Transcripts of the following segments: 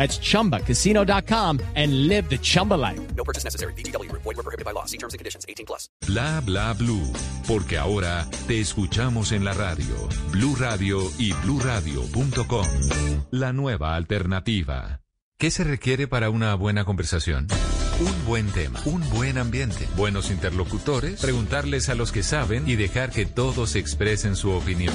That's ChumbaCasino.com and live the Chumba life. No purchase necessary. BGW. Void were prohibited by law. See terms and conditions. 18 plus. Bla, bla, blue. Porque ahora te escuchamos en la radio. Blue Radio y BlueRadio.com. La nueva alternativa. ¿Qué se requiere para una buena conversación? Un buen tema, un buen ambiente, buenos interlocutores, preguntarles a los que saben y dejar que todos expresen su opinión.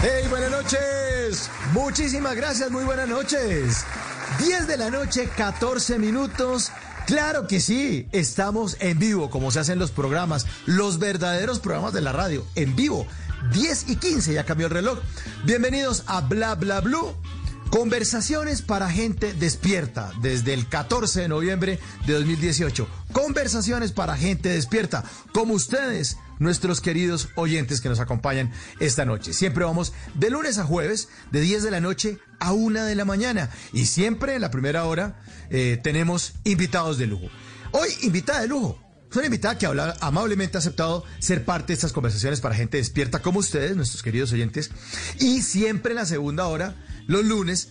Hey, buenas noches. Muchísimas gracias, muy buenas noches. 10 de la noche, 14 minutos. Claro que sí, estamos en vivo, como se hacen los programas, los verdaderos programas de la radio, en vivo. 10 y 15, ya cambió el reloj. Bienvenidos a Bla Bla Blue. Conversaciones para gente despierta desde el 14 de noviembre de 2018. Conversaciones para gente despierta, como ustedes, nuestros queridos oyentes que nos acompañan esta noche. Siempre vamos de lunes a jueves, de 10 de la noche a 1 de la mañana. Y siempre en la primera hora eh, tenemos invitados de lujo. Hoy, invitada de lujo. Es una invitada que habla, amablemente ha aceptado ser parte de estas conversaciones para gente despierta como ustedes, nuestros queridos oyentes. Y siempre en la segunda hora los lunes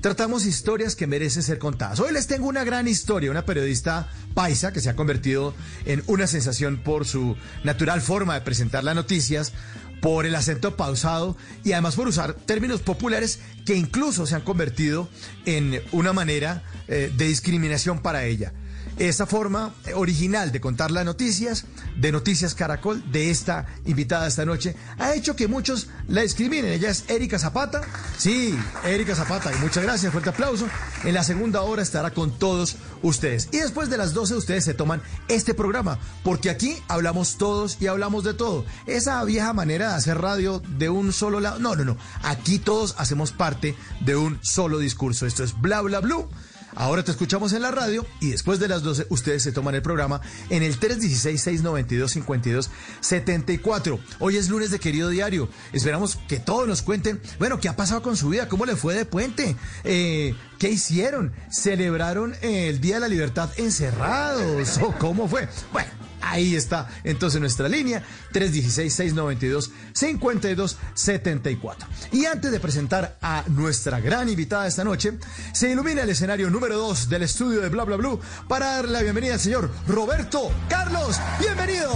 tratamos historias que merecen ser contadas. Hoy les tengo una gran historia, una periodista paisa que se ha convertido en una sensación por su natural forma de presentar las noticias, por el acento pausado y además por usar términos populares que incluso se han convertido en una manera eh, de discriminación para ella. Esa forma original de contar las noticias, de Noticias Caracol, de esta invitada esta noche, ha hecho que muchos la discriminen. Ella es Erika Zapata. Sí, Erika Zapata. Muchas gracias, fuerte aplauso. En la segunda hora estará con todos ustedes. Y después de las 12 ustedes se toman este programa, porque aquí hablamos todos y hablamos de todo. Esa vieja manera de hacer radio de un solo lado. No, no, no. Aquí todos hacemos parte de un solo discurso. Esto es bla, bla, blue. Ahora te escuchamos en la radio y después de las 12 ustedes se toman el programa en el 316-692-5274. Hoy es lunes de querido diario. Esperamos que todos nos cuenten, bueno, ¿qué ha pasado con su vida? ¿Cómo le fue de puente? Eh, ¿Qué hicieron? ¿Celebraron el Día de la Libertad encerrados? ¿O cómo fue? Bueno. Ahí está entonces nuestra línea 316-692-5274. Y antes de presentar a nuestra gran invitada esta noche, se ilumina el escenario número 2 del estudio de Bla Bla Blue para darle la bienvenida al señor Roberto Carlos. Bienvenidos.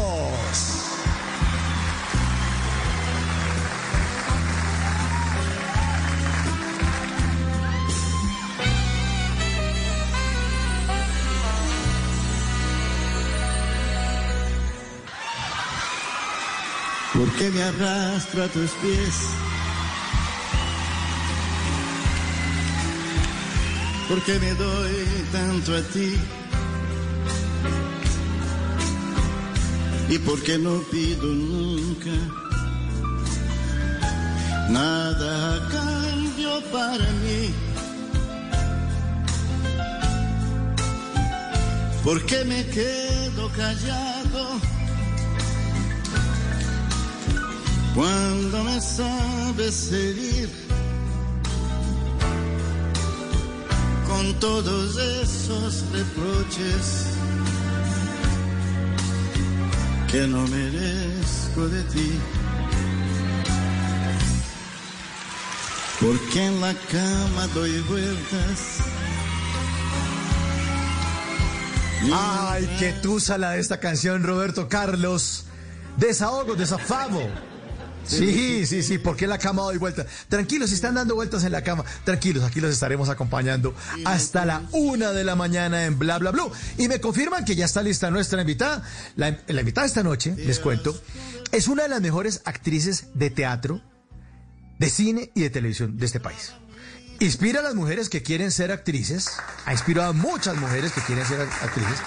¿Por qué me arrastra a tus pies? ¿Por qué me doy tanto a ti? ¿Y por qué no pido nunca nada a cambio para mí? ¿Por qué me quedo callado? cuando me sabes seguir con todos esos reproches que no merezco de ti. Porque en la cama doy vueltas. Ay, qué tusa la de esta canción, Roberto Carlos. Desahogo, desafavo. Sí, sí, sí, porque la cama doy vueltas. Tranquilos, si están dando vueltas en la cama, tranquilos, aquí los estaremos acompañando hasta la una de la mañana en Bla Bla Blue. Y me confirman que ya está lista nuestra invitada. La, la invitada esta noche, les cuento, es una de las mejores actrices de teatro, de cine y de televisión de este país. Inspira a las mujeres que quieren ser actrices, ha inspirado a muchas mujeres que quieren ser actrices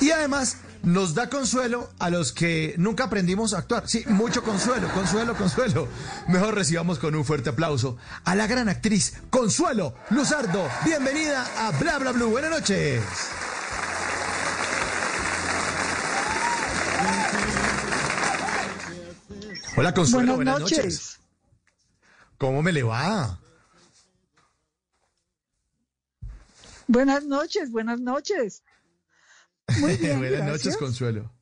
y además nos da consuelo a los que nunca aprendimos a actuar. Sí, mucho consuelo, consuelo, consuelo. Mejor recibamos con un fuerte aplauso a la gran actriz Consuelo Luzardo. Bienvenida a Bla Bla Blue. Buenas noches. Hola Consuelo, buenas, Buenas noches. noches. ¿Cómo me le va? Buenas noches, buenas noches. Muy bien, Buenas gracias. noches, Consuelo.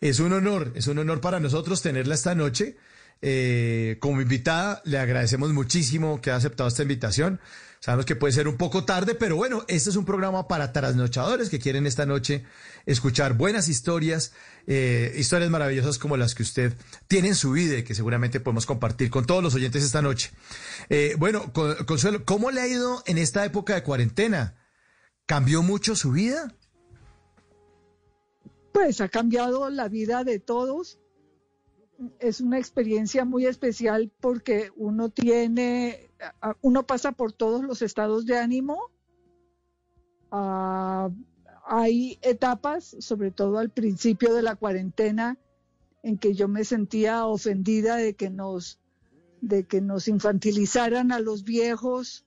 Es un honor, es un honor para nosotros tenerla esta noche. Eh, como invitada, le agradecemos muchísimo que haya aceptado esta invitación. Sabemos que puede ser un poco tarde, pero bueno, este es un programa para trasnochadores que quieren esta noche escuchar buenas historias, eh, historias maravillosas como las que usted tiene en su vida y que seguramente podemos compartir con todos los oyentes esta noche. Eh, bueno, Con- Consuelo, ¿cómo le ha ido en esta época de cuarentena? ¿Cambió mucho su vida? Pues ha cambiado la vida de todos. Es una experiencia muy especial porque uno tiene, uno pasa por todos los estados de ánimo. Ah, hay etapas, sobre todo al principio de la cuarentena, en que yo me sentía ofendida de que nos, de que nos infantilizaran a los viejos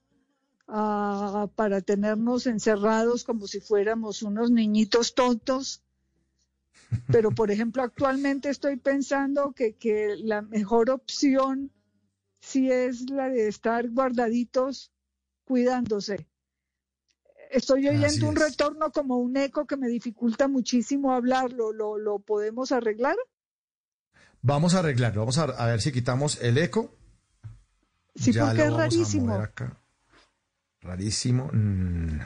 ah, para tenernos encerrados como si fuéramos unos niñitos tontos. Pero, por ejemplo, actualmente estoy pensando que, que la mejor opción sí es la de estar guardaditos, cuidándose. Estoy Así oyendo un es. retorno como un eco que me dificulta muchísimo hablarlo. ¿Lo, lo podemos arreglar? Vamos a arreglarlo, vamos a, a ver si quitamos el eco. Sí, Ya porque es rarísimo. Rarísimo. Mm,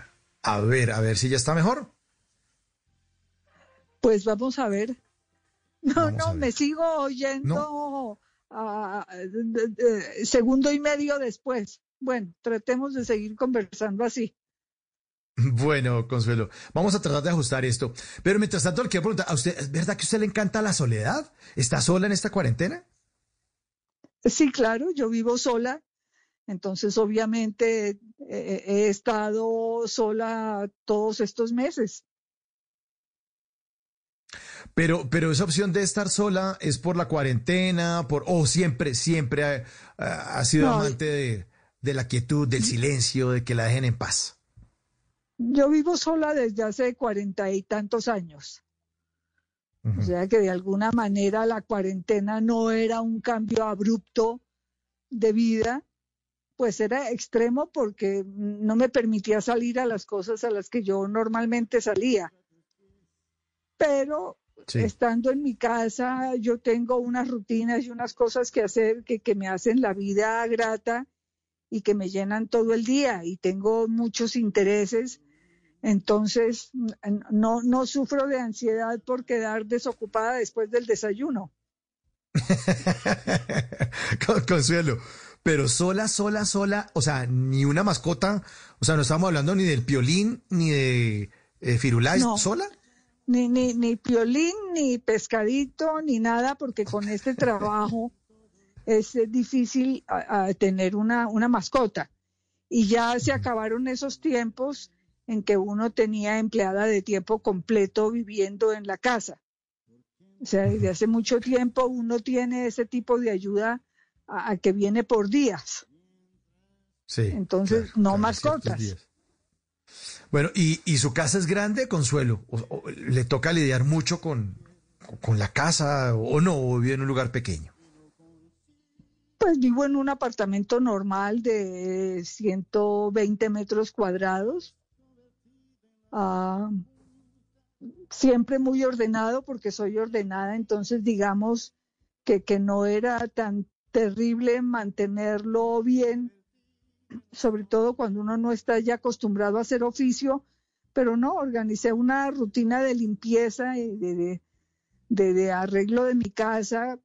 A ver, a ver si ya está mejor. Pues vamos a ver. No, Vamos no, ver. me sigo oyendo de- de- segundo y medio después. Bueno, tratemos de seguir conversando así. Bueno, Consuelo, vamos a tratar de ajustar esto. Pero mientras tanto, le quiero preguntar, ¿a usted, ¿es verdad que a usted le encanta la soledad? ¿Está sola en esta cuarentena? Sí, claro, yo vivo sola, entonces obviamente eh, he estado sola todos estos meses. Pero, pero esa opción de estar sola es por la cuarentena, por, o siempre, siempre ha, sido No, amante de, de la quietud, del silencio, de que la dejen en paz. Yo vivo sola desde hace cuarenta y tantos años. O sea que de alguna manera la cuarentena no era un cambio abrupto de vida, pues era extremo porque no me permitía salir a las cosas a las que yo normalmente salía. Pero Sí. estando en mi casa, yo tengo unas rutinas y unas cosas que hacer que, que me hacen la vida grata y que me llenan todo el día y tengo muchos intereses. Entonces, no, no sufro de ansiedad por quedar desocupada después del desayuno. Con- Consuelo, pero sola, sola, sola, o sea, ni una mascota, o sea, no estamos hablando ni del piolín, ni de eh, Firulais, No. ¿sola? Ni, ni, ni piolín, ni pescadito, ni nada, porque con este trabajo es eh, difícil a- a tener una, una mascota. Y ya se acabaron esos tiempos en que uno tenía empleada de tiempo completo viviendo en la casa. O sea, desde hace mucho tiempo uno tiene ese tipo de ayuda a, a que viene por días. Sí. Entonces, claro, no cada mascotas. Bueno, ¿y, y su casa es grande, Consuelo? ¿O, o le toca lidiar mucho con, con la casa o no? ¿O vive en un lugar pequeño? Pues vivo en un apartamento normal de 120 metros cuadrados. Ah, siempre muy ordenado porque soy ordenada, entonces digamos que, que no era tan, terrible mantenerlo bien, sobre todo cuando uno no está ya acostumbrado a hacer oficio, pero no, organicé una rutina de limpieza y de, de, de, arreglo de mi casa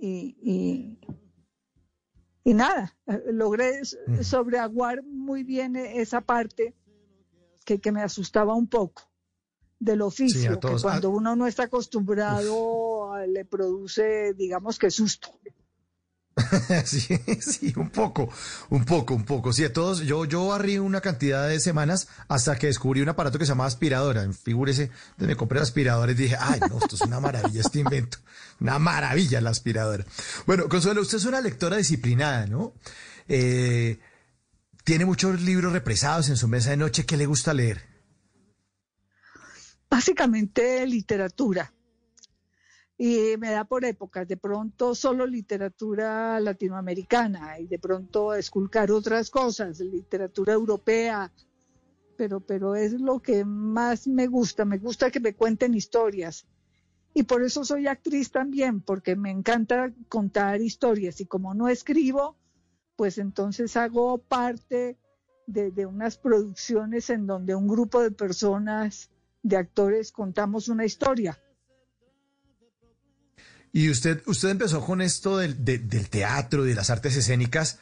y, y, y nada, logré sobreaguar muy bien esa parte que, que me asustaba un poco del oficio, que cuando uno no está acostumbrado le produce, digamos que susto. sí, sí, un poco, un poco, un poco. Sí, a todos, yo, yo barrí una cantidad de semanas hasta que descubrí un aparato que se llama aspiradora. Figúrese, me compré la aspiradora y dije, ay, no, esto es una maravilla, este invento. Una maravilla la aspiradora. Bueno, Consuelo, usted es una lectora disciplinada, ¿no? Eh, tiene muchos libros represados en su mesa de noche. ¿Qué le gusta leer? Básicamente literatura y me da por épocas, de pronto solo literatura latinoamericana y de pronto esculcar otras cosas, literatura europea, pero, pero es lo que más me gusta, me gusta que me cuenten historias. Y por eso soy actriz también, porque me encanta contar historias y como no escribo, pues entonces hago parte de, de unas producciones en donde un grupo de personas, de actores, contamos una historia y usted, usted empezó con esto del, del teatro, de las artes escénicas.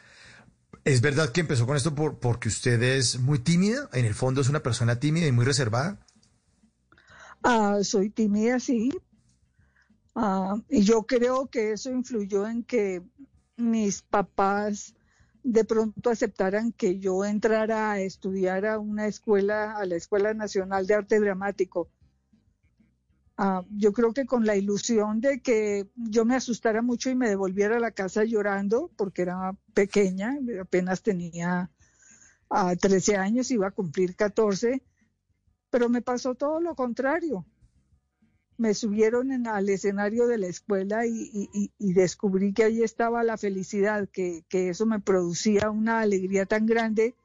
¿Es verdad que empezó con esto por, porque usted es muy tímida? En el fondo es una persona tímida y muy reservada. Ah, soy tímida, sí. Ah, y yo creo que eso influyó en que mis papás de pronto aceptaran que yo entrara a estudiar a una escuela, a la Escuela Nacional de Arte Dramático Ah, yo creo que con la ilusión de que yo me asustara mucho y me devolviera a la casa llorando, porque era pequeña, apenas tenía 13 ah, años, iba a cumplir 14, pero me pasó todo lo contrario. Me subieron en, al escenario de la escuela y, descubrí que ahí estaba la felicidad, que, eso me producía una alegría tan grande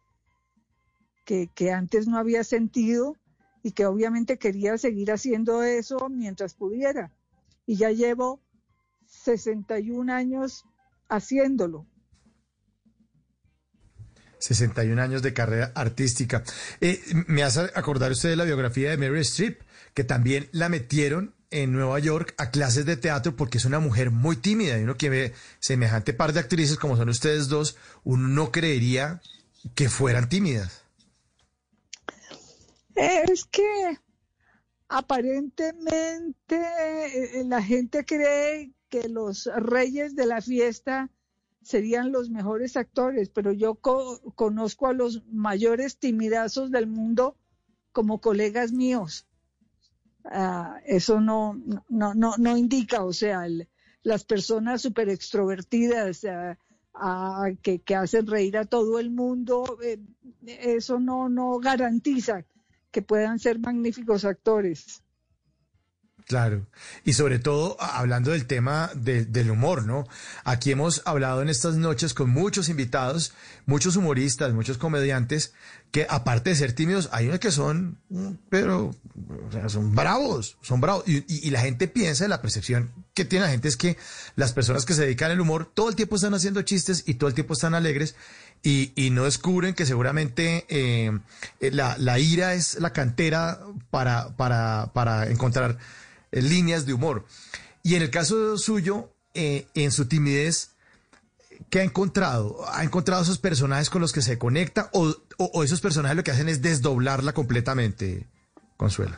que, que antes no había sentido y que obviamente quería seguir haciendo eso mientras pudiera. Y ya llevo 61 años haciéndolo. 61 años de carrera artística. Eh, me hace acordar usted de la biografía de Mary Streep, que también la metieron en Nueva York a clases de teatro porque es una mujer muy tímida y uno que ve semejante par de actrices como son ustedes dos, uno no creería que fueran tímidas. Es que aparentemente eh, la gente cree que los reyes de la fiesta serían los mejores actores, pero yo conozco a los mayores timidazos del mundo como colegas míos. Ah, eso no, no, no, no, indica, o sea, las personas súper extrovertidas ah, ah, que, que, hacen reír a todo el mundo, eh, eso no, no garantiza que puedan ser magníficos actores. Claro, y sobre todo hablando del tema del humor, ¿no? Aquí hemos hablado en estas noches con muchos invitados, muchos humoristas, muchos comediantes, que aparte de ser tímidos, hay unos que son, pero, o sea, son bravos, son bravos. Y, la gente piensa, la percepción que tiene la gente es que las personas que se dedican al humor todo el tiempo están haciendo chistes y todo el tiempo están alegres y, no descubren que seguramente eh, la, la, ira es la cantera para, para, para encontrar eh, líneas de humor. Y en el caso suyo, eh, en su timidez, ¿qué ha encontrado? ¿Ha encontrado esos personajes con los que se conecta o, o, esos personajes lo que hacen es desdoblarla completamente, Consuelo?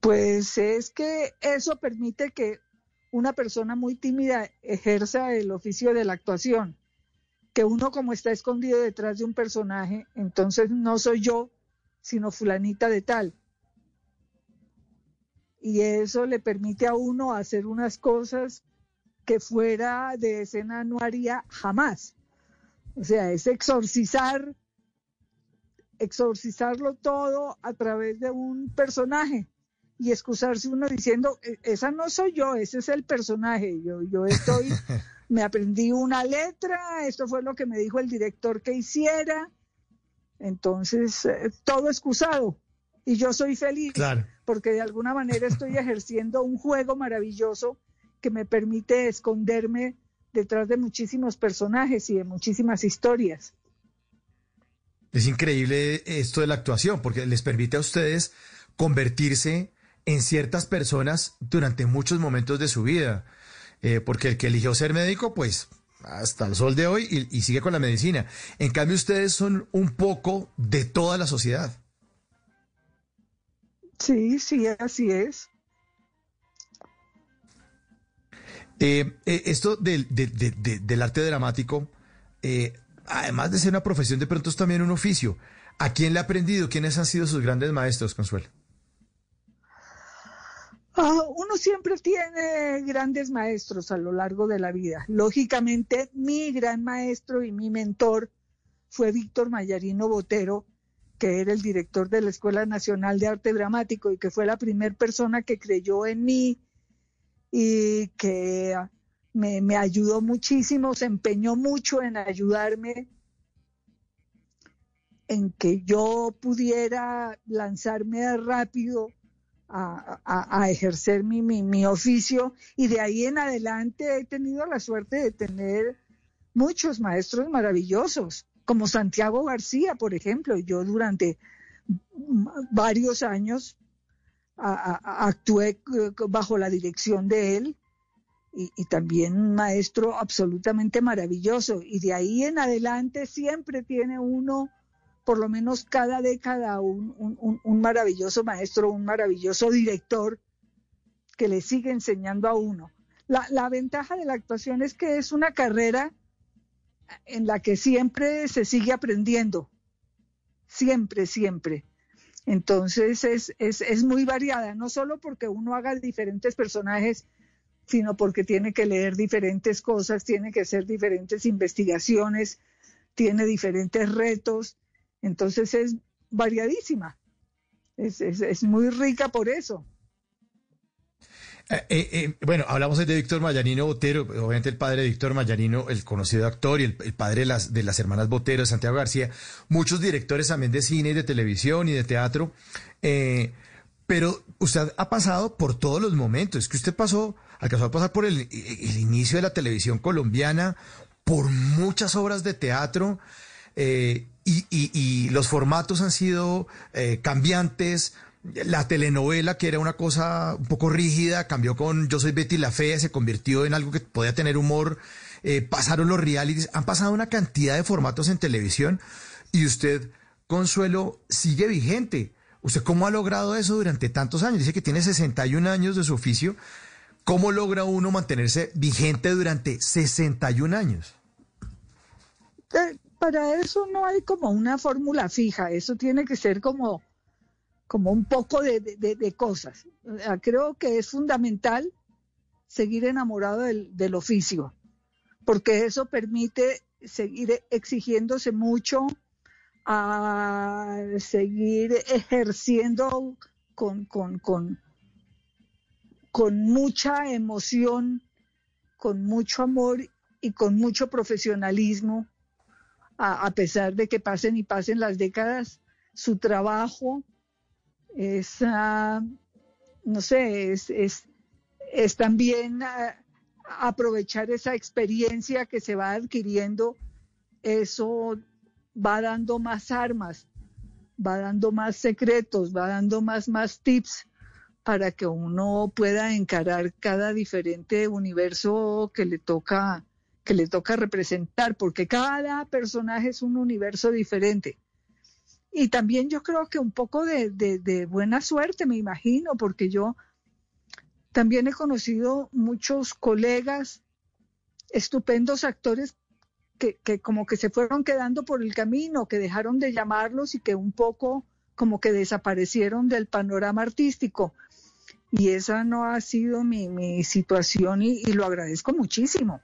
Pues es que eso permite que una persona muy tímida ejerza el oficio de la actuación que uno como está escondido detrás de un personaje, entonces no soy yo, sino fulanita de tal. Y eso le permite a uno hacer unas cosas que fuera de escena no haría jamás. O sea, es exorcizar, exorcizarlo todo a través de un personaje y excusarse uno diciendo, e-, esa no soy yo, ese es el personaje, yo, yo estoy me aprendí una letra, esto fue lo que me dijo el director que hiciera, entonces eh, todo excusado y yo soy feliz porque de alguna manera estoy ejerciendo un juego maravilloso que me permite esconderme detrás de muchísimos personajes y de muchísimas historias. Es increíble esto de la actuación, porque les permite a ustedes convertirse en ciertas personas durante muchos momentos de su vida. Eh, porque el que eligió ser médico, pues hasta el sol de hoy y, y sigue con la medicina. En cambio, ustedes son un poco de toda la sociedad. Sí, sí, así es. Eh, eh, esto del, de- de- de- del arte dramático, eh, además de ser una profesión, de pronto es también un oficio. ¿A quién le ha aprendido? ¿Quiénes han sido sus grandes maestros, Consuelo? Ah, uno siempre tiene grandes maestros a lo largo de la vida. Lógicamente, mi gran maestro y mi mentor fue Víctor Mayarino Botero, que era el director de la Escuela Nacional de Arte Dramático y que fue la primera persona que creyó en mí y que me ayudó muchísimo, se empeñó mucho en ayudarme en que yo pudiera lanzarme rápido a, a- ejercer mi, mi, mi oficio y de ahí en adelante he tenido la suerte de tener muchos maestros maravillosos, como Santiago García, por ejemplo. Yo durante varios años actué eh, bajo la dirección de él y, y también un maestro absolutamente maravilloso. Y de ahí en adelante siempre tiene uno, por lo menos cada década, un, un- un- maravilloso maestro, un maravilloso director que le sigue enseñando a uno. La, la ventaja de la actuación es que es una carrera en la que siempre se sigue aprendiendo, siempre, siempre. Entonces es, es, es muy variada, no solo porque uno haga diferentes personajes, sino porque tiene que leer diferentes cosas, tiene que hacer diferentes investigaciones, tiene diferentes retos, entonces es variadísima, es, es, muy rica por eso. Eh, eh, eh, bueno, hablamos de Víctor Mayanino Botero, obviamente el padre de Víctor Mayanino, el conocido actor y el, padre de las, de las hermanas Botero, Santiago García, muchos directores también de cine y de televisión y de teatro. eh, pero usted ha pasado por todos los momentos, que usted pasó, alcanzó a pasar por el, el inicio de la televisión colombiana, por muchas obras de teatro, eh, y, y- y los formatos han sido eh, cambiantes. La telenovela, que era una cosa un poco rígida, cambió con Yo soy Betty la Fea, se convirtió en algo que podía tener humor. Eh, pasaron los realities, han pasado una cantidad de formatos en televisión y usted, Consuelo, sigue vigente. ¿Usted cómo ha logrado eso durante tantos años? Dice que tiene 61 años de su oficio. ¿Cómo logra uno mantenerse vigente durante 61 años? Para eso no hay como una fórmula fija, eso tiene que ser como, como un poco de, de- cosas. Creo que es fundamental seguir enamorado del, del oficio, porque eso permite seguir exigiéndose mucho, a seguir ejerciendo con, con, con, con mucha emoción, con mucho amor y con mucho profesionalismo a, pesar de que pasen y pasen las décadas, su trabajo es, ah, no sé, es, es, es también ah, aprovechar esa experiencia que se va adquiriendo, eso va dando más armas, va dando más secretos, va dando más, más tips para que uno pueda encarar cada diferente universo que le toca que le toca representar, porque cada personaje es un universo diferente. Y también yo creo que un poco de, de- buena suerte, me imagino, porque yo también he conocido muchos colegas, estupendos actores que, que como que se fueron quedando por el camino, que dejaron de llamarlos y que un poco como que desaparecieron del panorama artístico. Y esa no ha sido mi, mi situación y lo agradezco muchísimo.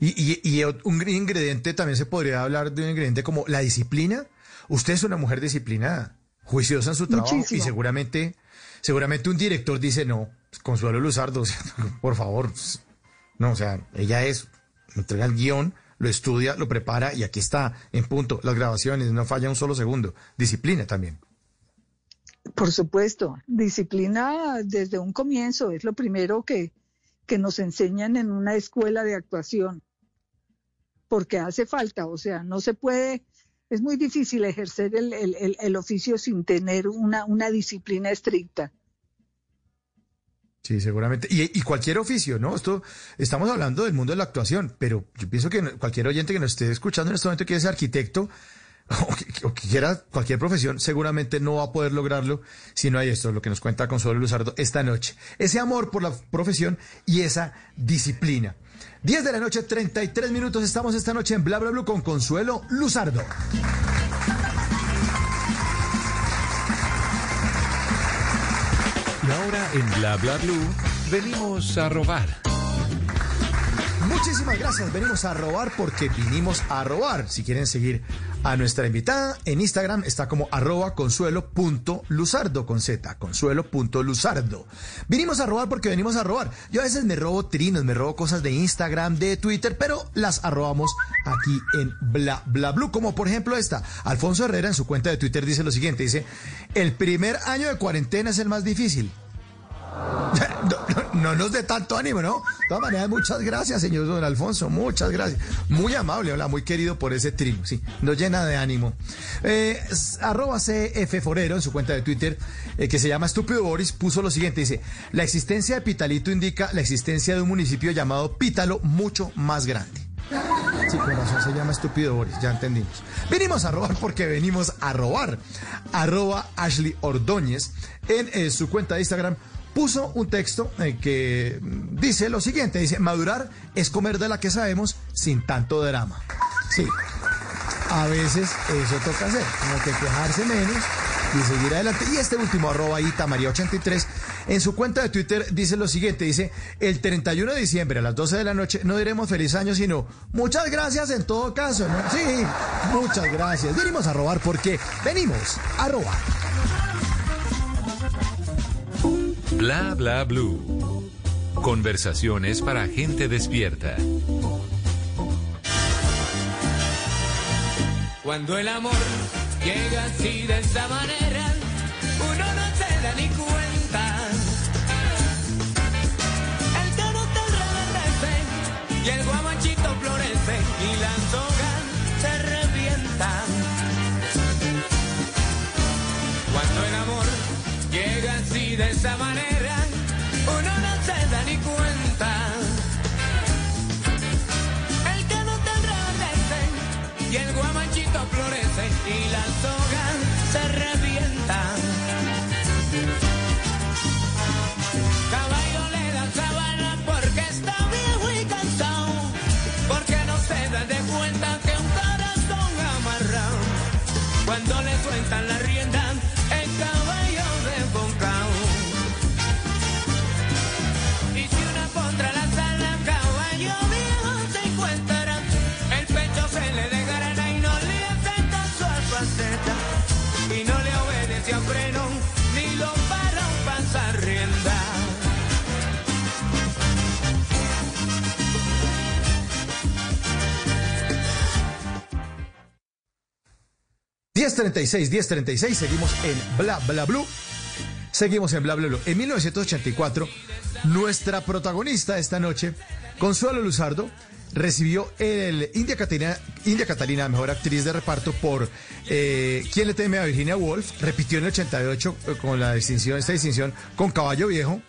Y, y- y un ingrediente, también se podría hablar de un ingrediente como la disciplina. Usted es una mujer disciplinada, juiciosa en su trabajo Muchísimo. y seguramente, seguramente un director dice, no, Consuelo Luzardo, por favor, pues, no, o sea, ella es, entrega el guion, lo estudia, lo prepara y aquí está, en punto, las grabaciones, no falla un solo segundo. Disciplina también. Por supuesto, disciplina desde un comienzo es lo primero que, que nos enseñan en una escuela de actuación, porque hace falta, o sea, no se puede, es muy difícil ejercer el, el, el oficio sin tener una, una disciplina estricta. Sí, seguramente. Y, y, cualquier oficio, ¿no? Esto, estamos hablando del mundo de la actuación, pero yo pienso que cualquier oyente que nos esté escuchando en este momento quiere ser arquitecto o quiera cualquier profesión, seguramente no va a poder lograrlo si no hay esto, lo que nos cuenta Consuelo Luzardo esta noche. Ese amor por la profesión y esa disciplina. 10 de la noche, 33 minutos, estamos esta noche en Bla Bla Blue con Consuelo Luzardo. Y ahora en Bla Bla Blue venimos a robar. Muchísimas gracias. Venimos a robar porque vinimos a robar. Si quieren seguir a nuestra invitada en Instagram está como arroba consuelo.luzardo con Z, consuelo.luzardo. Vinimos a robar porque venimos a robar. Yo a veces me robo trinos, me robo cosas de Instagram, de Twitter, pero las arrobamos aquí en Bla Bla Blue. Como por ejemplo esta. Alfonso Herrera en su cuenta de Twitter dice lo siguiente, dice, el primer año de cuarentena es el más difícil. No, no, nos dé tanto ánimo, ¿no? De todas maneras, muchas gracias, señor don Alfonso, muchas gracias. Muy amable, hola, muy querido por ese trino, sí, nos llena de ánimo. Eh, arroba CF Forero en su cuenta de Twitter, eh, que se llama Estúpido Boris, puso lo siguiente, dice, la existencia de Pitalito indica la existencia de un municipio llamado Pítalo mucho más grande. Sí, con razón se llama Estúpido Boris, ya entendimos. Venimos a robar porque venimos a robar. Arroba Ashley Ordóñez en eh, su cuenta de Instagram puso un texto eh, que dice lo siguiente, dice, madurar es comer de la que sabemos sin tanto drama. Sí, a veces eso toca hacer, como que quejarse menos y seguir adelante. Y este último, arroba María83, en su cuenta de Twitter dice lo siguiente, dice, el 31 de diciembre a las 12 de la noche no diremos feliz año, sino muchas gracias en todo caso, ¿no? Sí, muchas gracias. Venimos a robar porque venimos a robar. Bla bla blue. Conversaciones para gente despierta. Cuando el amor llega así de esta manera, uno no se da ni cuenta. El toro te reverdece y el guamachito florece y la soga así de esa manera, uno no se da ni cuenta. El que no te enrarece y el guamachito florece y la 1036, 1036, seguimos en Bla Bla Blue. Seguimos en Bla Bla Blue. En 1984, nuestra protagonista esta noche, Consuelo Luzardo, recibió el India Catalina, India Catalina Mejor Actriz de Reparto por eh, ¿Quién le teme a Virginia Woolf? Repitió en el 88 eh, con la distinción, esta distinción con Caballo Viejo.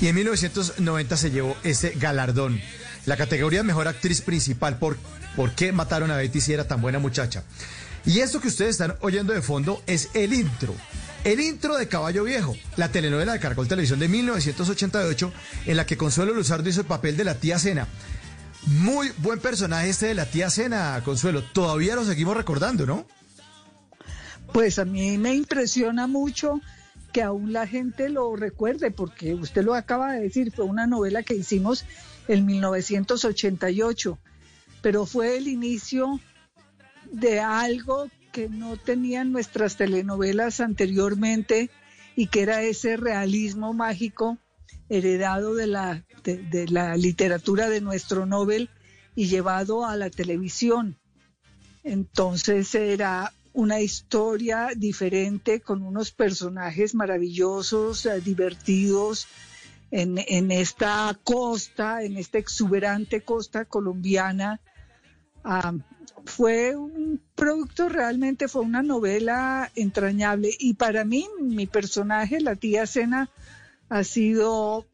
Y en 1990 se llevó ese galardón. La categoría Mejor Actriz Principal por ¿Por qué mataron a Betty si era tan buena muchacha? Y esto que ustedes están oyendo de fondo es el intro. El intro de Caballo Viejo, la telenovela de Caracol Televisión de 1988, en la que Consuelo Luzardo hizo el papel de la tía Cena. Muy buen personaje este de la tía Cena, Consuelo. Todavía lo seguimos recordando, ¿no? Pues a mí me impresiona mucho que aún la gente lo recuerde, porque usted lo acaba de decir, fue una novela que hicimos en 1988, pero fue el inicio de algo que no tenían nuestras telenovelas anteriormente y que era ese realismo mágico heredado de la, de, la literatura de nuestro Nobel y llevado a la televisión. Entonces era una historia diferente con unos personajes maravillosos, eh, divertidos en, en esta costa, en esta exuberante costa colombiana. Fue un producto realmente, fue una novela entrañable. Y para mí, mi personaje, la tía Cena, ha sido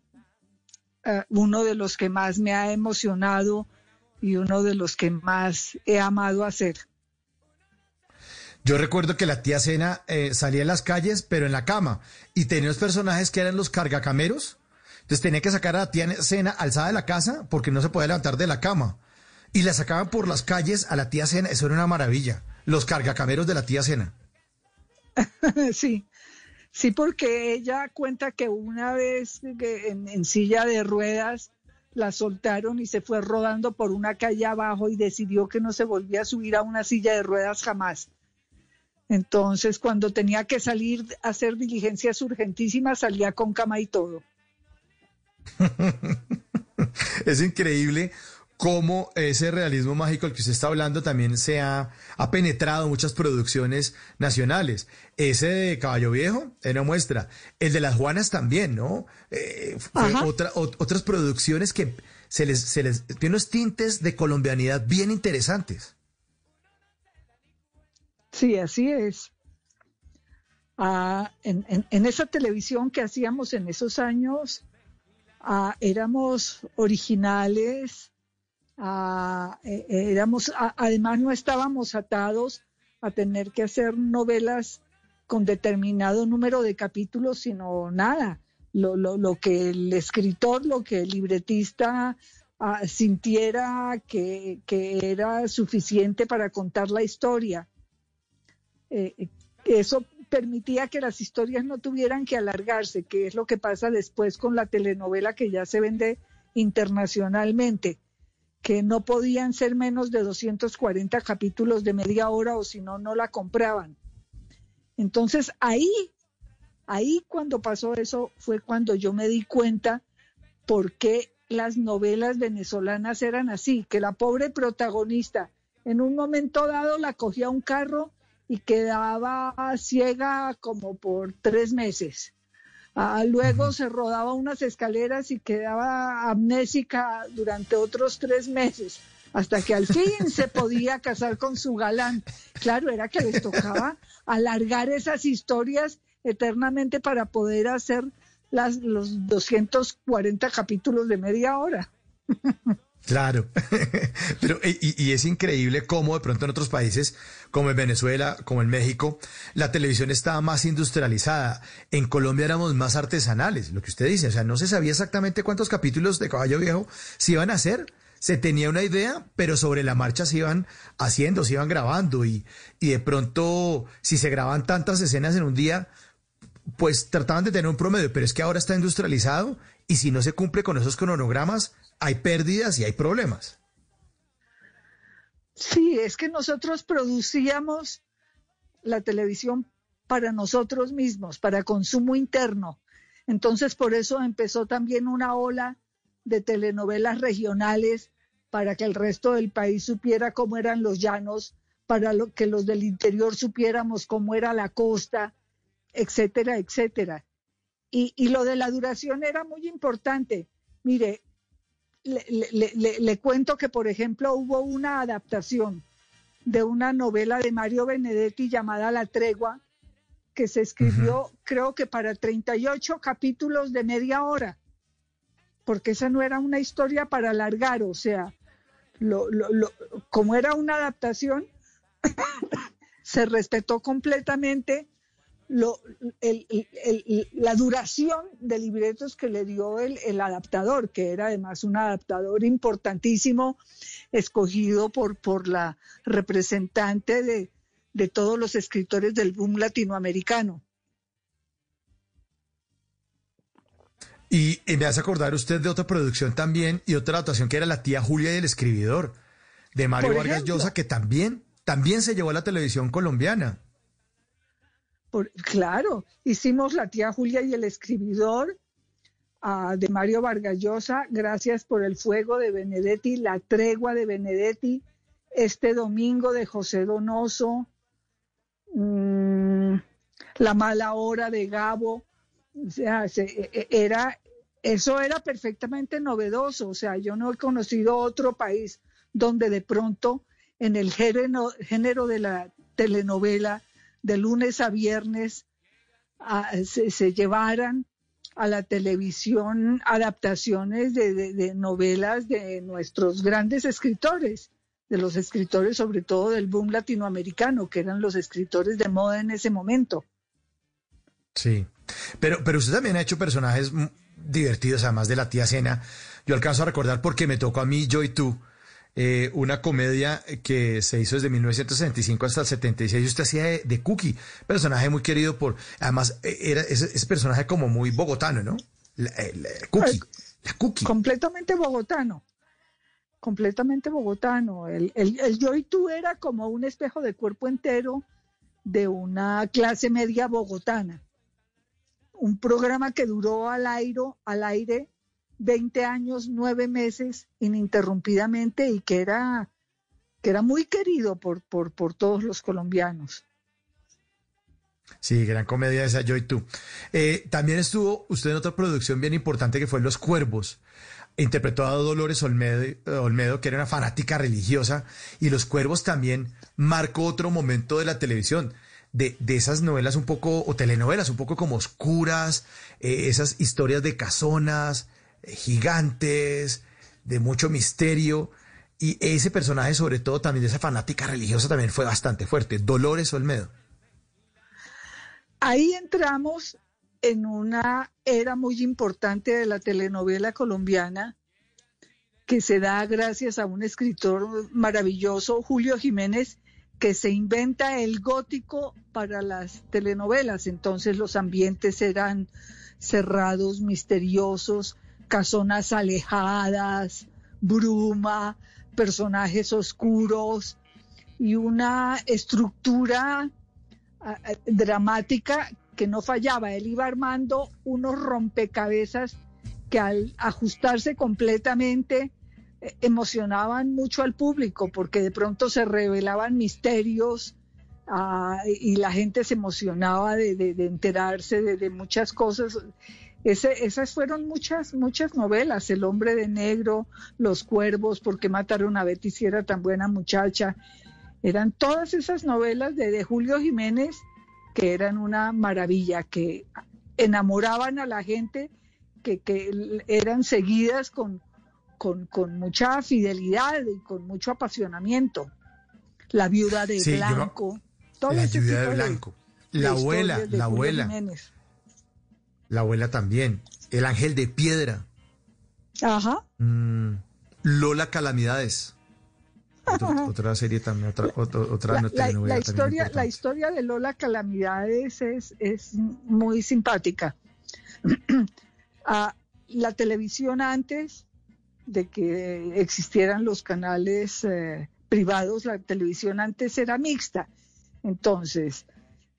eh, uno de los que más me ha emocionado y uno de los que más he amado hacer. Yo recuerdo que la tía Cena eh, salía en las calles, pero en la cama, y tenía unos personajes que eran los cargacameros. Entonces tenía que sacar a la tía Cena alzada de la casa porque no se podía levantar de la cama. Y la sacaban por las calles a la tía Cena. Eso era una maravilla. Los cargacameros de la tía Cena. sí, sí, porque ella cuenta que una vez en, en silla de ruedas la soltaron y se fue rodando por una calle abajo y decidió que no se volvía a subir a una silla de ruedas jamás. Entonces, cuando tenía que salir a hacer diligencias urgentísimas, salía con cama y todo. es increíble cómo ese realismo mágico al que usted está hablando también se ha, ha penetrado en muchas producciones nacionales. Ese de Caballo Viejo era muestra. El de las Juanas también, ¿no? Eh, otra, ot- otras producciones que se les, se les tiene unos tintes de colombianidad bien interesantes. Sí, así es. Ah, en, en- en esa televisión que hacíamos en esos años, ah, éramos originales, ah, eh, eh, éramos, a- además no estábamos atados a tener que hacer novelas con determinado número de capítulos, sino nada. Lo, lo, lo que el escritor, lo que el libretista ah, sintiera que, que era suficiente para contar la historia. Eh, eso permitía que las historias no tuvieran que alargarse, que es lo que pasa después con la telenovela que ya se vende internacionalmente, que no podían ser menos de 240 capítulos de media hora o si no, no la compraban. Entonces ahí, ahí cuando pasó eso fue cuando yo me di cuenta por qué las novelas venezolanas eran así, que la pobre protagonista en un momento dado la cogía un carro y quedaba ciega como por tres meses. Ah, luego se rodaba unas escaleras y quedaba amnésica durante otros tres meses, hasta que al fin se podía casar con su galán. Claro, era que les tocaba alargar esas historias eternamente para poder hacer las, los 240 capítulos de media hora. Claro, pero y, y es increíble cómo de pronto en otros países, como en Venezuela, como en México, la televisión estaba más industrializada. En Colombia éramos más artesanales, lo que usted dice, o sea, no se sabía exactamente cuántos capítulos de Caballo Viejo se iban a hacer. Se tenía una idea, pero sobre la marcha se iban haciendo, se iban grabando y, y de pronto, si se graban tantas escenas en un día, pues trataban de tener un promedio, pero es que ahora está industrializado y si no se cumple con esos cronogramas, hay pérdidas y hay problemas. Sí, es que nosotros producíamos la televisión para nosotros mismos, para consumo interno. Entonces, por eso empezó también una ola de telenovelas regionales para que el resto del país supiera cómo eran los llanos, para lo, que los del interior supiéramos cómo era la costa, etcétera, etcétera. Y, y lo de la duración era muy importante. Mire, le, le- le- le cuento que, por ejemplo, hubo una adaptación de una novela de Mario Benedetti llamada La Tregua, que se escribió, creo que para 38 capítulos de media hora, porque esa no era una historia para alargar, o sea, lo- lo- lo- como era una adaptación, se respetó completamente lo- el- la duración de libretos que le dio el, el adaptador, que era además un adaptador importantísimo, escogido por, por la representante de, de todos los escritores del boom latinoamericano. Y, y me hace acordar usted de otra producción también y otra adaptación que era La tía Julia y el escribidor, de Mario Vargas. Llosa, que también, también se llevó a la televisión colombiana. Claro, hicimos La tía Julia y el escribidor ah, de Mario Vargas Llosa, gracias por el fuego de Benedetti, La tregua de Benedetti, este domingo de José Donoso, mm, La mala hora de Gabo, o sea, se- e- e- era eso era perfectamente novedoso. O sea, yo no he conocido otro país donde de pronto en el género de la telenovela, de lunes a viernes, se, se llevaran a la televisión adaptaciones de, de- de novelas de nuestros grandes escritores, de los escritores sobre todo del boom latinoamericano, que eran los escritores de moda en ese momento. Sí. Pero, pero usted también ha hecho personajes divertidos, además de la tía Cena. Yo alcanzo a recordar porque me tocó a mí, yo y tú, eh, una comedia que se hizo desde 1965 hasta el 76. Usted hacía de, de Cookie, personaje muy querido por. Además, eh, era ese, ese personaje como muy bogotano, ¿no? La, eh, la- Cookie. La Cookie. Completamente bogotano. Completamente bogotano. El, el, el yo y tú era como un espejo de cuerpo entero de una clase media bogotana. Un programa que duró al aire, al aire 20 años, 9 meses ininterrumpidamente y que era, que era muy querido por, por, por todos los colombianos. Sí, gran comedia esa, yo y tú. Eh, también estuvo usted en otra producción bien importante que fue Los Cuervos. Interpretó a Dolores Olmedo, Olmedo, que era una fanática religiosa, y Los Cuervos también marcó otro momento de la televisión, de, de esas novelas un poco, o telenovelas un poco como oscuras, eh, esas historias de casonas, eh, gigantes, de mucho misterio. Y ese personaje, sobre todo también de esa fanática religiosa, también fue bastante fuerte. Dolores Olmedo. Ahí entramos en una era muy importante de la telenovela colombiana que se da gracias a un escritor maravilloso, Julio Jiménez, que se inventa el gótico para las telenovelas. Entonces los ambientes eran cerrados, misteriosos, casonas alejadas, bruma, personajes oscuros y una estructura ah, ah, dramática que no fallaba. Él iba armando unos rompecabezas que al ajustarse completamente eh, emocionaban mucho al público porque de pronto se revelaban misterios ah, y la gente se emocionaba de, de- enterarse de muchas cosas. Ese- esas fueron muchas, muchas novelas, El hombre de negro, Los cuervos, ¿por qué mataron a Betty si era tan buena muchacha? Eran todas esas novelas de, de Julio Jiménez que eran una maravilla, que enamoraban a la gente, que, que eran seguidas con, con, con mucha fidelidad y con mucho apasionamiento. La viuda de Sí, yo- Blanco, todo La ese de tipo Blanco. de La abuela, de la Julio abuela. Jiménez. La abuela también. El ángel de piedra. Ajá. Mm, Lola Calamidades. Otra, otra serie también, otra, otra, otra La, la- la historia, la historia de Lola Calamidades es, es muy simpática. Ah, la televisión antes de que existieran los canales eh, privados, la televisión antes era mixta. Entonces,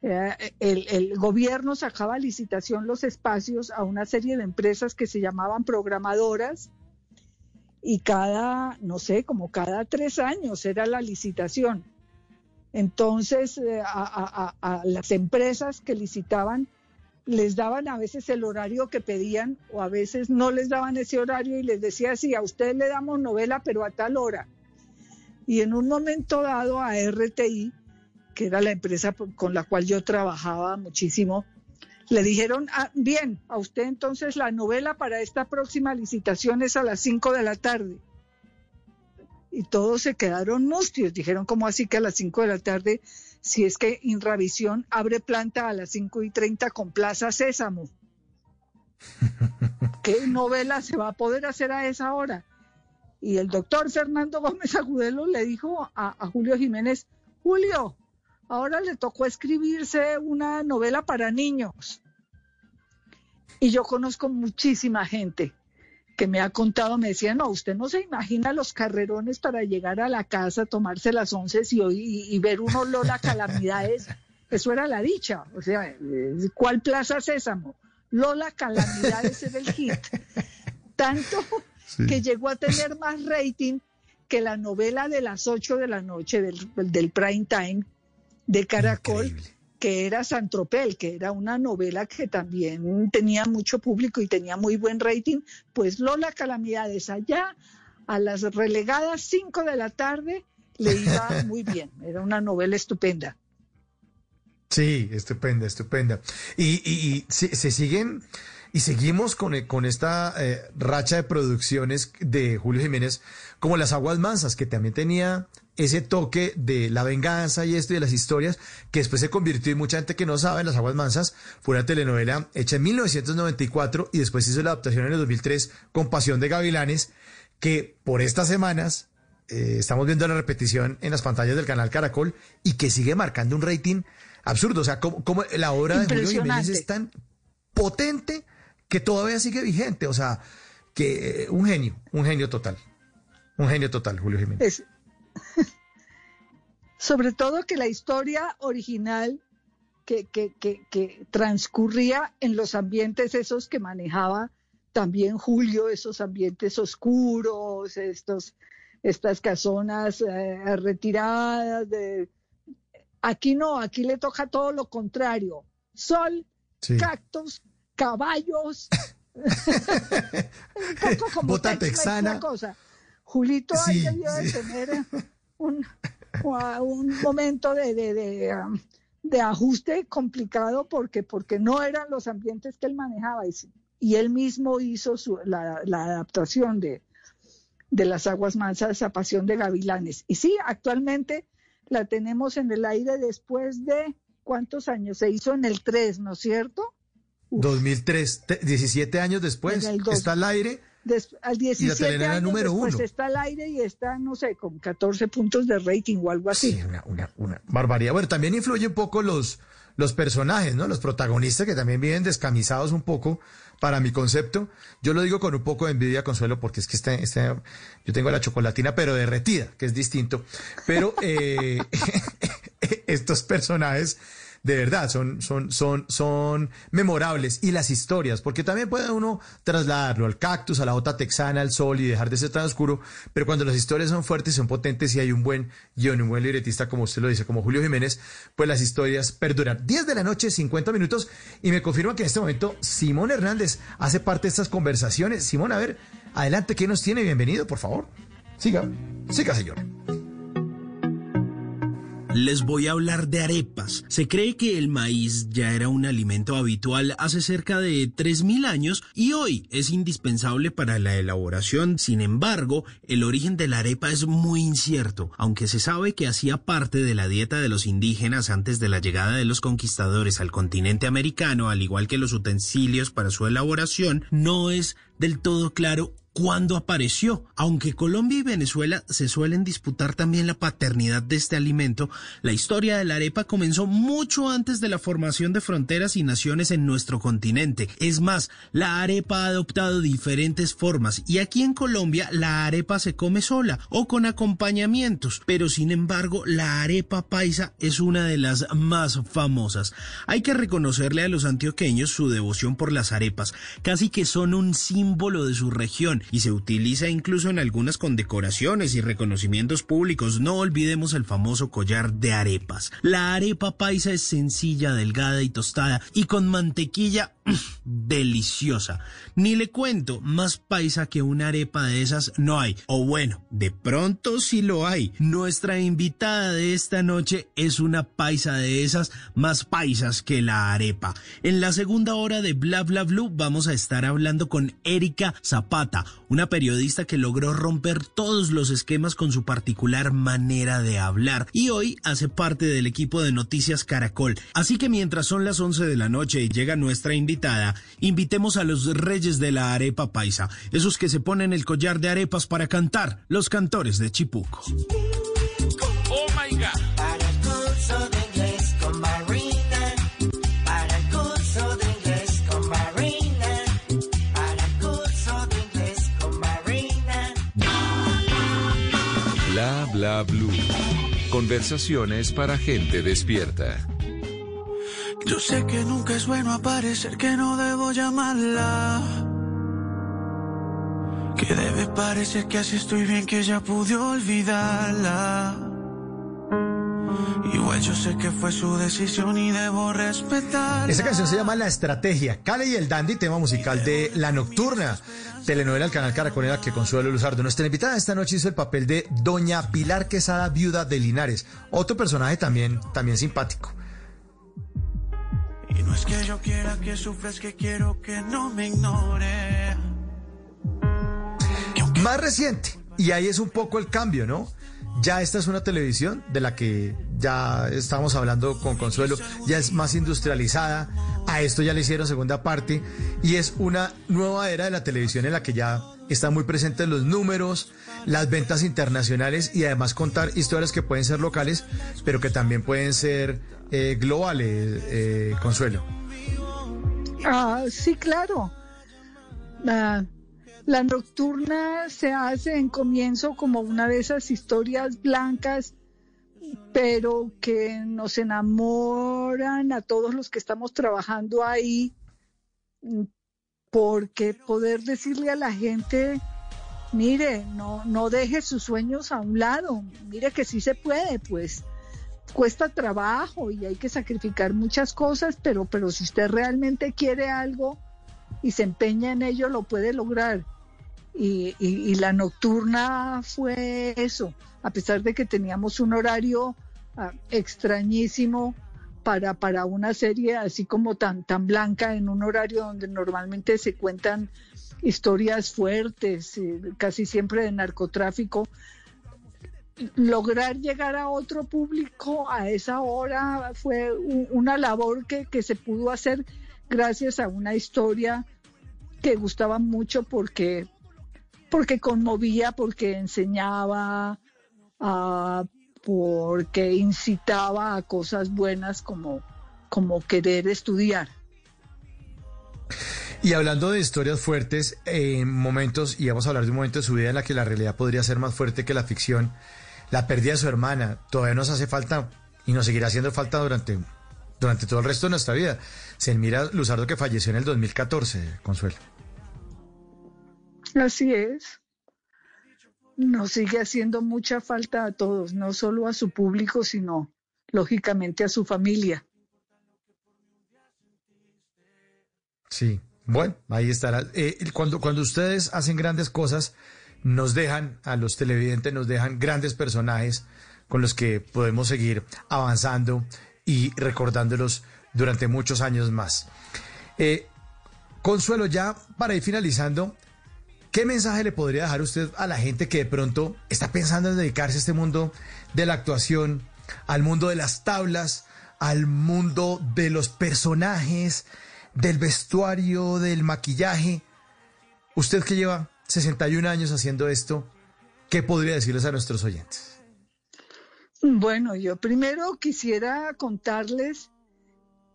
eh, el, gobierno sacaba a licitación los espacios a una serie de empresas que se llamaban programadoras y cada, no sé, como cada tres años era la licitación. Entonces, eh, a las empresas que licitaban les daban a veces el horario que pedían o a veces no les daban ese horario y les decía, sí, a usted le damos novela, pero a tal hora. Y en un momento dado a RTI, que era la empresa con la cual yo trabajaba muchísimo, le dijeron, ah, bien, a usted entonces la novela para esta próxima licitación es a las 5 de la tarde. Y todos se quedaron mustios, dijeron, ¿cómo así que a las 5 de la tarde? Si es que Inravisión abre planta a las 5 y 30 con Plaza Sésamo. ¿Qué novela se va a poder hacer a esa hora? Y el doctor Fernando Gómez Agudelo le dijo a, a Julio Jiménez, Julio, ahora le tocó escribirse una novela para niños. Y yo conozco muchísima gente que me ha contado, me decía, no, usted no se imagina los carrerones para llegar a la casa, tomarse las once y, y, y ver un olor a calamidades. Eso era la dicha. O sea, ¿cuál Plaza Sésamo? Lola Calamidades era el hit. Tanto que llegó a tener más rating que la novela de las 8 de la noche del, del prime time de Caracol, que era Santropel, que era una novela que también tenía mucho público y tenía muy buen rating, pues Lola Calamidades allá a las relegadas 5 de la tarde le iba muy bien, era una novela estupenda. Sí, estupenda, estupenda. Y, y, y se, se siguen y seguimos con, eh, con esta eh, racha de producciones de Julio Jiménez, como Las Aguas Mansas, que también tenía ese toque de la venganza y esto y de las historias, que después se convirtió en mucha gente que no sabe, Las Aguas Mansas fue una telenovela hecha en 1994 y después hizo la adaptación en el 2003 con Pasión de Gavilanes, que por estas semanas eh, estamos viendo la repetición en las pantallas del canal Caracol y que sigue marcando un rating absurdo. O sea, como, como la obra de Julio Jiménez es tan potente que todavía sigue vigente. O sea, que eh, un genio, un genio total. Un genio total, Julio Jiménez. Es- sobre todo que la historia original que, que, que, que transcurría en los ambientes esos que manejaba también Julio, esos ambientes oscuros, estos, estas casonas eh, retiradas. De... Aquí no, aquí le toca todo lo contrario. Sol, Sí. cactus, caballos. un poco como Bota texana. cosa. Julito ahí Sí, debió de tener un, un momento de, de, de, um, de ajuste complicado porque, porque no eran los ambientes que él manejaba y, y él mismo hizo su- la, la adaptación de, de las aguas mansas a Pasión de Gavilanes. Y sí, actualmente la tenemos en el aire después de cuántos años, se hizo en el 3, ¿no es cierto? 2003, te- 17 años después, está al aire. Des- al 17 telenovela años número después uno. está al aire y está, no sé, con 14 puntos de rating o algo así. Sí, una, una, una barbaridad. Bueno, también influye un poco los, los personajes, ¿no? Los protagonistas que también viven descamisados un poco, para mi concepto. Yo lo digo con un poco de envidia, Consuelo, porque es que este, este, yo tengo la chocolatina, pero derretida, que es distinto. Pero eh, estos personajes de verdad son, son, son, son memorables. Y las historias, porque también puede uno trasladarlo al cactus, a la bota texana, al sol y dejar de ser tan oscuro. Pero cuando las historias son fuertes son potentes y hay un buen guion, un buen libretista, como usted lo dice, como Julio Jiménez, pues las historias perduran. 10 de la noche, 50 minutos. Y me confirma que en este momento Simón Hernández hace parte de estas conversaciones. Simón, a ver, adelante, ¿qué nos tiene? Bienvenido, por favor. Siga, siga, señor. Les voy a hablar de arepas. Se cree que el maíz ya era un alimento habitual hace cerca de 3.000 años y hoy es indispensable para la elaboración. Sin embargo, el origen de la arepa es muy incierto, aunque se sabe que hacía parte de la dieta de los indígenas antes de la llegada de los conquistadores al continente americano, al igual que los utensilios para su elaboración, no es del todo claro cuándo apareció. Aunque Colombia y Venezuela se suelen disputar también la paternidad de este alimento, la historia de la arepa comenzó mucho antes de la formación de fronteras y naciones en nuestro continente. Es más, la arepa ha adoptado diferentes formas y aquí en Colombia la arepa se come sola o con acompañamientos, pero sin embargo la arepa paisa es una de las más famosas. Hay que reconocerle a los antioqueños su devoción por las arepas, casi que son un símbolo de su región y se utiliza incluso en algunas condecoraciones y reconocimientos públicos. No olvidemos el famoso collar de arepas. La arepa paisa es sencilla, delgada y tostada y con mantequilla deliciosa. Ni le cuento, más paisa que una arepa de esas no hay. O bueno, de pronto sí lo hay. Nuestra invitada de esta noche es una paisa de esas más paisas que la arepa. En la segunda hora de Bla Bla Blue vamos a estar hablando con Erika Zapata, una periodista que logró romper todos los esquemas con su particular manera de hablar y hoy hace parte del equipo de Noticias Caracol. Así que mientras son las 11 de la noche y llega nuestra invitada, invitemos a los reyes de la arepa paisa, esos que se ponen el collar de arepas para cantar, los cantores de Chipuco. Conversaciones para gente despierta. Yo sé que nunca es bueno aparecer, que no debo llamarla. Que debe parecer que así estoy bien, que ya pude olvidarla. Igual yo sé que fue su decisión y debo respetar. Esta canción se llama La Estrategia. Cale y el Dandy, tema musical de La Nocturna, telenovela del canal Caracol en la que Consuelo Luzardo, nuestra invitada esta noche, hizo el papel de Doña Pilar Quesada, viuda de Linares. Otro personaje también, también simpático. Y no es que yo quiera que sufras, que quiero que no me ignore. Más reciente, y ahí es un poco el cambio, ¿no? Ya esta es una televisión de la que ya estamos hablando con Consuelo, ya es más industrializada, a esto ya le hicieron segunda parte, y es una nueva era de la televisión en la que ya están muy presentes los números, las ventas internacionales y además contar historias que pueden ser locales, pero que también pueden ser eh, globales, eh, Consuelo. Ah, sí, claro. Ah, la nocturna se hace en comienzo como una de esas historias blancas, pero que nos enamoran a todos los que estamos trabajando ahí, porque poder decirle a la gente, mire, no, no deje sus sueños a un lado, mire que sí se puede, pues cuesta trabajo y hay que sacrificar muchas cosas, pero, pero si usted realmente quiere algo y se empeña en ello, lo puede lograr. Y, y, y la nocturna fue eso, a pesar de que teníamos un horario ah, extrañísimo para, para una serie así como tan, tan blanca, en un horario donde normalmente se cuentan historias fuertes, eh, casi siempre de narcotráfico, lograr llegar a otro público a esa hora fue una labor que, que se pudo hacer gracias a una historia que gustaba mucho porque, porque conmovía, porque enseñaba, ah, porque incitaba a cosas buenas como, como querer estudiar. Y hablando de historias fuertes, en momentos, y vamos a hablar de un momento de su vida en la que la realidad podría ser más fuerte que la ficción, la pérdida de su hermana, todavía nos hace falta y nos seguirá haciendo falta durante, durante todo el resto de nuestra vida. Se mira Luzardo que falleció en el 2014, Consuelo. Así es. Nos sigue haciendo mucha falta a todos, no solo a su público, sino lógicamente a su familia. Sí, bueno, ahí estará. Eh, cuando, cuando ustedes hacen grandes cosas, nos dejan, a los televidentes nos dejan grandes personajes con los que podemos seguir avanzando y recordándolos durante muchos años más. Eh, Consuelo, ya para ir finalizando, ¿qué mensaje le podría dejar usted a la gente que de pronto está pensando en dedicarse a este mundo de la actuación, al mundo de las tablas, al mundo de los personajes, del vestuario, del maquillaje? Usted que lleva 61 años haciendo esto, ¿qué podría decirles a nuestros oyentes? Bueno, yo primero quisiera contarles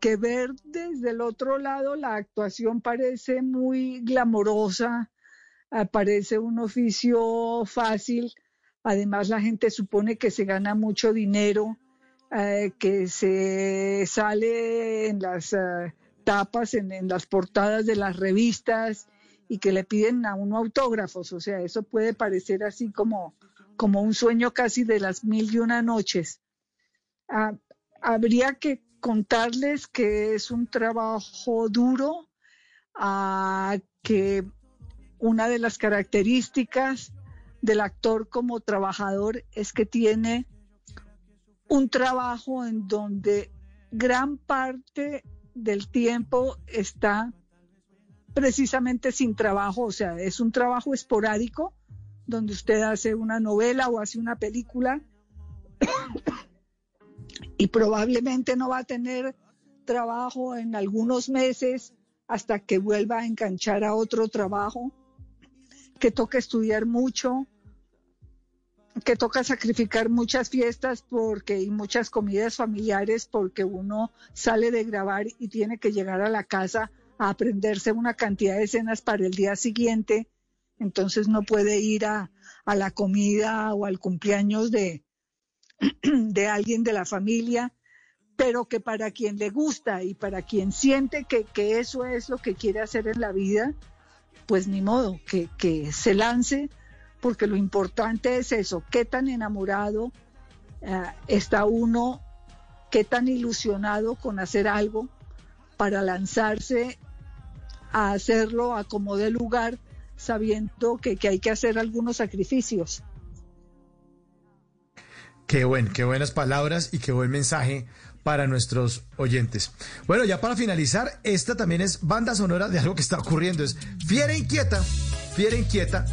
que ver desde el otro lado la actuación parece muy glamorosa, parece un oficio fácil, además la gente supone que se gana mucho dinero, eh, que se sale en las eh, tapas, en, en las portadas de las revistas y que le piden a uno autógrafos, o sea, eso puede parecer así como, como un sueño casi de las mil y una noches. Ah, habría que contarles que es un trabajo duro, ah, que una de las características del actor como trabajador es que tiene un trabajo en donde gran parte del tiempo está precisamente sin trabajo, o sea, es un trabajo esporádico donde usted hace una novela o hace una película y probablemente no va a tener trabajo en algunos meses hasta que vuelva a enganchar a otro trabajo, que toca estudiar mucho, que toca sacrificar muchas fiestas porque y muchas comidas familiares porque uno sale de grabar y tiene que llegar a la casa a aprenderse una cantidad de escenas para el día siguiente, entonces no puede ir a, a la comida o al cumpleaños de, de alguien de la familia, pero que para quien le gusta y para quien siente que, que eso es lo que quiere hacer en la vida, pues ni modo, que, que se lance, porque lo importante es eso, qué tan enamorado eh, está uno qué tan ilusionado con hacer algo para lanzarse a hacerlo a como de lugar, sabiendo que, que hay que hacer algunos sacrificios. Qué buen, qué buenas palabras y qué buen mensaje para nuestros oyentes. Bueno, ya para finalizar, esta también es banda sonora de algo que está ocurriendo. Es Fiera Inquieta, Fiera Inquieta,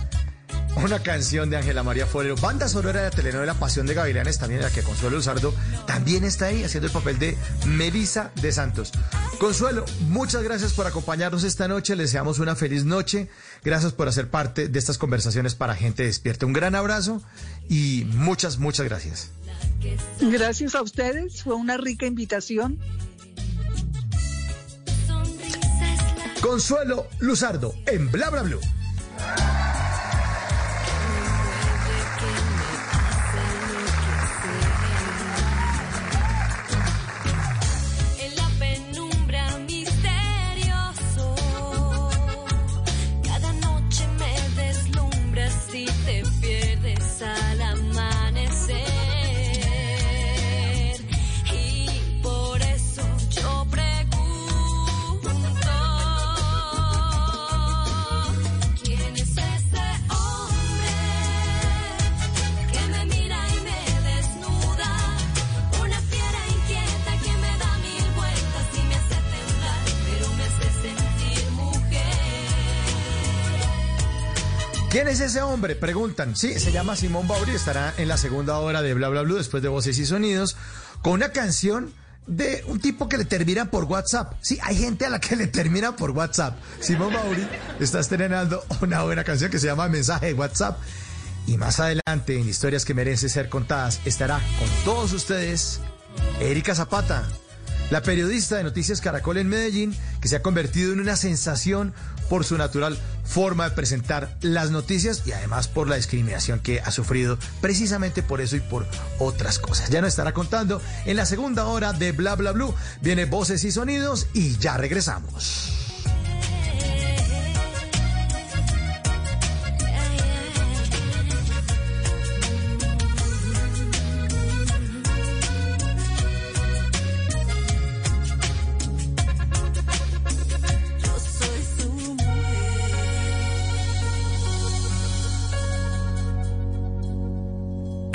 una canción de Ángela María Forero, banda sonora de la telenovela Pasión de Gavilanes, también en la que Consuelo Luzardo también está ahí haciendo el papel de Melisa de Santos. Consuelo, muchas gracias por acompañarnos esta noche, les deseamos una feliz noche, gracias por hacer parte de estas conversaciones para gente despierta. Un gran abrazo y muchas, muchas gracias. Gracias a ustedes, fue una rica invitación. Consuelo Luzardo en Bla Bla Blue. ¿Quién es ese hombre? Preguntan. Sí, se llama Simón Bauri, estará en la segunda hora de Bla Bla Blue después de Voces y Sonidos con una canción de un tipo que le termina por WhatsApp. Sí, hay gente a la que le termina por WhatsApp. Simón Bauri está estrenando una buena canción que se llama Mensaje de WhatsApp. Y más adelante, en Historias que merecen ser contadas, estará con todos ustedes Erika Zapata, la periodista de Noticias Caracol en Medellín, que se ha convertido en una sensación por su natural forma de presentar las noticias y además por la discriminación que ha sufrido precisamente por eso y por otras cosas. Ya nos estará contando en la segunda hora de Bla Bla Blue. Viene voces y sonidos y ya regresamos.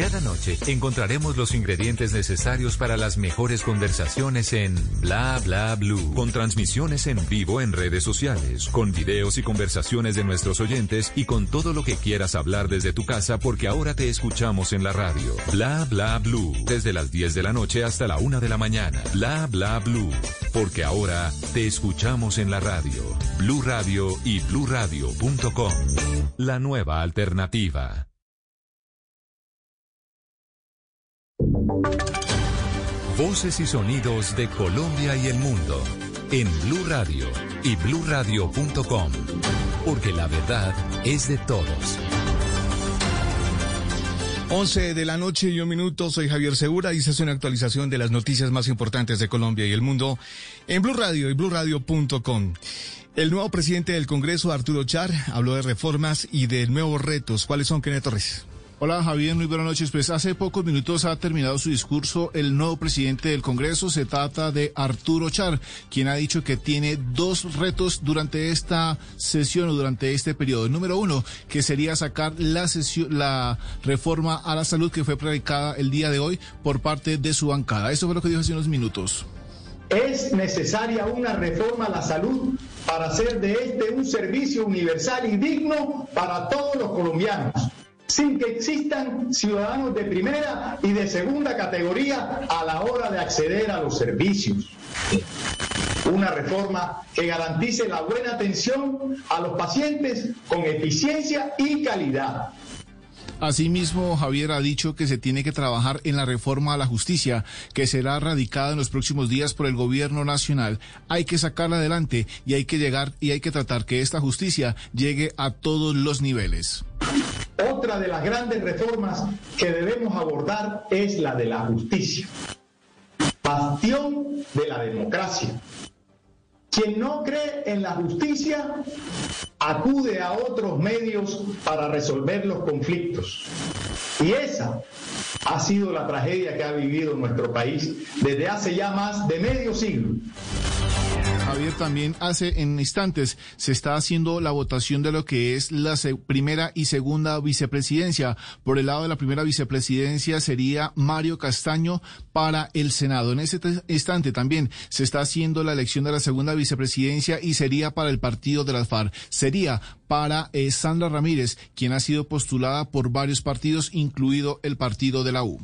Cada noche encontraremos los ingredientes necesarios para las mejores conversaciones en Bla Bla Blue, con transmisiones en vivo en redes sociales, con videos y conversaciones de nuestros oyentes y con todo lo que quieras hablar desde tu casa porque ahora te escuchamos en la radio. Bla Bla Blue, desde las 10 de la noche hasta la 1 de la mañana. Bla Bla Blue, porque ahora te escuchamos en la radio. Blue Radio y bluradio.com. La nueva alternativa. Voces y sonidos de Colombia y el mundo en Blue Radio y bluradio.com, porque la verdad es de todos. 11 de la noche y un minuto, soy Javier Segura y se hace una actualización de las noticias más importantes de Colombia y el mundo en Blue Radio y bluradio.com. El nuevo presidente del Congreso, Arturo Char, habló de reformas y de nuevos retos. ¿Cuáles son, Kenneth Torres? Hola Javier, muy buenas noches. Pues hace pocos minutos ha terminado su discurso el nuevo presidente del Congreso. Se trata de Arturo Char, quien ha dicho que tiene dos retos durante esta sesión o durante este periodo. Número uno, que sería sacar la, sesión, la reforma a la salud que fue predicada el día de hoy por parte de su bancada. Eso fue lo que dijo hace unos minutos. Es necesaria una reforma a la salud para hacer de este un servicio universal y digno para todos los colombianos, sin que existan ciudadanos de primera y de segunda categoría a la hora de acceder a los servicios. Una reforma que garantice la buena atención a los pacientes con eficiencia y calidad. Asimismo, Javier ha dicho que se tiene que trabajar en la reforma a la justicia, que será radicada en los próximos días por el gobierno nacional. Hay que sacarla adelante y hay que llegar y hay que tratar que esta justicia llegue a todos los niveles. Otra de las grandes reformas que debemos abordar es la de la justicia, bastión de la democracia. Quien no cree en la justicia acude a otros medios para resolver los conflictos. Y esa ha sido la tragedia que ha vivido nuestro país desde hace ya más de medio siglo. Javier, también hace en instantes se está haciendo la votación de lo que es la primera y segunda vicepresidencia. Por el lado de la primera vicepresidencia sería Mario Castaño para el Senado. En ese te- instante también se está haciendo la elección de la segunda vicepresidencia y sería para el partido de las FARC. Sería para eh, Sandra Ramírez, quien ha sido postulada por varios partidos, incluido el partido de la U.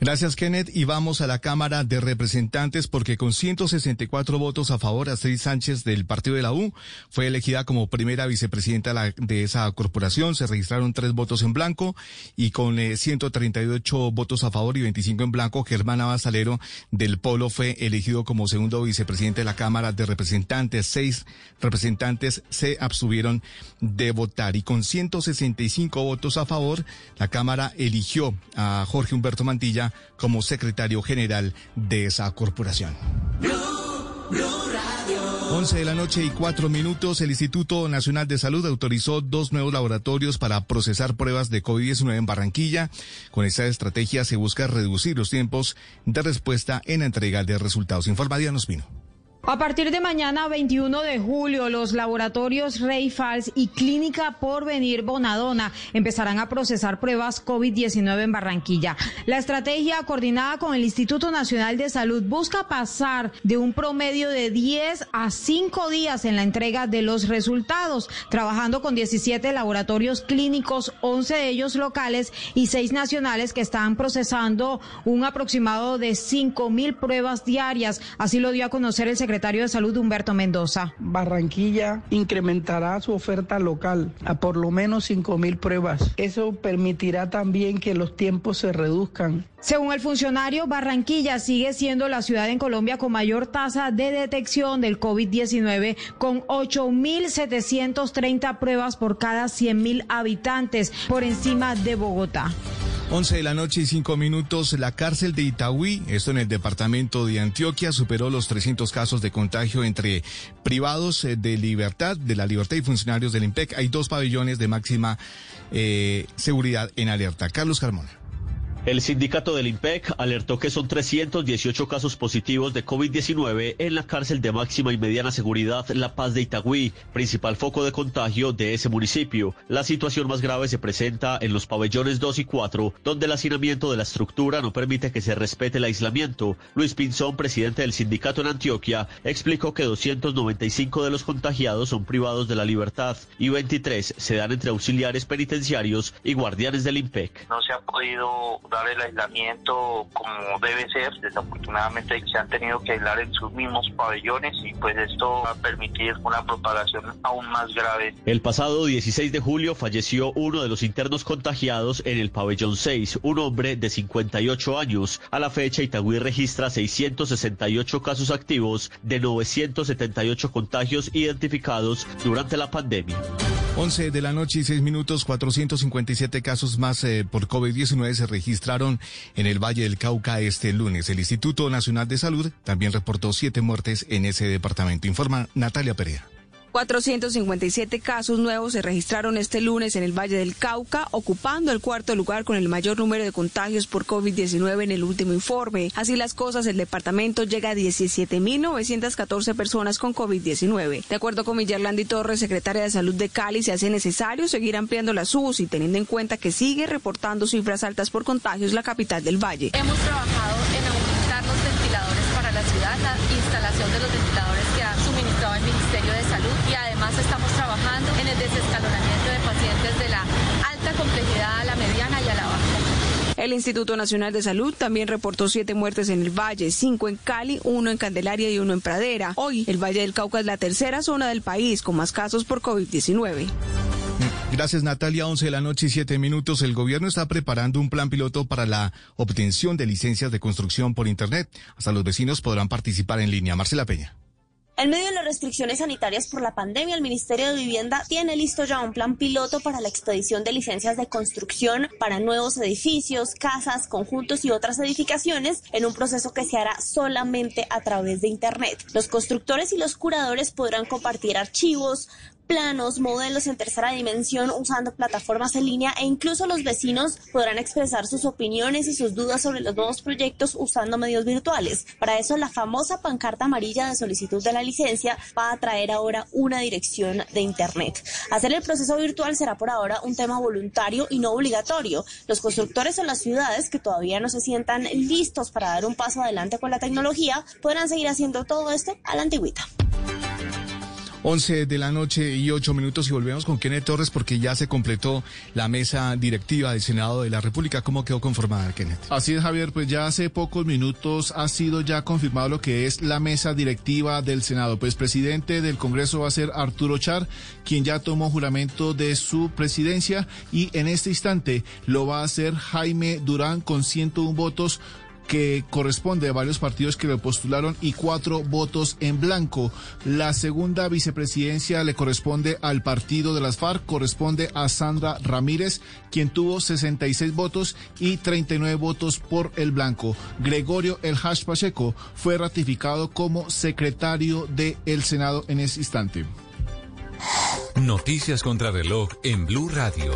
Gracias, Kenneth. Y vamos a la Cámara de Representantes porque con 164 votos a favor, Astrid Sánchez del Partido de la U fue elegida como primera vicepresidenta de esa corporación. Se registraron tres votos en blanco y con eh, 138 votos a favor y 25 en blanco, Germán Abasalero del Polo fue elegido como segundo vicepresidente de la Cámara de Representantes. Seis representantes se abstuvieron de votar y con 165 votos a favor, la Cámara eligió a Jorge Humberto Mantilla como secretario general de esa corporación. 11 de la noche y cuatro minutos, el Instituto Nacional de Salud autorizó dos nuevos laboratorios para procesar pruebas de COVID-19 en Barranquilla. Con esta estrategia se busca reducir los tiempos de respuesta en la entrega de resultados. Informa Diana Ospino. A partir de mañana 21 de julio, los laboratorios Rey Fals y Clínica Porvenir Bonadona empezarán a procesar pruebas COVID-19 en Barranquilla. La estrategia coordinada con el Instituto Nacional de Salud busca pasar de un promedio de 10 a 5 días en la entrega de los resultados, trabajando con 17 laboratorios clínicos, 11 de ellos locales y 6 nacionales que están procesando un aproximado de 5 mil pruebas diarias. Así lo dio a conocer el secretario de Salud Humberto Mendoza. Barranquilla incrementará su oferta local a por lo menos 5 mil pruebas. Eso permitirá también que los tiempos se reduzcan. Según el funcionario, Barranquilla sigue siendo la ciudad en Colombia con mayor tasa de detección del COVID-19, con 8.730 pruebas por cada 100.000 habitantes, por encima de Bogotá. 11 de la noche y 5 minutos, la cárcel de Itagüí, esto en el departamento de Antioquia, superó los 300 casos de contagio entre privados eh, de libertad, de la libertad y funcionarios del IMPEC. Hay dos pabellones de máxima eh, seguridad en alerta. Carlos Carmona. El sindicato del IMPEC alertó que son 318 casos positivos de COVID-19 en la cárcel de máxima y mediana seguridad La Paz de Itagüí, principal foco de contagio de ese municipio. La situación más grave se presenta en los pabellones 2 y 4, donde el hacinamiento de la estructura no permite que se respete el aislamiento. Luis Pinzón, presidente del sindicato en Antioquia, explicó que 295 de los contagiados son privados de la libertad y 23 se dan entre auxiliares penitenciarios y guardianes del IMPEC. no se ha podido dar el aislamiento como debe ser. Desafortunadamente se han tenido que aislar en sus mismos pabellones y pues esto va a permitir una propagación aún más grave. El pasado 16 de julio falleció uno de los internos contagiados en el pabellón 6, un hombre de 58 años. A la fecha, Itagüí registra 668 casos activos de 978 contagios identificados durante la pandemia. 11 de la noche y 6 minutos, 457 casos más eh, por COVID-19 se registraron en el Valle del Cauca este lunes. El Instituto Nacional de Salud también reportó siete muertes en ese departamento. Informa Natalia Perea. 457 casos nuevos se registraron este lunes en el Valle del Cauca, ocupando el cuarto lugar con el mayor número de contagios por COVID-19 en el último informe. Así las cosas, el departamento llega a 17.914 personas con COVID-19. De acuerdo con Villarlandi Torres, secretaria de Salud de Cali, se hace necesario seguir ampliando las UCI, teniendo en cuenta que sigue reportando cifras altas por contagios la capital del Valle. Hemos trabajado en aumentar los ventiladores para la ciudad, la instalación de los ventiladores que ha suministrado el Ministerio de Salud y además estamos trabajando en el desescalonamiento de pacientes de la alta complejidad a la mediana y a la baja. El Instituto Nacional de Salud también reportó siete muertes en el Valle, cinco en Cali, uno en Candelaria y uno en Pradera. Hoy, el Valle del Cauca es la tercera zona del país con más casos por COVID-19. Gracias Natalia, 11 de la noche y 7 minutos. El gobierno está preparando un plan piloto para la obtención de licencias de construcción por Internet. Hasta los vecinos podrán participar en línea. Marcela Peña. En medio de las restricciones sanitarias por la pandemia, el Ministerio de Vivienda tiene listo ya un plan piloto para la expedición de licencias de construcción para nuevos edificios, casas, conjuntos y otras edificaciones en un proceso que se hará solamente a través de Internet. Los constructores y los curadores podrán compartir archivos, planos, modelos en tercera dimensión usando plataformas en línea e incluso los vecinos podrán expresar sus opiniones y sus dudas sobre los nuevos proyectos usando medios virtuales. Para eso la famosa pancarta amarilla de solicitud de la licencia va a traer ahora una dirección de Internet. Hacer el proceso virtual será por ahora un tema voluntario y no obligatorio. Los constructores o las ciudades que todavía no se sientan listos para dar un paso adelante con la tecnología podrán seguir haciendo todo esto a la antigüita. 11 de la noche y 8 minutos y volvemos con Kenneth Torres porque ya se completó la mesa directiva del Senado de la República. ¿Cómo quedó conformada, Kenneth? Así es, Javier, pues ya hace pocos minutos ha sido ya confirmado lo que es la mesa directiva del Senado. Pues presidente del Congreso va a ser Arturo Char, quien ya tomó juramento de su presidencia y en este instante lo va a hacer Jaime Durán con 101 votos que corresponde a varios partidos que lo postularon y cuatro votos en blanco. La segunda vicepresidencia le corresponde al partido de las FARC, corresponde a Sandra Ramírez, quien tuvo 66 votos y 39 votos por el blanco. Gregorio El Hash Pacheco fue ratificado como secretario del Senado en ese instante. Noticias contra reloj en Blue Radio.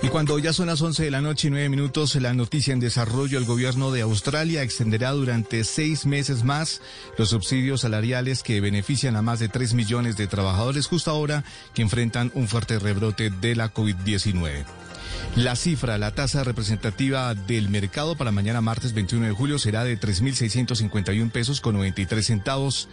Y cuando ya son las 11 de la noche y 9 minutos, la noticia en desarrollo, el gobierno de Australia extenderá durante seis meses más los subsidios salariales que benefician a más de 3 millones de trabajadores justo ahora que enfrentan un fuerte rebrote de la COVID-19. La cifra, la tasa representativa del mercado para mañana martes 21 de julio será de 3.651 pesos con 93 centavos.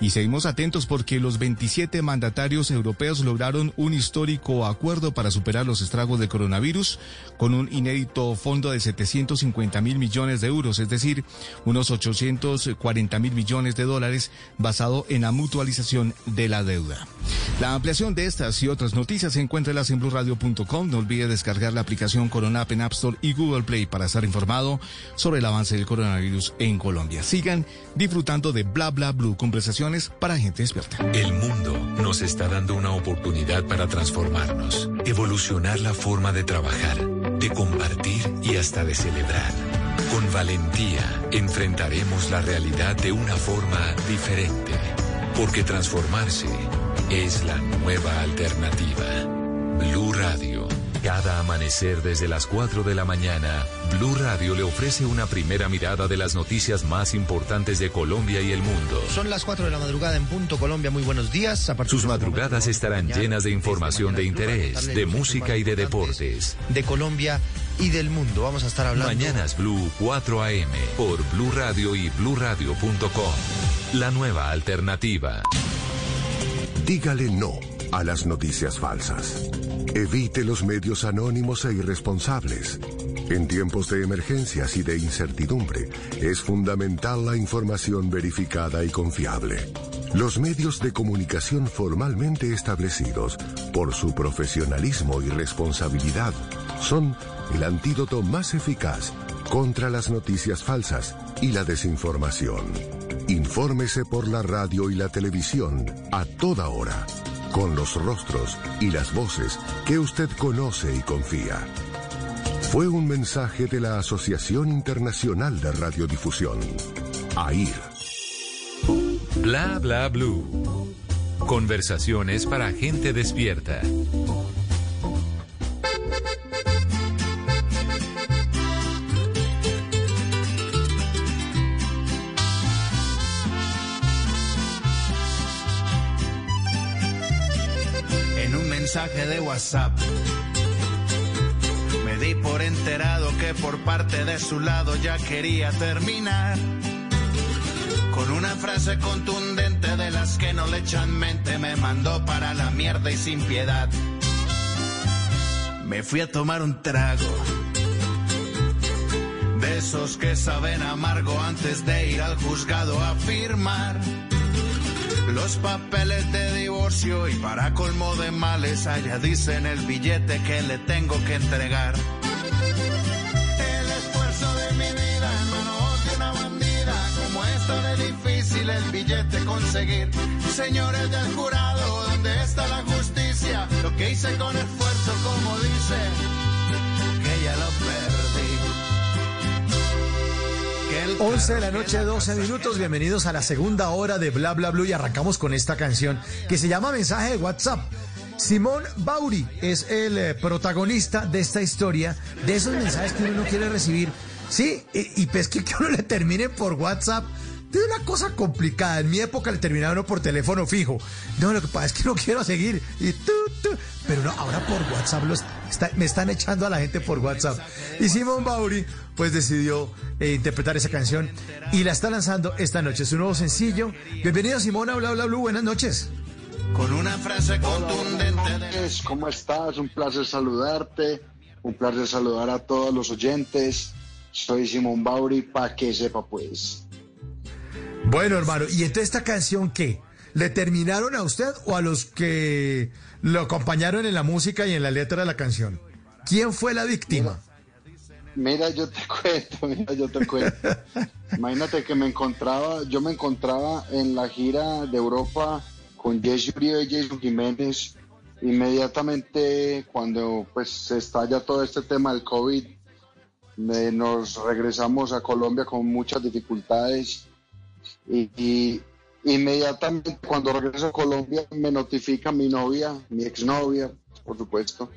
Y seguimos atentos porque los 27 mandatarios europeos lograron un histórico acuerdo para superar los estragos del coronavirus con un inédito fondo de 750 mil millones de euros, es decir, unos 840 mil millones de dólares basado en la mutualización de la deuda. La ampliación de estas y otras noticias encuéntrelas en blurradio.com. No olvide descargar la aplicación Corona App en App Store y Google Play para estar informado sobre el avance del coronavirus en Colombia. Sigan disfrutando de Bla Bla Blue, para gente despierta. El mundo nos está dando una oportunidad para transformarnos, evolucionar la forma de trabajar, de compartir y hasta de celebrar. Con valentía enfrentaremos la realidad de una forma diferente, porque transformarse es la nueva alternativa. Blue Radio. Cada amanecer desde las 4 de la mañana, Blue Radio le ofrece una primera mirada de las noticias más importantes de Colombia y el mundo. Son las 4 de la madrugada en punto Colombia. Muy buenos días. A partir Sus de este madrugadas momento, estarán mañana, llenas de información de interés, de música y de deportes. De Colombia y del mundo. Vamos a estar hablando. Mañanas Blue 4 AM por Blue Radio y bluradio.com. La nueva alternativa. Dígale no a las noticias falsas. Evite los medios anónimos e irresponsables. En tiempos de emergencias y de incertidumbre, es fundamental la información verificada y confiable. Los medios de comunicación formalmente establecidos, por su profesionalismo y responsabilidad, son el antídoto más eficaz contra las noticias falsas y la desinformación. Infórmese por la radio y la televisión a toda hora, con los rostros y las voces que usted conoce y confía. Fue un mensaje de la Asociación Internacional de Radiodifusión, AIR. Bla bla blue. Conversaciones para gente despierta. Mensaje de WhatsApp me di por enterado que por parte de su lado ya quería terminar. Con una frase contundente de las que no le echan mente me mandó para la mierda y sin piedad. Me fui a tomar un trago. De esos que saben amargo antes de ir al juzgado a firmar los papeles de divorcio y para colmo de males allá dice en el billete que le tengo que entregar. El esfuerzo de mi vida en manos de una bandida, como esto de difícil el billete conseguir. Señores del jurado, ¿dónde está la justicia? Lo que hice con esfuerzo, como dice, que ya lo perdí. Que el 11 de la noche, 12 minutos. Bienvenidos a la segunda hora de Bla Bla Blue y arrancamos con esta canción que se llama Mensaje de WhatsApp. Simón Bauri es el eh, protagonista de esta historia, de esos mensajes que uno no quiere recibir. Sí, y, y pues que uno le termine por WhatsApp. Es una cosa complicada. En mi época le terminaba uno por teléfono fijo. No, lo que pasa es que no quiero seguir. Y tú, tú. Pero no, ahora por WhatsApp los está- me están echando a la gente por WhatsApp. Y Simón Bauri, pues decidió eh, interpretar esa canción y la está lanzando esta noche. Su nuevo sencillo. Bienvenido, Simón, a Bla Bla Blue. Buenas noches. Con una frase contundente. noches, ¿cómo estás? Un placer saludarte, un placer saludar a todos los oyentes. Soy Simón Bauri, para que sepa pues. Bueno, hermano, ¿y entonces esta canción qué? ¿Le terminaron a usted o a los que lo acompañaron en la música y en la letra de la canción? ¿Quién fue la víctima? Mira, yo te cuento, mira, yo te cuento. Imagínate que me encontraba, yo me encontraba en la gira de Europa con Jesse Uribe y Jason Jiménez. Inmediatamente cuando pues se estalla todo este tema del COVID, me- nos regresamos a Colombia con muchas dificultades y, y inmediatamente cuando regreso a Colombia me notifica mi novia, mi exnovia, por supuesto,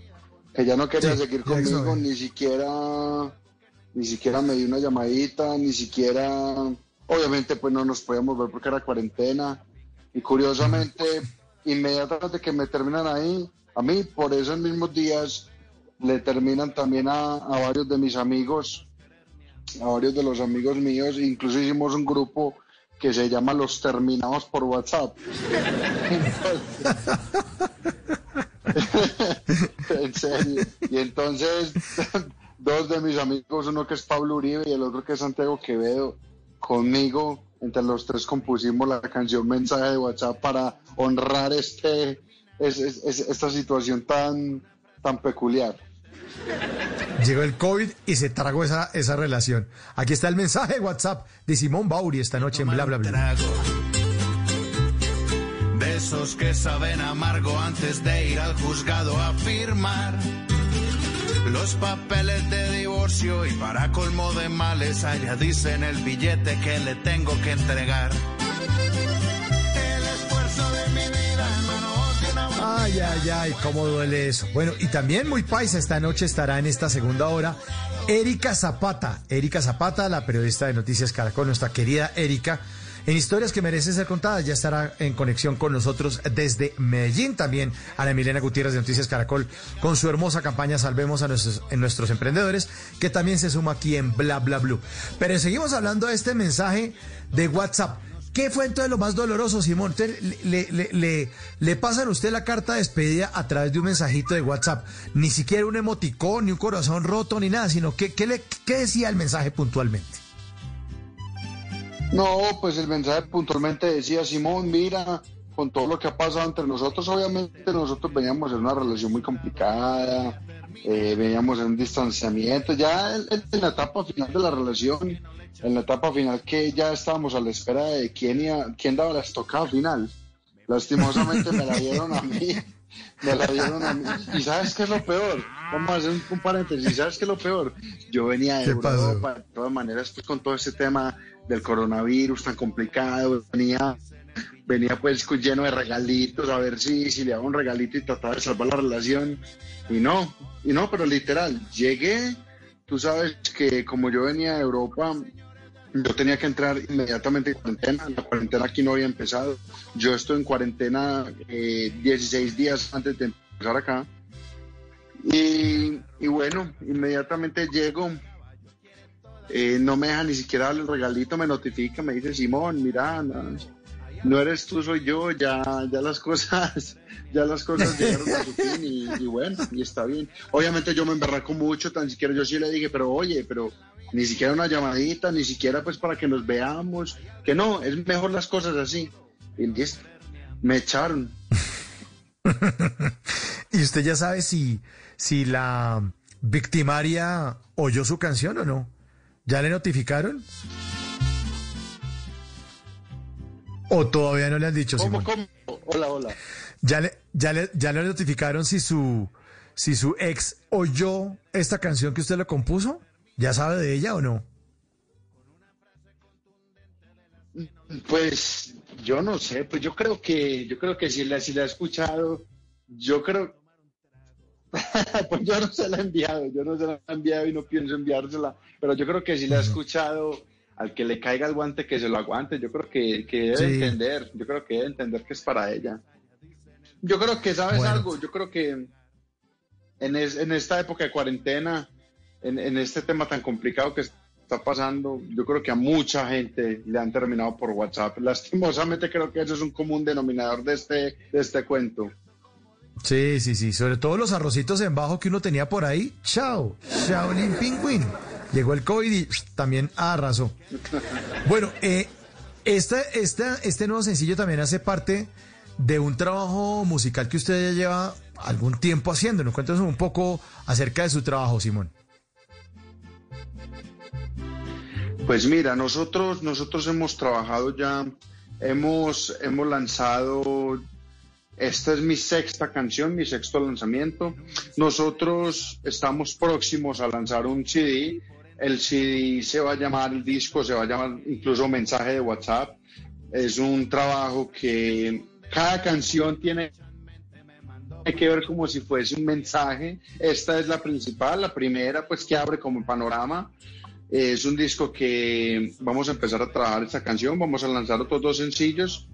que ya no quería Sí, seguir conmigo, ni siquiera, ni siquiera me dio una llamadita, ni siquiera, obviamente pues no nos podíamos ver porque era cuarentena. Y curiosamente inmediatamente que me terminan ahí, a mí por esos mismos días le terminan también a, a varios de mis amigos, a varios de los amigos míos, incluso hicimos un grupo que se llama Los Terminados por WhatsApp. en serio. Y entonces, dos de mis amigos, uno que es Pablo Uribe y el otro que es Santiago Quevedo, conmigo, entre los tres compusimos la canción Mensaje de WhatsApp para honrar este, es- es- es- esta situación tan, tan peculiar. Llegó el COVID y se tragó esa, relación. Aquí está el mensaje de WhatsApp de Simón Bauri esta noche en Bla Bla Bla. De esos que saben amargo antes de ir al juzgado a firmar los papeles de divorcio y para colmo de males allá dicen el billete que le tengo que entregar. Ay, ay, ay, cómo duele eso. Bueno, y también muy paisa esta noche estará en esta segunda hora Erika Zapata. Erika Zapata, la periodista de Noticias Caracol, nuestra querida Erika. En historias que merecen ser contadas, ya estará en conexión con nosotros desde Medellín también Ana Milena Gutiérrez de Noticias Caracol con su hermosa campaña Salvemos a nuestros, en nuestros emprendedores, que también se suma aquí en Bla Bla Blue. Pero seguimos hablando de este mensaje de WhatsApp. ¿Qué fue entonces lo más doloroso, Simón? Le, le, le, pasan a usted la carta de despedida a través de un mensajito de WhatsApp. Ni siquiera un emoticón, ni un corazón roto, ni nada, sino que, ¿qué, le, qué decía el mensaje puntualmente? No, pues el mensaje puntualmente decía, Simón, mira, con todo lo que ha pasado entre nosotros, obviamente nosotros veníamos en una relación muy complicada, eh, veníamos en un distanciamiento, ya en la etapa final de la relación, en la etapa final que ya estábamos a la espera de quién, iba- quién daba la estocada final. Lastimosamente me la dieron a mí, me la dieron a mí. ¿Y sabes qué es lo peor? Vamos a hacer un, un paréntesis, ¿sabes qué es lo peor? Yo venía de. Europa, de todas maneras, pues con todo este tema del coronavirus tan complicado, venía, venía pues lleno de regalitos, a ver si, si le hago un regalito y trataba de salvar la relación. Y no, y no, pero literal, llegué, tú sabes que como yo venía de Europa, yo tenía que entrar inmediatamente en cuarentena, la cuarentena aquí no había empezado, yo estoy en cuarentena eh, 16 días antes de empezar acá. Y, bueno, inmediatamente llego, eh, no me deja ni siquiera el regalito, me notifica, me dice, Simón, mira, no, no eres tú, soy yo, ya, ya las cosas, ya las cosas llegaron a su fin y, y bueno, y está bien. Obviamente yo me emberraco mucho, tan siquiera yo sí le dije, pero oye, pero ni siquiera una llamadita, ni siquiera pues para que nos veamos, que no, es mejor las cosas así. Y listo, me echaron. ¿Y usted ya sabe si, si la victimaria oyó su canción o no? ¿Ya le notificaron? ¿O todavía no le han dicho, ¿Cómo, Simón? cómo? Hola, hola. ¿Ya le, ya, le, ¿Ya le notificaron si su, si su ex oyó esta canción que usted le compuso? ¿Ya sabe de ella o no? Pues yo no sé, pues yo creo que, yo creo que si la, si la he escuchado, yo creo, pues yo no se la he enviado, yo no se la he enviado y no pienso enviársela, pero yo creo que si la he escuchado, al que le caiga el guante, que se lo aguante, yo creo que, que debe Sí. entender, yo creo que debe entender que es para ella. Yo creo que, ¿sabes Bueno. algo? Yo creo que en, es- en esta época de cuarentena, en, en este tema tan complicado que está pasando, yo creo que a mucha gente le han terminado por WhatsApp. Lastimosamente creo que eso es un común denominador de este, de este cuento. Sí, sí, sí. Sobre todo los arrocitos en bajo que uno tenía por ahí. Chao. Shaolin Penguin. Llegó el COVID y también arrasó. Bueno, eh, esta, esta, este nuevo sencillo también hace parte de un trabajo musical que usted ya lleva algún tiempo haciendo. Cuéntanos un poco acerca de su trabajo, Simón. Pues mira, nosotros, nosotros hemos trabajado ya, hemos, hemos lanzado, esta es mi sexta canción, mi sexto lanzamiento. Nosotros estamos próximos a lanzar un CD. El CD se va a llamar, el disco se va a llamar incluso mensaje de WhatsApp. Es un trabajo que cada canción tiene que ver como si fuese un mensaje. Esta es la principal, la primera, pues que abre como panorama. Es un disco que vamos a empezar a trabajar esta canción, vamos a lanzar otros dos sencillos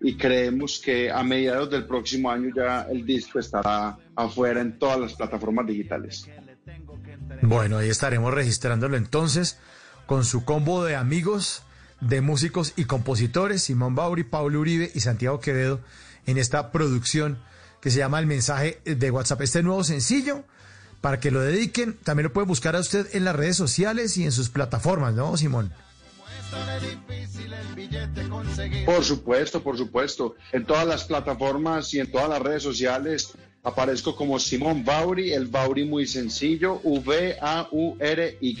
y creemos que a mediados del próximo año ya el disco estará afuera en todas las plataformas digitales. Bueno, ahí estaremos registrándolo entonces con su combo de amigos, de músicos y compositores, Simón Bauri, Pablo Uribe y Santiago Quevedo, en esta producción que se llama El Mensaje de WhatsApp. Este nuevo sencillo, para que lo dediquen, también lo puede buscar a usted en las redes sociales y en sus plataformas, ¿no, Simón? Por supuesto, por supuesto. En todas las plataformas y en todas las redes sociales aparezco como Simón Bauri, el Bauri muy sencillo, V-A-U-R-Y.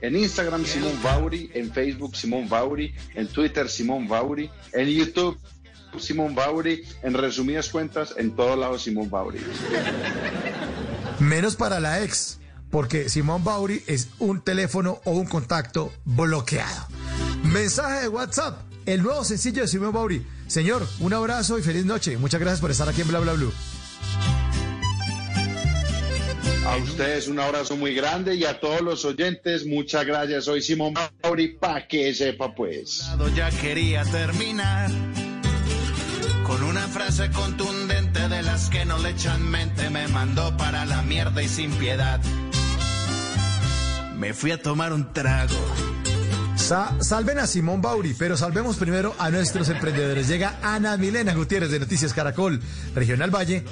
En Instagram Simón Bauri, en Facebook Simón Bauri, en Twitter Simón Bauri, en YouTube Simón Bauri, en resumidas cuentas, en todos lados Simón Bauri. Menos para la ex, porque Simón Bauri es un teléfono o un contacto bloqueado. Mensaje de WhatsApp, el nuevo sencillo de Simón Bauri. Señor, un abrazo y feliz noche. Muchas gracias por estar aquí en Bla Bla Blue. A ustedes un abrazo muy grande y a todos los oyentes, muchas gracias. Soy Simón Bauri, pa' que sepa pues. Ya quería terminar con una frase contundente de las que no le echan mente. Me mandó para la mierda y sin piedad. Me fui a tomar un trago. Sa- salven a Simón Bauri, pero salvemos primero a nuestros emprendedores. Llega Ana Milena Gutiérrez de Noticias Caracol, Regional Valle,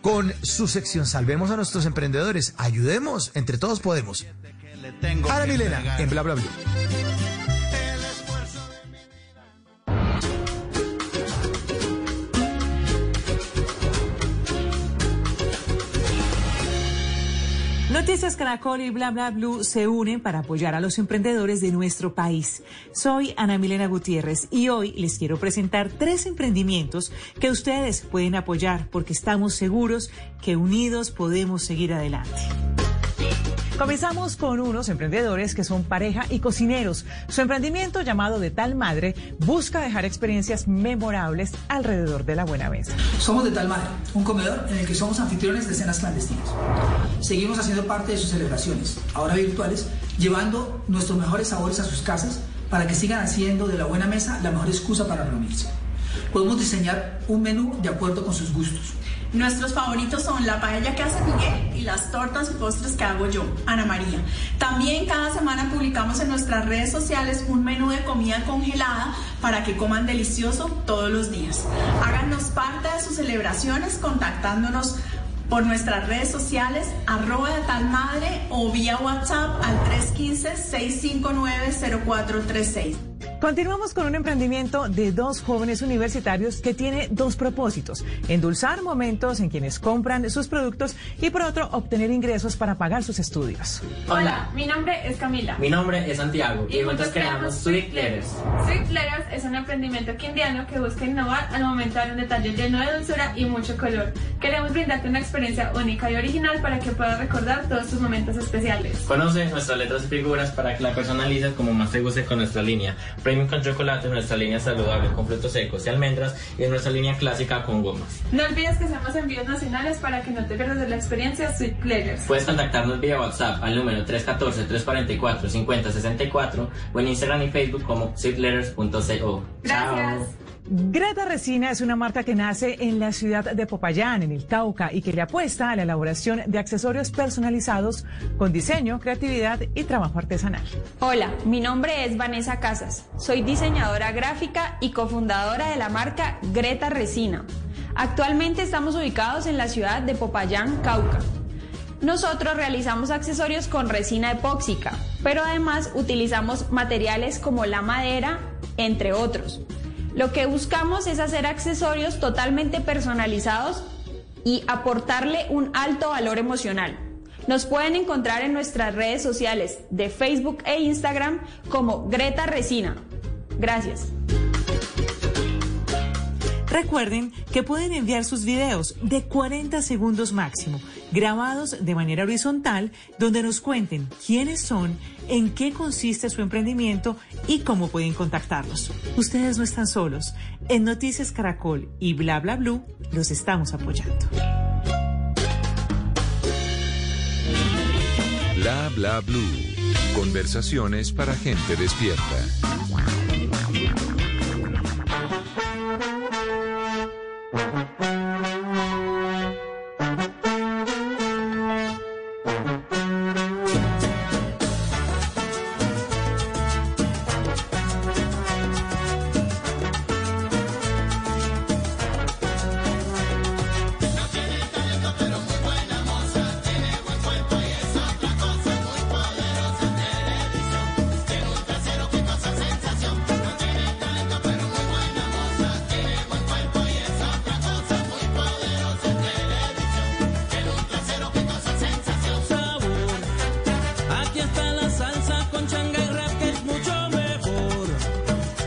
con su sección Salvemos a nuestros emprendedores. Ayudemos, entre todos podemos. Ana Milena, en Bla Bla Blue. Noticias Caracol y Bla Bla Blue se unen para apoyar a los emprendedores de nuestro país. Soy Ana Milena Gutiérrez y hoy les quiero presentar tres emprendimientos que ustedes pueden apoyar porque estamos seguros que unidos podemos seguir adelante. Comenzamos con unos emprendedores que son pareja y cocineros. Su emprendimiento llamado De Tal Madre busca dejar experiencias memorables alrededor de la buena mesa. Somos de Tal Madre, un comedor en el que somos anfitriones de cenas clandestinas. Seguimos haciendo parte de sus celebraciones, ahora virtuales, llevando nuestros mejores sabores a sus casas para que sigan haciendo de la buena mesa la mejor excusa para reunirse. Podemos diseñar un menú de acuerdo con sus gustos. Nuestros favoritos son la paella que hace Miguel y las tortas y postres que hago yo, Ana María. También cada semana publicamos en nuestras redes sociales un menú de comida congelada para que coman delicioso todos los días. Háganos parte de sus celebraciones contactándonos por nuestras redes sociales, arroba de tal madre o vía WhatsApp al 315-659-0436. Continuamos con un emprendimiento de dos jóvenes universitarios que tiene dos propósitos. Endulzar momentos en quienes compran sus productos y por otro obtener ingresos para pagar sus estudios. Hola, mi nombre es Camila. Mi nombre es Santiago y, juntos creamos Sweet Letters. Sweet Letters es un emprendimiento quindiano que busca innovar al momento de dar un detalle lleno de dulzura y mucho color. Queremos brindarte una experiencia única y original para que puedas recordar todos tus momentos especiales. Conoce nuestras letras y figuras para que la personalices como más te guste con nuestra línea. Premium con chocolate, nuestra línea saludable con frutos secos y almendras y en nuestra línea clásica con gomas. No olvides que hacemos envíos nacionales para que no te pierdas de la experiencia Sweet Letters. Puedes contactarnos vía WhatsApp al número 314-344-5064 o en Instagram y Facebook como sweetletters.co. Gracias. Greta Resina es una marca que nace en la ciudad de Popayán, en el Cauca, y que le apuesta a la elaboración de accesorios personalizados con diseño, creatividad y trabajo artesanal. Hola, mi nombre es Vanessa Casas. Soy diseñadora gráfica y cofundadora de la marca Greta Resina. Actualmente estamos ubicados en la ciudad de Popayán, Cauca. Nosotros realizamos accesorios con resina epóxica, pero además utilizamos materiales como la madera, entre otros. Lo que buscamos es hacer accesorios totalmente personalizados y aportarle un alto valor emocional. Nos pueden encontrar en nuestras redes sociales de Facebook e Instagram como Greta Resina. Gracias. Recuerden que pueden enviar sus videos de 40 segundos máximo, grabados de manera horizontal, donde nos cuenten quiénes son, en qué consiste su emprendimiento y cómo pueden contactarlos. Ustedes no están solos. En Noticias Caracol y Bla Bla los estamos apoyando. Bla Bla Blue. Conversaciones para gente despierta.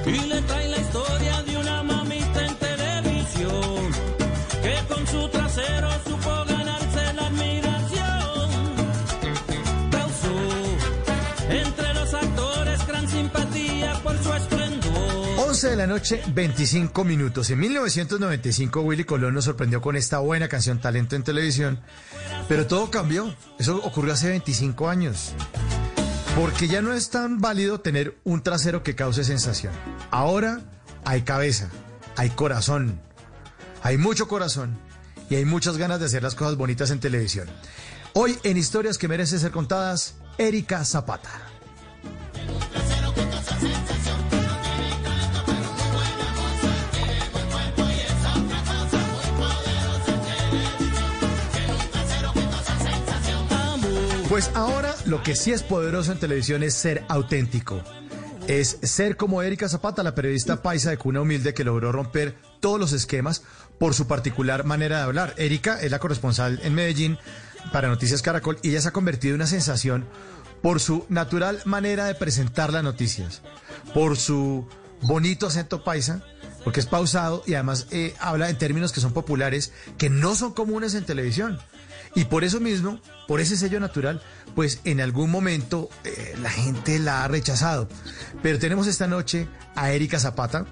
Y de la admiración. Causó entre los actores gran simpatía por su esplendor. 11 de la noche, 25 minutos. En 1995 Willy Colón nos sorprendió con esta buena canción Talento en Televisión, pero todo cambió. Eso ocurrió hace 25 años. Porque ya no es tan válido tener un trasero que cause sensación. Ahora hay cabeza, hay corazón, hay mucho corazón y hay muchas ganas de hacer las cosas bonitas en televisión. Hoy en Historias que merecen ser contadas, Erika Zapata. Pues ahora lo que sí es poderoso en televisión es ser auténtico. Es ser como Erika Zapata, la periodista paisa de cuna humilde que logró romper todos los esquemas por su particular manera de hablar. Erika es la corresponsal en Medellín para Noticias Caracol y ella se ha convertido en una sensación por su natural manera de presentar las noticias, por su bonito acento paisa, porque es pausado y además eh, habla en términos que son populares, que no son comunes en televisión. Y por eso mismo, por ese sello natural, pues en algún momento eh, la gente la ha rechazado. Pero tenemos esta noche a Erika Zapata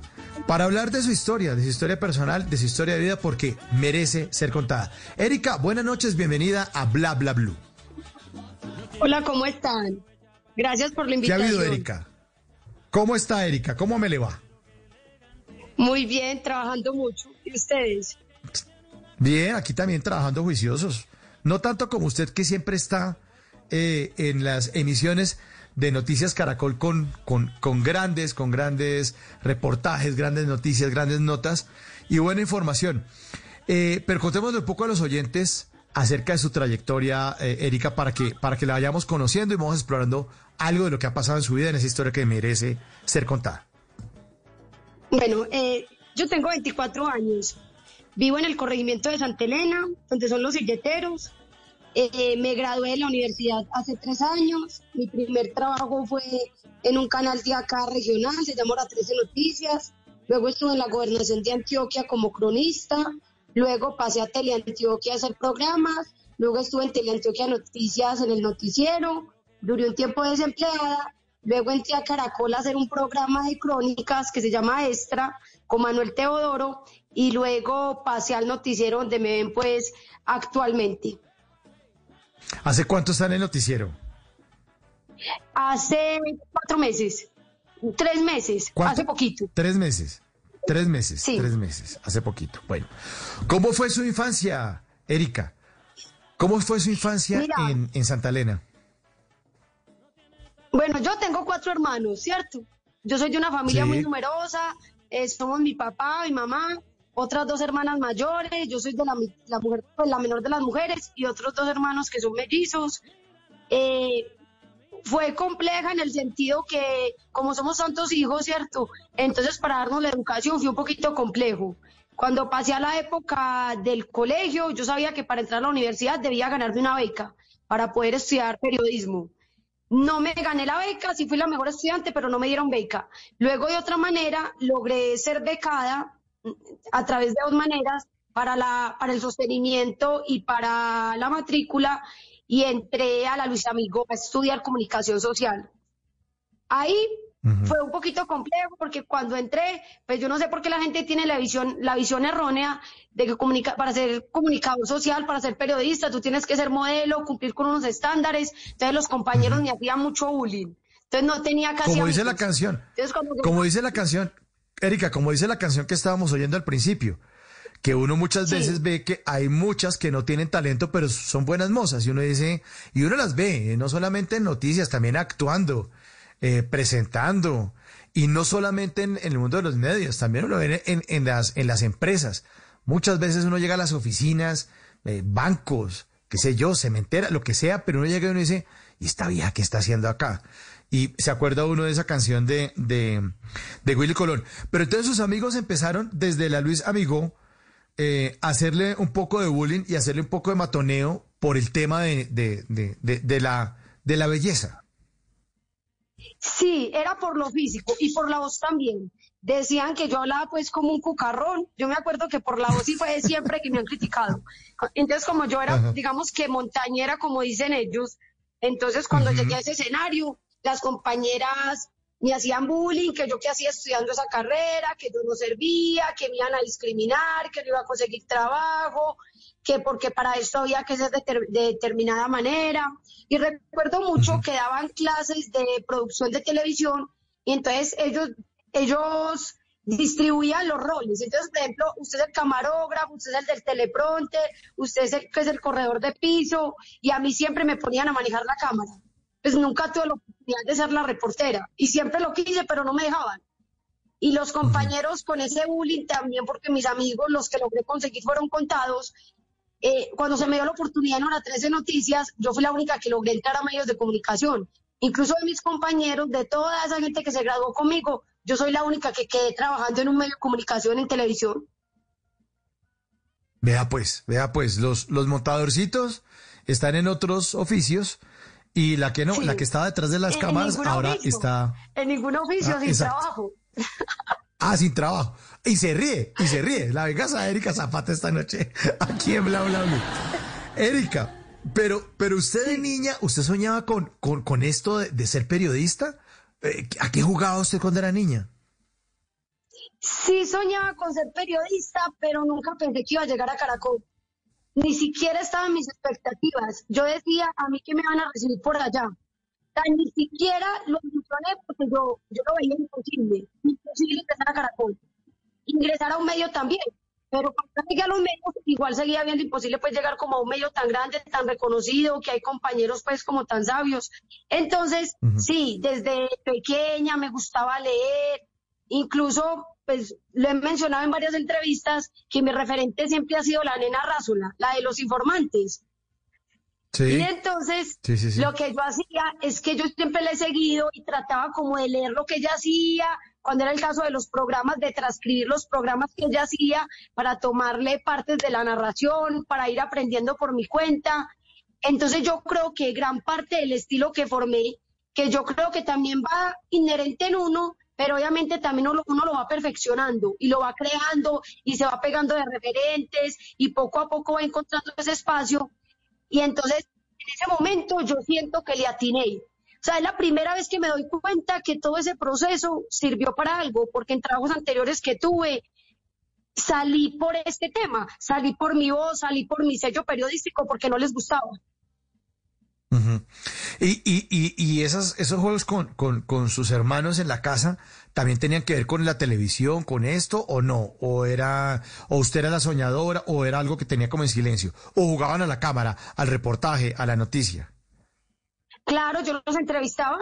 para hablar de su historia, de su historia personal, de su historia de vida, porque merece ser contada. Erika, buenas noches, bienvenida a Bla Bla Blue. Hola, ¿cómo están? Gracias por la ¿Qué ha invitación. habido, Erika? ¿Cómo está Erika? ¿Cómo me le va? Muy bien, trabajando mucho. ¿Y ustedes? Bien, aquí también trabajando juiciosos. No tanto como usted que siempre está eh, en las emisiones de Noticias Caracol con, con, con grandes, con grandes reportajes, grandes noticias, grandes notas y buena información. Eh, pero contémosle un poco a los oyentes acerca de su trayectoria, eh, Erika, para que, para que la vayamos conociendo y vamos explorando algo de lo que ha pasado en su vida en esa historia que merece ser contada. Bueno, eh, yo tengo 24 años. Vivo en el corregimiento de Santa Elena, donde son los silleteros. Eh, me gradué de la universidad hace tres años. Mi primer trabajo fue en un canal de acá regional, se llama La 13 Noticias. Luego estuve en la gobernación de Antioquia como cronista. Luego pasé a Teleantioquia a hacer programas. Luego estuve en Teleantioquia Noticias en el noticiero. Duré un tiempo desempleada. Luego entré a Caracol a hacer un programa de crónicas que se llama Extra con Manuel Teodoro. Y luego pasé al noticiero donde me ven pues actualmente. ¿Hace cuánto está en el noticiero? Hace cuatro meses, tres meses, ¿Cuánto? hace poquito. Tres meses. Tres meses. Sí. Tres meses. Hace poquito. Bueno. ¿Cómo fue su infancia, Erika? ¿Cómo fue su infancia Mira. en, en Santa Elena? Bueno, yo tengo cuatro hermanos, ¿cierto? Yo soy de una familia Sí. muy numerosa, eh, somos mi papá, mi mamá, otras dos hermanas mayores, yo soy de la, la mujer, pues, la menor de las mujeres y otros dos hermanos que son mellizos. Eh, fue compleja en el sentido que como somos tantos hijos, ¿cierto? Entonces para darnos la educación fue un poquito complejo. Cuando pasé a la época del colegio, yo sabía que para entrar a la universidad debía ganarme una beca para poder estudiar periodismo. No me gané la beca, sí fui la mejor estudiante, pero no me dieron beca. Luego, de otra manera, logré ser becada a través de dos maneras para, la, para el sostenimiento y para la matrícula y entré a la Luis Amigo a estudiar comunicación social. Ahí fue un poquito complejo porque cuando entré, pues yo no sé por qué la gente tiene la visión, la visión errónea de que comunica, para ser comunicador social, para ser periodista, tú tienes que ser modelo, cumplir con unos estándares. Entonces los compañeros me hacían mucho bullying. Entonces no tenía casi Como dice la canción. Entonces, Como dice la canción, Erika, como dice la canción que estábamos oyendo al principio, que uno muchas Sí. veces ve que hay muchas que no tienen talento, pero son buenas mozas, y uno dice, y uno las ve, eh, no solamente en noticias, también actuando, eh, presentando, y no solamente en, en el mundo de los medios, también uno lo ve en, en las, en las empresas. Muchas veces uno llega a las oficinas, eh, bancos, qué sé yo, cementera, lo que sea, pero uno llega y uno dice, ¿y esta vieja qué está haciendo acá? Y se acuerda uno de esa canción de, de, de Willy Colón. Pero entonces sus amigos empezaron desde la Luis Amigo eh, a hacerle un poco de bullying y hacerle un poco de matoneo por el tema de, de, la, de la belleza. Sí, era por lo físico y por la voz también. Decían que yo hablaba pues como un cucarrón. Yo me acuerdo que por la voz sí fue siempre que me han criticado. Entonces como yo era, Ajá. digamos que montañera, como dicen ellos, entonces cuando llegué a ese escenario, las compañeras me hacían bullying, que yo qué hacía estudiando esa carrera, que yo no servía, que me iban a discriminar, que no iba a conseguir trabajo, que porque para esto había que ser de determinada manera. Y recuerdo mucho que daban clases de producción de televisión y entonces ellos, ellos distribuían los roles. Entonces, por ejemplo, usted es el camarógrafo, usted es el del teleprompter, usted es el que es el corredor de piso y a mí siempre me ponían a manejar la cámara. Pues nunca tuve la oportunidad de ser la reportera y siempre lo quise, pero no me dejaban. Y los compañeros con ese bullying también, porque mis amigos, los que logré conseguir, fueron contados. Eh, cuando se me dio la oportunidad en Hora 13 Noticias, yo fui la única que logré entrar a medios de comunicación. Incluso de mis compañeros, de toda esa gente que se graduó conmigo, yo soy la única que quedé trabajando en un medio de comunicación en televisión. Vea pues, vea pues, los, los montadorcitos están en otros oficios y la que no, Sí. la que estaba detrás de las En cámaras ahora oficio. está En ningún oficio, Ah, sin exacto. trabajo. ah, sin trabajo. Y se ríe, y se ríe. La venganza de Erika Zapata esta noche aquí en Bla Bla Bla. Erika, pero, pero usted de niña, ¿usted soñaba con, con, con esto de, de ser periodista? Eh, ¿A qué jugaba usted cuando era niña? Sí soñaba con ser periodista, pero nunca pensé que iba a llegar a Caracol. Ni siquiera estaban mis expectativas. Yo decía, a mí que me van a recibir por allá. Sea, ni siquiera lo ilusioné porque yo, yo lo veía imposible. Imposible ingresar a Caracol. Ingresar a un medio también. Pero cuando llegué a los medios, igual seguía viendo imposible pues llegar como a un medio tan grande, tan reconocido, que hay compañeros pues como tan sabios. Entonces, sí, desde pequeña me gustaba leer, incluso pues lo he mencionado en varias entrevistas que mi referente siempre ha sido la nena Rázula, la de los informantes. Sí. Y entonces, Sí, sí, sí. lo que yo hacía es que yo siempre le he seguido y trataba como de leer lo que ella hacía, cuando era el caso de los programas, de transcribir los programas que ella hacía para tomarle partes de la narración, para ir aprendiendo por mi cuenta. Entonces yo creo que gran parte del estilo que formé, que yo creo que también va inherente en uno, pero obviamente también uno, lo va perfeccionando y lo va creando y se va pegando de referentes y poco a poco va encontrando ese espacio. Y entonces, en ese momento, yo siento que le atiné. O sea, es la primera vez que me doy cuenta que todo ese proceso sirvió para algo, porque en trabajos anteriores que tuve, salí por este tema, salí por mi voz, salí por mi sello periodístico, porque no les gustaba. Ujú. Y, y, y, y esas, esos juegos con, con, con sus hermanos en la casa también tenían que ver con la televisión, con esto o no, o era, o usted era la soñadora, o era algo que tenía como en silencio, o jugaban a la cámara, al reportaje, a la noticia. Claro, yo los entrevistaba,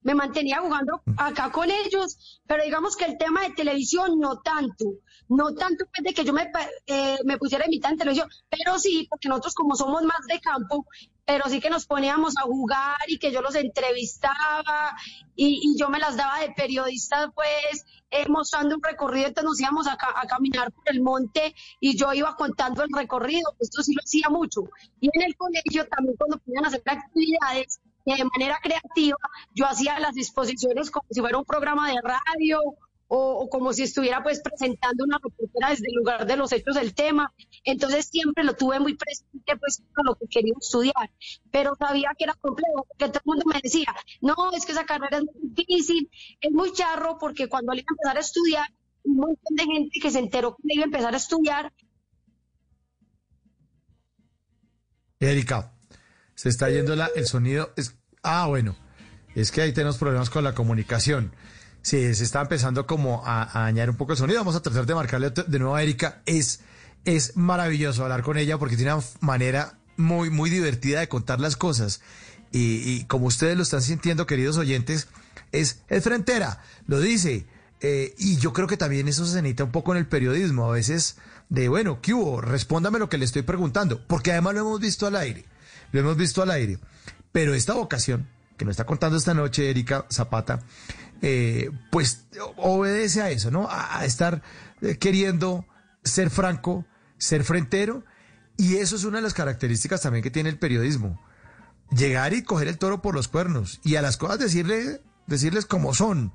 me mantenía jugando acá con ellos, pero digamos que el tema de televisión no tanto, no tanto pues, de que yo me, eh, me pusiera a imitar en televisión, pero sí, porque nosotros como somos más de campo, pero sí que nos poníamos a jugar y que yo los entrevistaba y, yo me las daba de periodista pues eh, mostrando un recorrido, entonces nos íbamos a, ca- a caminar por el monte y yo iba contando el recorrido, esto sí lo hacía mucho. Y en el colegio también cuando podían hacer actividades que de manera creativa, yo hacía las exposiciones como si fuera un programa de radio o, como si estuviera pues presentando una reportera desde el lugar de los hechos del tema. Entonces siempre lo tuve muy presente pues con lo que quería estudiar, pero sabía que era complejo, porque todo el mundo me decía, no, es que esa carrera es muy difícil, es muy charro, porque cuando le iba a empezar a estudiar, un montón de gente que se enteró que iba a empezar a estudiar, Erika, se está yendo la, el sonido. Es, ah, bueno, es que ahí tenemos problemas con la comunicación. Sí, se está empezando como a, a dañar un poco el sonido. Vamos a tratar de marcarle de nuevo a Erika. Es, es maravilloso hablar con ella porque tiene una manera muy, muy divertida de contar las cosas. Y, y como ustedes lo están sintiendo, queridos oyentes, es, es frentera, lo dice. Eh, y yo creo que también eso se necesita un poco en el periodismo. A veces de, bueno, ¿qué hubo? Respóndame lo que le estoy preguntando. Porque además lo hemos visto al aire. Lo hemos visto al aire. Pero esta vocación que nos está contando esta noche Erika Zapata, eh, pues obedece a eso, ¿no? A, estar eh, queriendo ser franco, ser frentero. Y eso es una de las características también que tiene el periodismo. Llegar y coger el toro por los cuernos y a las cosas decirle, decirles como son,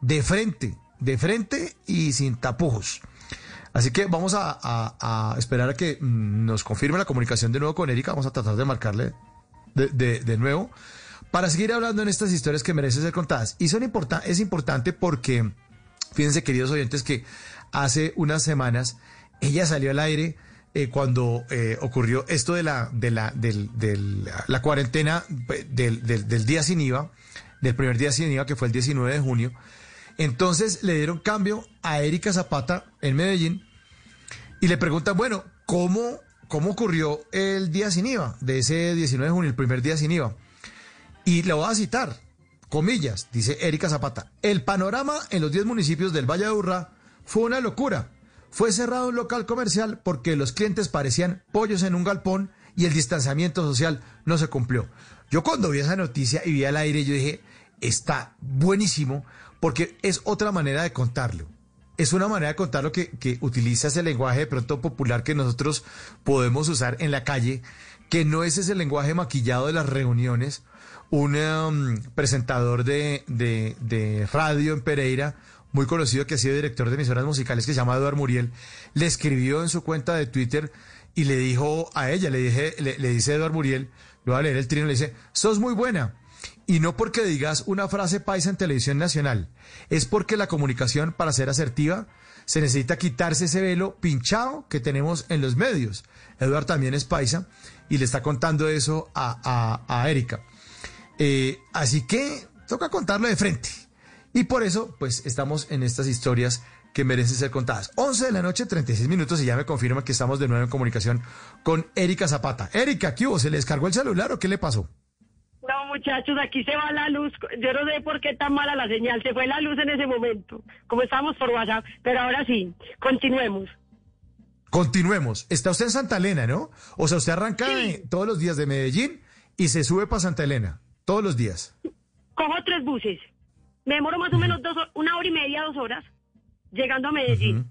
de frente, de frente y sin tapujos. Así que vamos a, esperar a que mm, nos confirme la comunicación de nuevo con Erika. Vamos a tratar de marcarle de nuevo para seguir hablando en estas historias que merecen ser contadas. Y son importa- es importante porque, fíjense queridos oyentes, que hace unas semanas ella salió al aire eh, cuando eh, ocurrió esto de la, de la, la cuarentena eh, del, del- del día sin IVA, del primer día sin IVA, que fue el 19 de junio. Entonces le dieron cambio a Erika Zapata en Medellín y le preguntan, bueno, ¿cómo, cómo ocurrió el día sin IVA de ese 19 de junio, el primer día sin IVA? Y le voy a citar, comillas, dice Erika Zapata, el panorama en los 10 municipios del Valle de Urra fue una locura. Fue cerrado un local comercial porque los clientes parecían pollos en un galpón y el distanciamiento social no se cumplió. Yo cuando vi esa noticia y vi al aire, yo dije, está buenísimo porque es otra manera de contarlo. Es una manera de contarlo que, que utiliza ese lenguaje de pronto popular que nosotros podemos usar en la calle, que no es ese lenguaje maquillado de las reuniones. Un um, presentador de, de- de radio en Pereira, muy conocido que ha sido director de emisoras musicales, que se llama Eduard Muriel, le escribió en su cuenta de Twitter y le dijo a ella, le, dije, le, dice Eduard Muriel, lo va a leer el trino, le dice, sos muy buena. Y no porque digas una frase paisa en televisión nacional, es porque la comunicación, para ser asertiva, se necesita quitarse ese velo pinchado que tenemos en los medios. Eduard también es paisa y le está contando eso a, a- a Erika. Eh, así que toca contarlo de frente. Y por eso, pues, estamos en estas historias que merecen ser contadas. 11 de la noche, 36 minutos, y ya me confirma que estamos de nuevo en comunicación con Erika Zapata. Erika, ¿qué hubo? ¿Se le descargó el celular o qué le pasó? No, muchachos, aquí se va la luz. Yo no sé por qué tan mala la señal. Se fue la luz en ese momento, como estábamos por WhatsApp. Pero ahora sí, continuemos. continuemos. Está usted en Santa Elena, ¿no? O sea, usted arranca de- todos los días de Medellín y se sube para Santa Elena. Todos los días. Cojo tres buses. Me demoro más o menos dos, una hora y media, dos horas, llegando a Medellín.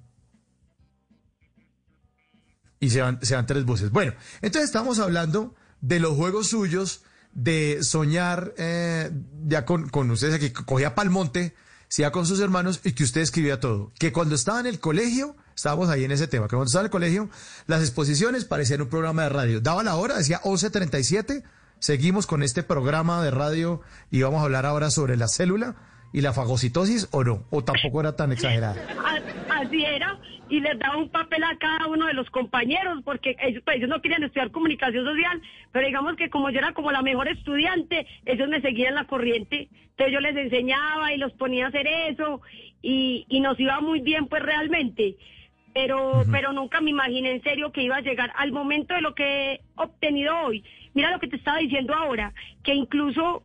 y se van, se van tres buses. Bueno, entonces estamos hablando de los juegos suyos, de soñar eh, ya con, con ustedes, que cogía Palmonte, se iba con sus hermanos y que usted escribía todo. Que cuando estaba en el colegio, estábamos ahí en ese tema, que cuando estaba en el colegio, las exposiciones parecían un programa de radio. Daba la hora, decía 11.37, seguimos con este programa de radio y vamos a hablar ahora sobre la célula y la fagocitosis o no, o tampoco era tan exagerada. Así era, y les daba un papel a cada uno de los compañeros, porque ellos, pues, ellos no querían estudiar comunicación social, pero digamos que como yo era como la mejor estudiante, ellos me seguían la corriente, entonces yo les enseñaba y los ponía a hacer eso, y, y nos iba muy bien pues realmente, pero, pero nunca me imaginé en serio que iba a llegar al momento de lo que he obtenido hoy. Mira lo que te estaba diciendo ahora, que incluso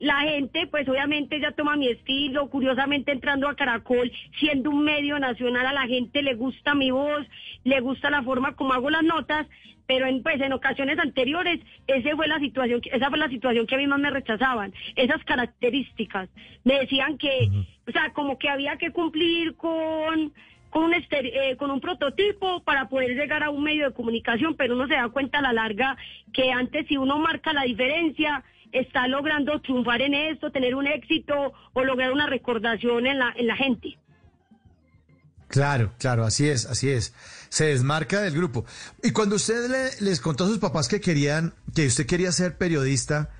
la gente, pues obviamente ya toma mi estilo, curiosamente entrando a Caracol, siendo un medio nacional, a la gente le gusta mi voz, le gusta la forma como hago las notas, pero en, pues en ocasiones anteriores, esa fue la situación, esa fue la situación que a mí más me rechazaban, esas características. Me decían que, o sea, como que había que cumplir con con un, eh, con un prototipo para poder llegar a un medio de comunicación, pero uno se da cuenta a la larga que antes si uno marca la diferencia, está logrando triunfar en esto, tener un éxito o lograr una recordación en la, en la gente. Claro, claro, así es, así es. Se desmarca del grupo. Y cuando usted le- les contó a sus papás que querían, que usted quería ser periodista,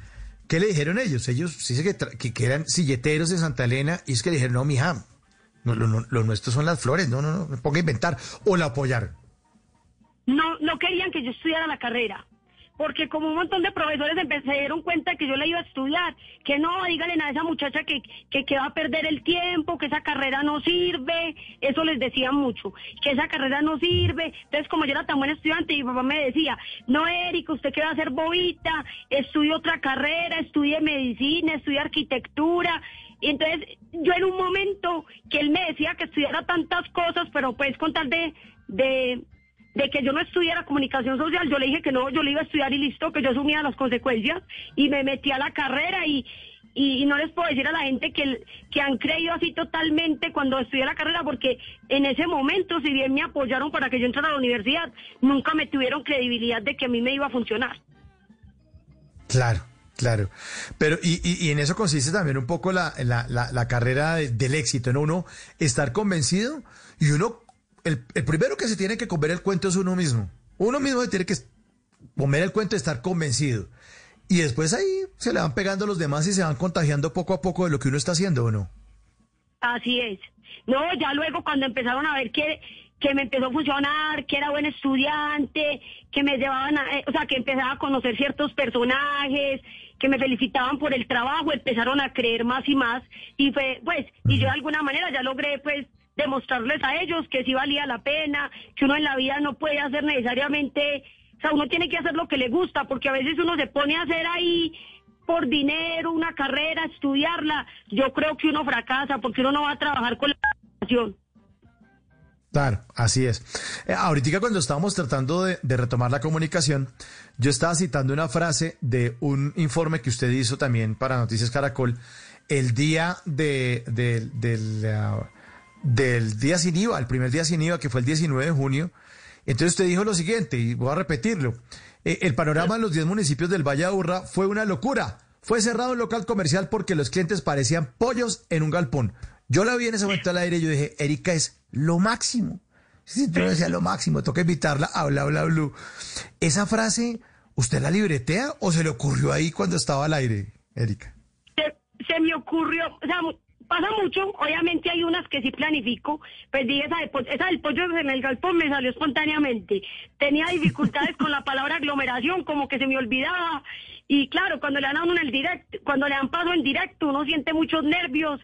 ¿qué le dijeron ellos? Ellos dice que, que, eran silleteros de Santa Elena y es que dijeron, no, mija, no, lo, no- lo nuestro son las flores, no, no, no, me ponga a inventar. O la apoyaron. No, no querían que yo estudiara la carrera, porque como un montón de profesores se dieron cuenta que yo la iba a estudiar, que no, díganle a esa muchacha que, que, que va a perder el tiempo, que esa carrera no sirve, eso les decían mucho, que esa carrera no sirve. Entonces, como yo era tan buen estudiante, mi papá me decía, no, Erika, usted que va a hacer bobita, estudie otra carrera, estudie medicina, estudie arquitectura. Y entonces, yo en un momento que él me decía que estudiara tantas cosas, pero pues con tal de, de, que yo no estudiara comunicación social, yo le dije que no, yo le iba a estudiar y listo, que yo asumía las consecuencias y me metí a la carrera y, y, y no les puedo decir a la gente que, que han creído así totalmente cuando estudié la carrera, porque en ese momento, si bien me apoyaron para que yo entrara a la universidad, nunca me tuvieron credibilidad de que a mí me iba a funcionar. Claro, claro. Pero, y, y, y en eso consiste también un poco la, la, la, carrera de- del éxito, ¿no? Uno estar convencido y uno, el, el primero que se tiene que comer el cuento es uno mismo. Uno mismo se tiene que comer el cuento de estar convencido. Y después ahí se le van pegando los demás y se van contagiando poco a poco de lo que uno está haciendo, ¿o no? Así es. No, ya luego cuando empezaron a ver que, que me empezó a funcionar, que era buen estudiante, que me llevaban a, eh, o sea, que empezaba a conocer ciertos personajes, que me felicitaban por el trabajo, empezaron a creer más y más y fue, pues, y yo de alguna manera ya logré, pues, demostrarles a ellos que sí valía la pena, que uno en la vida no puede hacer necesariamente, o sea, uno tiene que hacer lo que le gusta, porque a veces uno se pone a hacer ahí por dinero, una carrera, estudiarla, yo creo que uno fracasa porque uno no va a trabajar con la pasión. Claro, así es. Eh, ahorita cuando estábamos tratando de, retomar la comunicación, yo estaba citando una frase de un informe que usted hizo también para Noticias Caracol el día de, de- del, del día sin IVA, el primer día sin IVA, que fue el 19 de junio. Entonces usted dijo lo siguiente, y voy a repetirlo. Eh, el panorama en los 10 municipios del Valle de Aburrá fue una locura. Fue cerrado un local comercial porque los clientes parecían pollos en un galpón. Yo la vi en ese momento al aire y yo dije, Erika es lo máximo. Yo decía lo máximo, toca invitarla a bla bla blue. Esa frase, ¿usted la libretea o se le ocurrió ahí cuando estaba al aire, Erika? se, se me ocurrió, o sea, pasa mucho, obviamente hay unas que sí planifico, pues dije, esa, de esa del pollo en el galpón me salió espontáneamente. Tenía dificultades con la palabra aglomeración, como que se me olvidaba. Y claro, cuando le dan a en el directo, cuando le dan paso en directo, uno siente muchos nervios.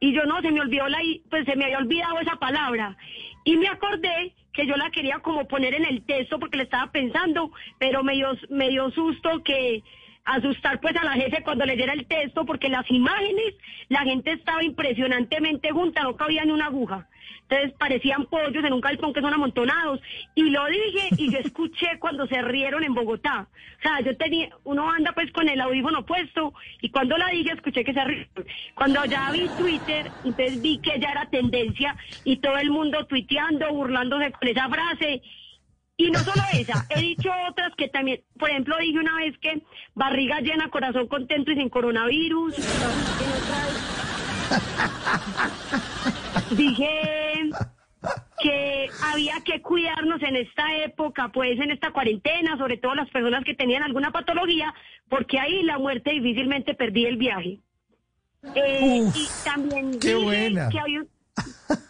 Y yo no, se me olvidó la, pues se me había olvidado esa palabra. Y me acordé que yo la quería como poner en el texto porque le estaba pensando, pero me dio, me dio susto que asustar pues a la jefe cuando leyera el texto, porque las imágenes, la gente estaba impresionantemente junta, no cabía ni una aguja. Entonces parecían pollos en un calzón que son amontonados. Y lo dije y yo escuché cuando se rieron en Bogotá. O sea, yo tenía, uno anda pues con el audífono puesto y cuando la dije escuché que se rieron. Cuando ya vi Twitter, entonces vi que ya era tendencia y todo el mundo tuiteando, burlándose con esa frase. Y no solo esa, he dicho otras que también, por ejemplo, dije una vez que barriga llena, corazón contento y sin coronavirus. Dije que había que cuidarnos en esta época, pues en esta cuarentena, sobre todo las personas que tenían alguna patología, porque ahí la muerte difícilmente perdía el viaje. Eh, Uf, y también qué dije buena. que había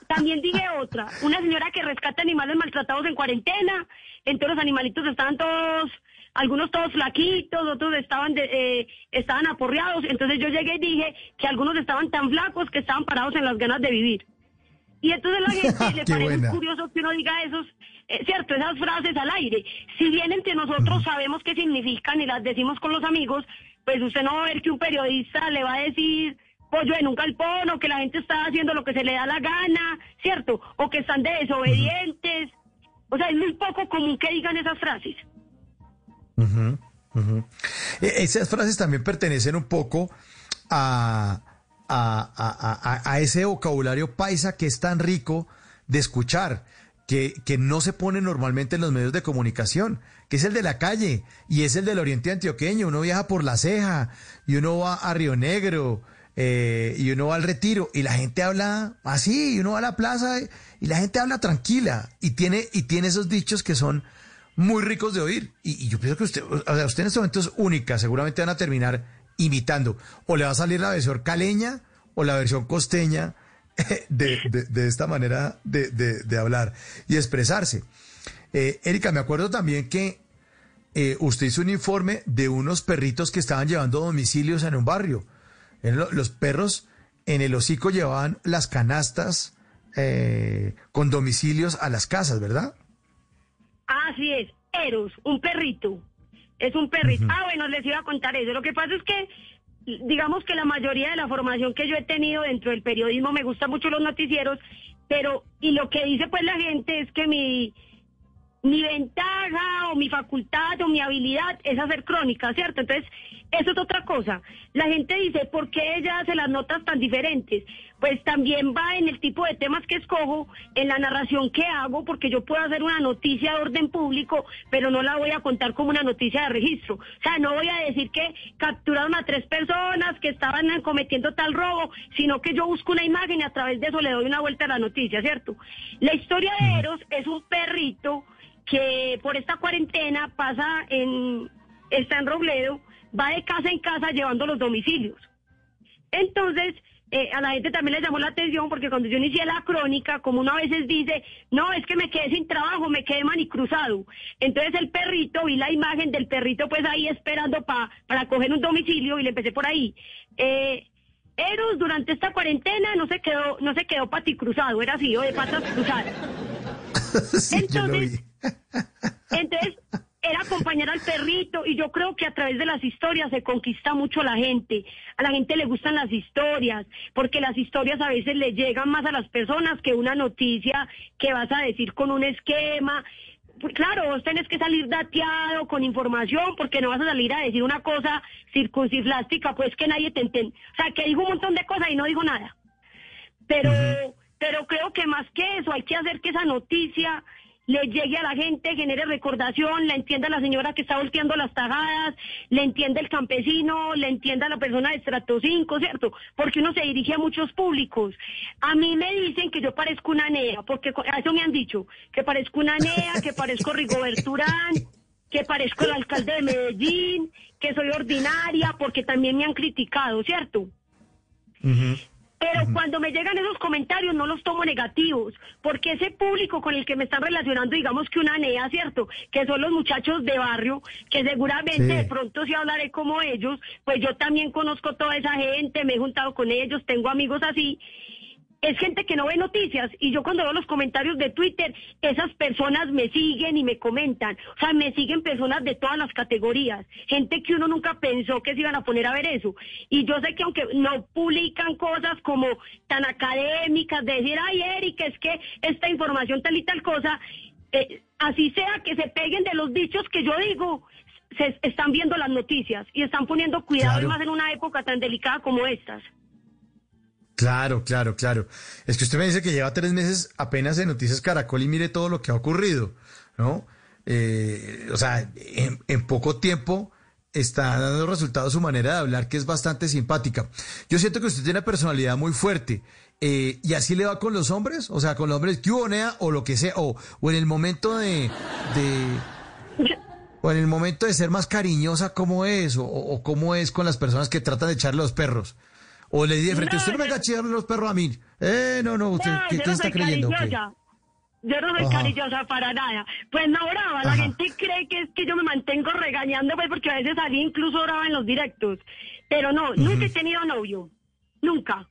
también dije otra, una señora que rescata animales maltratados en cuarentena, entonces los animalitos estaban todos, algunos todos flaquitos, otros estaban de- eh, estaban aporreados, entonces yo llegué y dije que algunos estaban tan flacos que estaban parados en las ganas de vivir. Y entonces la gente le parece buena. curioso que uno diga esos, eh, cierto, esas frases al aire. Si bien entre nosotros sabemos qué significan y las decimos con los amigos, pues usted no va a ver que un periodista le va a decir pollo en un calpón o que la gente está haciendo lo que se le da la gana, ¿cierto? O que están de desobedientes. O sea, es muy poco común que digan esas frases. E- Esas frases también pertenecen un poco a, a- a- a- a ese vocabulario paisa que es tan rico de escuchar, que, que no se pone normalmente en los medios de comunicación, que es el de la calle y es el del oriente antioqueño. Uno viaja por la ceja y uno va a Río Negro eh, y uno va al retiro y la gente habla así, y uno va a la plaza y la gente habla tranquila y tiene, y tiene esos dichos que son muy ricos de oír. Y, yo pienso que usted, o sea, usted en este momento es única, seguramente van a terminar imitando. O le va a salir la versión caleña o la versión costeña de, de- esta manera de, de- hablar y expresarse. Eh, Erika, me acuerdo también que eh, usted hizo un informe de unos perritos que estaban llevando domicilios en un barrio. Los perros en el hocico llevaban las canastas eh, con domicilios a las casas, ¿verdad? Así es, Eros, un perrito. Es un perrito. Ah, bueno, les iba a contar eso. Lo que pasa es que, digamos que la mayoría de la formación que yo he tenido dentro del periodismo, me gustan mucho los noticieros, pero, y lo que dice pues la gente es que mi, mi ventaja o mi facultad o mi habilidad es hacer crónica, ¿cierto? Entonces, eso es otra cosa. La gente dice, ¿por qué ella hace las notas tan diferentes? Pues también va en el tipo de temas que escojo, en la narración que hago, porque yo puedo hacer una noticia de orden público, pero no la voy a contar como una noticia de registro. O sea, no voy a decir que capturaron a tres personas que estaban cometiendo tal robo, sino que yo busco una imagen y a través de eso le doy una vuelta a la noticia, ¿cierto? La historia de Eros es un perrito que por esta cuarentena pasa en, está en Robledo, va de casa en casa llevando los domicilios. Entonces, eh, a la gente también le llamó la atención porque cuando yo inicié la crónica, como uno a veces dice, no, es que me quedé sin trabajo, me quedé manicruzado. Entonces el perrito, vi la imagen del perrito pues ahí esperando pa- para coger un domicilio y le empecé por ahí. Eh, Eros durante esta cuarentena no se quedó, no se quedó paticruzado, era así, o de patas cruzadas. Sí, vi. Entonces, era acompañar al perrito y yo creo que a través de las historias se conquista mucho a la gente. A la gente le gustan las historias, porque las historias a veces le llegan más a las personas que una noticia que vas a decir con un esquema. Pues claro, vos tenés que salir dateado con información porque no vas a salir a decir una cosa circunciflástica, pues que nadie te entiende. O sea, que dijo un montón de cosas y no dijo nada. Pero, pero creo que más que eso hay que hacer que esa noticia le llegue a la gente, genere recordación, la entienda la señora que está volteando las tajadas, le entienda el campesino, le entienda la persona de estrato 5, ¿cierto? Porque uno se dirige a muchos públicos. A mí me dicen que yo parezco una NEA, porque a eso me han dicho, que parezco una NEA, que parezco Rigobert Urán, que parezco el alcalde de Medellín, que soy ordinaria, porque también me han criticado, ¿cierto? Pero cuando me llegan esos comentarios no los tomo negativos, porque ese público con el que me están relacionando, digamos que una NEA, ¿cierto? Que son los muchachos de barrio, que seguramente Sí. de pronto si hablaré como ellos, pues yo también conozco toda esa gente, me he juntado con ellos, tengo amigos así. Es gente que no ve noticias y yo cuando veo los comentarios de Twitter, esas personas me siguen y me comentan. O sea, me siguen personas de todas las categorías, gente que uno nunca pensó que se iban a poner a ver eso. Y yo sé que aunque no publican cosas como tan académicas, de decir, ay, Erika, es que esta información tal y tal cosa, eh, así sea que se peguen de los dichos que yo digo, se están viendo las noticias y están poniendo cuidado Claro. más en una época tan delicada como estas. Claro, claro, claro. Es que usted me dice que lleva tres meses apenas en Noticias Caracol y mire todo lo que ha ocurrido, ¿no? Eh, o sea, en, en poco tiempo está dando resultados su manera de hablar, que es bastante simpática. Yo siento que usted tiene una personalidad muy fuerte. eh, ¿Y así le va con los hombres? O sea, con los hombres que hubo, Nea, o lo que sea, o, o en el momento de, de- o en el momento de ser más cariñosa, ¿cómo es? O, o cómo es con las personas que tratan de echarle a los perros. O le di de frente, No, usted no me echarle los perros a mí. Eh, no, no, usted, No, ¿qué, qué no está creyendo? Yo no soy Ajá. cariñosa para nada. Pues no brava, la Ajá. gente cree que es que yo me mantengo regañando, pues porque a veces salí incluso brava en los directos. Pero no, nunca he tenido novio. Nunca.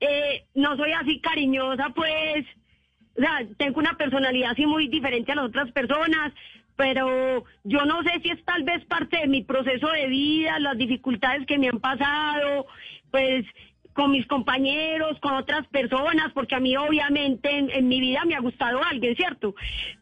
Eh, no soy así cariñosa, pues. O sea, tengo una personalidad así muy diferente a las otras personas, pero yo no sé si es tal vez parte de mi proceso de vida, las dificultades que me han pasado, pues con mis compañeros, con otras personas, porque a mí obviamente en, en mi vida me ha gustado alguien, ¿cierto?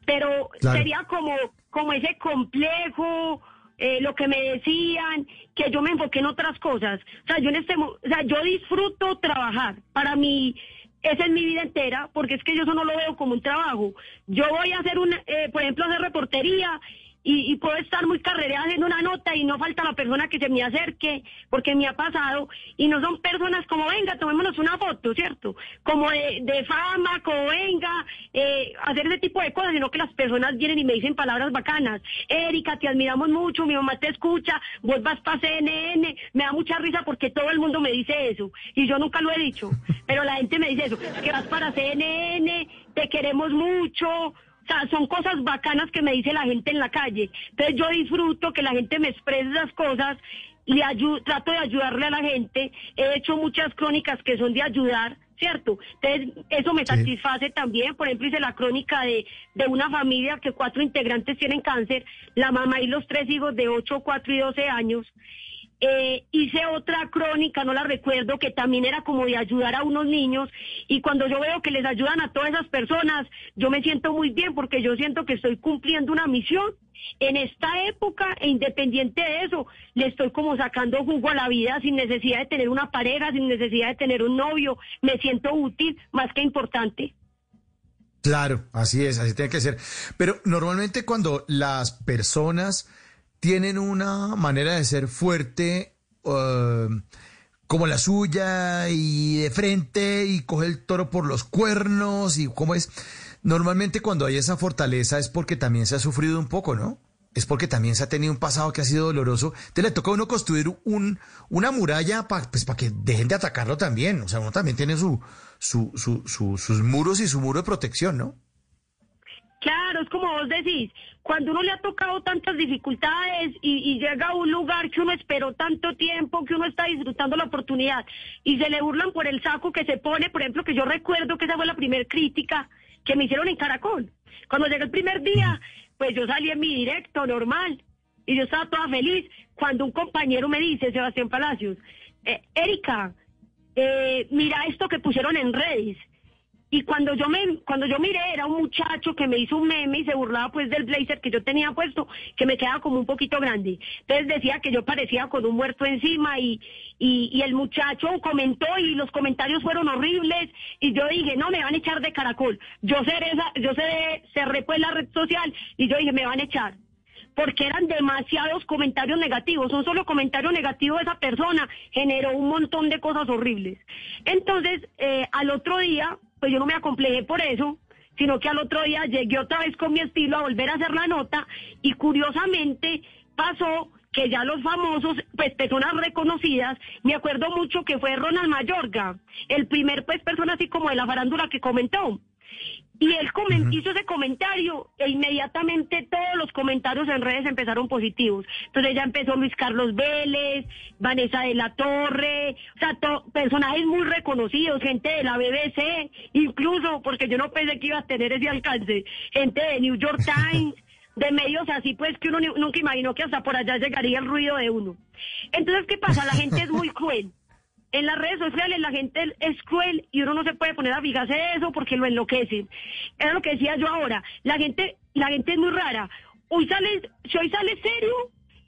Pero Claro. sería como, como ese complejo, eh, lo que me decían, que yo me enfoqué en otras cosas. O sea, yo en este, o sea, yo disfruto trabajar. Para mí, esa es mi vida entera, porque es que yo eso no lo veo como un trabajo. Yo voy a hacer un, eh, por ejemplo, hacer reportería y, puedo estar muy carrereada haciendo una nota y no falta la persona que se me acerque, porque me ha pasado, y no son personas como, venga, tomémonos una foto, ¿cierto? Como de, de fama, como venga, eh, hacer ese tipo de cosas, sino que las personas vienen y me dicen palabras bacanas. Erika, te admiramos mucho, mi mamá te escucha, vos vas para CNN, me da mucha risa porque todo el mundo me dice eso, y yo nunca lo he dicho, pero la gente me dice eso, que vas para CNN, te queremos mucho, o sea, son cosas bacanas que me dice la gente en la calle. Entonces yo disfruto que la gente me exprese esas cosas, le ayu- trato de ayudarle a la gente. He hecho muchas crónicas que son de ayudar, ¿cierto? Entonces eso me satisface también. Por ejemplo, hice la crónica de, de una familia que cuatro integrantes tienen cáncer, la mamá y los tres hijos de 8, 4 y 12 años. Eh, hice otra crónica, no la recuerdo, que también era como de ayudar a unos niños y cuando yo veo que les ayudan a todas esas personas, yo me siento muy bien porque yo siento que estoy cumpliendo una misión en esta época e independiente de eso, le estoy como sacando jugo a la vida sin necesidad de tener una pareja, sin necesidad de tener un novio, me siento útil más que importante. Claro, así es, así tiene que ser. Pero normalmente cuando las personas tienen una manera de ser fuerte eh, como la suya y de frente y coge el toro por los cuernos y cómo es, normalmente cuando hay esa fortaleza es porque también se ha sufrido un poco, ¿no? Es porque también se ha tenido un pasado que ha sido doloroso. Entonces le toca a uno construir un, una muralla para pues, que dejen de atacarlo también. O sea, uno también tiene su, su, su- sus muros y su muro de protección, ¿no? Claro, es como vos decís, cuando uno le ha tocado tantas dificultades y, llega a un lugar que uno esperó tanto tiempo, que uno está disfrutando la oportunidad y se le burlan por el saco que se pone, por ejemplo, que yo recuerdo que esa fue la primera crítica que me hicieron en Caracol. Cuando llegué el primer día, pues yo salí en mi directo normal y yo estaba toda feliz cuando un compañero me dice, Sebastián Palacios, eh, Erika, eh, mira esto que pusieron en redes. Y cuando yo me, cuando yo miré, era un muchacho que me hizo un meme y se burlaba pues del blazer que yo tenía puesto, que me quedaba como un poquito grande. Entonces decía que yo parecía con un muerto encima y, y, el muchacho comentó y los comentarios fueron horribles y yo dije, no, me van a echar de caracol. Yo cerré, yo cerré, cerré pues la red social y yo dije, me van a echar porque eran demasiados comentarios negativos. Un solo comentario negativo de esa persona generó un montón de cosas horribles. Entonces, eh, al otro día, yo no me acomplejé por eso, sino que al otro día llegué otra vez con mi estilo a volver a hacer la nota y curiosamente pasó que ya los famosos, pues personas reconocidas, me acuerdo mucho que fue Ronald Mayorga, el primer pues persona así como de la farándula que comentó. Y él hizo ese comentario e inmediatamente todos los comentarios en redes empezaron positivos. Entonces ya empezó Luis Carlos Vélez, Vanessa de la Torre, o sea, to- personajes muy reconocidos, gente de la BBC, incluso porque yo no pensé que iba a tener ese alcance, gente de New York Times, de medios así pues que uno nunca imaginó que hasta por allá llegaría el ruido de uno. Entonces, ¿qué pasa? La gente es muy cruel. En las redes sociales la gente es cruel y uno no se puede poner a fijarse de eso porque lo enloquecen. Era lo que decía yo ahora. La gente, la gente es muy rara. Hoy sales, si hoy sales serio,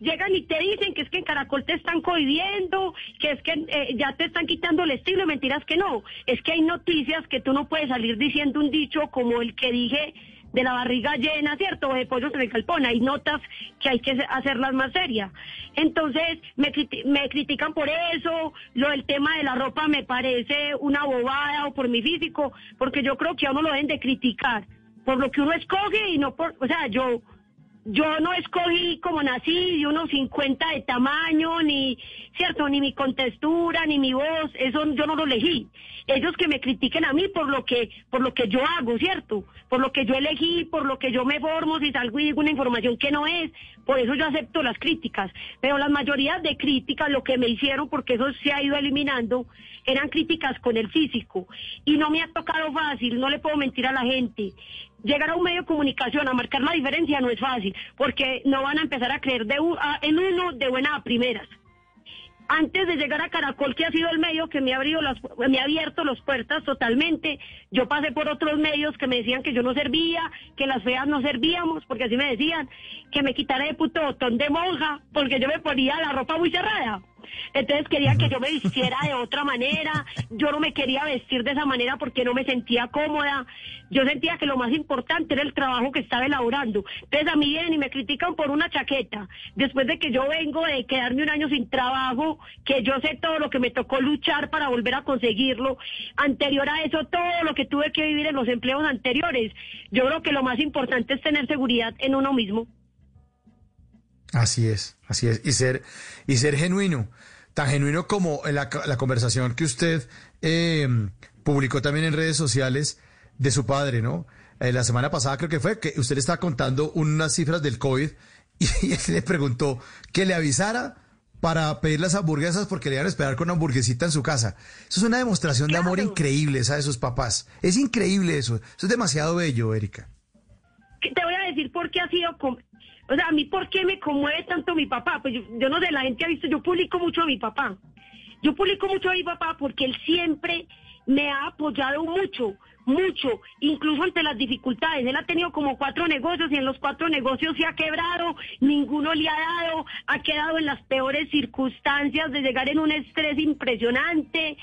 llegan y te dicen que es que en Caracol te están cohibiendo, que es que eh, ya te están quitando el estilo, mentiras que no. Es que hay noticias que tú no puedes salir diciendo un dicho como el que dije de la barriga llena, ¿cierto? O de pollos en el galpón. Hay notas que hay que hacerlas más serias. Entonces, me critican por eso. Lo del tema de la ropa me parece una bobada o por mi físico, porque yo creo que a uno lo deben de criticar por lo que uno escoge y no por, o sea, yo yo no escogí como nací de unos 50 de tamaño, ni, cierto, ni mi contextura, ni mi voz, eso yo no lo elegí. Ellos que me critiquen a mí por lo que, por lo que yo hago, cierto, por lo que yo elegí, por lo que yo me formo, si salgo y digo una información que no es, por eso yo acepto las críticas. Pero la mayoría de críticas, lo que me hicieron, porque eso se ha ido eliminando, eran críticas con el físico. Y no me ha tocado fácil, no le puedo mentir a la gente. Llegar a un medio de comunicación a marcar la diferencia no es fácil, porque no van a empezar a creer de en uno de buena a primeras. Antes de llegar a Caracol, que ha sido el medio que me ha, las, me abierto las puertas totalmente, yo pasé por otros medios que me decían que yo no servía, que las feas no servíamos, porque así me decían, que me quitara de puto botón de monja, porque yo me ponía la ropa muy cerrada. Entonces quería que yo me vistiera de otra manera, yo no me quería vestir de esa manera porque no me sentía cómoda, yo sentía que lo más importante era el trabajo que estaba elaborando. Entonces a mí vienen y me critican por una chaqueta, después de que yo vengo de quedarme un año sin trabajo, que yo sé todo lo que me tocó luchar para volver a conseguirlo, anterior a eso todo lo que tuve que vivir en los empleos anteriores. Yo creo que lo más importante es tener seguridad en uno mismo. Así es, así es. Y ser, y ser genuino. Tan genuino como la, la conversación que usted eh, publicó también en redes sociales de su padre, ¿no? Eh, la semana pasada creo que fue que usted le estaba contando unas cifras del COVID y, él le preguntó que le avisara para pedir las hamburguesas porque le iban a esperar con una hamburguesita en su casa. Eso es una demostración de amor increíble, esa de sus papás. Es increíble eso. Eso es demasiado bello, Erika. te voy a decir por qué ha sido, o sea, a mí por qué me conmueve tanto mi papá, pues yo, yo no sé, la gente ha visto, yo publico mucho a mi papá, yo publico mucho a mi papá porque él siempre me ha apoyado mucho, mucho, incluso ante las dificultades, él ha tenido como cuatro negocios y en los cuatro negocios se ha quebrado, ninguno le ha dado, ha quedado en las peores circunstancias de llegar en un estrés impresionante,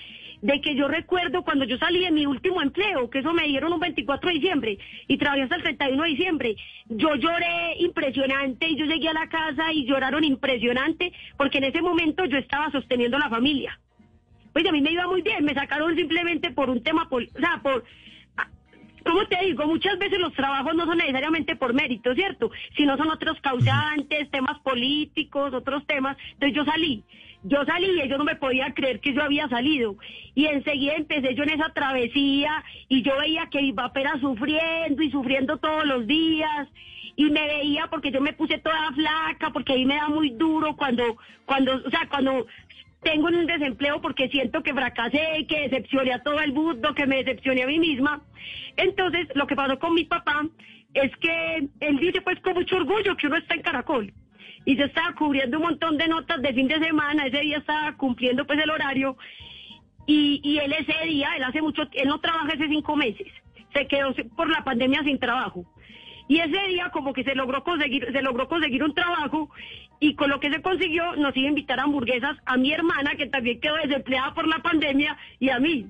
de que yo recuerdo cuando yo salí de mi último empleo, que eso me dieron un 24 de diciembre y trabajé hasta el 31 de diciembre, yo lloré impresionante y yo llegué a la casa y lloraron impresionante porque en ese momento yo estaba sosteniendo la familia. Pues a mí me iba muy bien, me sacaron simplemente por un tema, pol- o sea, por... ¿Cómo te digo? Muchas veces los trabajos no son necesariamente por mérito, ¿cierto? Sino son otros causantes, temas políticos, otros temas. Entonces yo salí. Yo salí y ellos no me podían creer que yo había salido. Y enseguida empecé yo en esa travesía y yo veía que mi papá era sufriendo y sufriendo todos los días. Y me veía porque yo me puse toda flaca, porque ahí me da muy duro cuando, cuando, o sea, cuando tengo un desempleo porque siento que fracasé, que decepcioné a todo el mundo, que me decepcioné a mí misma. Entonces, lo que pasó con mi papá es que él dice pues con mucho orgullo que uno está en Caracol. Y yo estaba cubriendo un montón de notas de fin de semana, ese día estaba cumpliendo pues el horario. Y, y él ese día, él hace mucho, él no trabaja hace cinco meses, se quedó por la pandemia sin trabajo. Y ese día como que se logró conseguir, se logró conseguir un trabajo y con lo que se consiguió nos iba a invitar a hamburguesas a mi hermana que también quedó desempleada por la pandemia y a mí.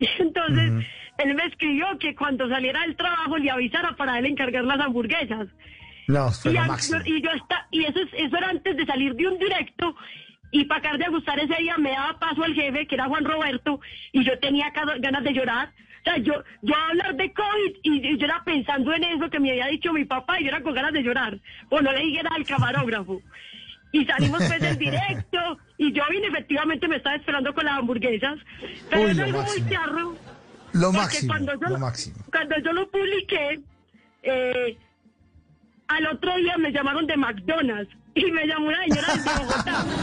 Entonces él me escribió que cuando saliera del trabajo le avisara para él encargar las hamburguesas. No, fue Y, lo máximo. y yo está, y eso, es- eso era antes de salir de un directo y para acabar de ajustar ese día me daba paso al jefe que era Juan Roberto y yo tenía ganas de llorar. O sea, yo, yo hablar de COVID y, y yo era pensando en eso que me había dicho mi papá y yo era con ganas de llorar. O no le dije nada al camarógrafo. Y salimos pues del directo y yo vine efectivamente me estaba esperando con las hamburguesas. Pero Uy, es lo algo muy máximo. charro Lo máximo, cuando yo, lo máximo. Cuando yo lo publiqué, eh, al otro día me llamaron de McDonald's y me llamó una señora de Bogotá.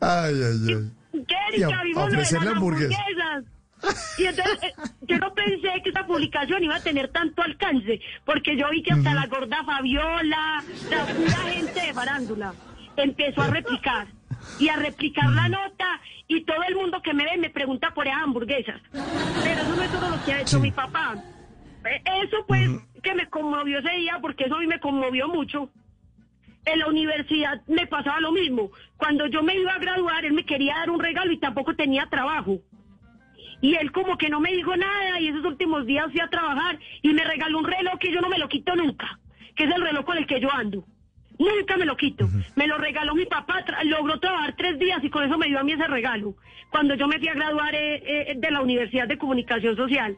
Ay, ay, ay. ¿Qué, Erika? a Vimos lo de las hamburguesas. Y entonces eh, yo no pensé que esta publicación iba a tener tanto alcance, porque yo vi que hasta la gorda Fabiola, la pura gente de farándula, empezó a replicar y a replicar la nota y todo el mundo que me ve me pregunta por esas hamburguesas. Pero eso no es todo lo que ha hecho mi papá. Eso pues que me conmovió ese día, porque eso a mí me conmovió mucho. En la universidad me pasaba lo mismo. Cuando yo me iba a graduar, él me quería dar un regalo y tampoco tenía trabajo. Y él como que no me dijo nada y esos últimos días fui a trabajar y me regaló un reloj que yo no me lo quito nunca, que es el reloj con el que yo ando. Nunca me lo quito. Me lo regaló mi papá, tra- logró trabajar tres días y con eso me dio a mí ese regalo. Cuando yo me fui a graduar eh, eh, de la Universidad de Comunicación Social.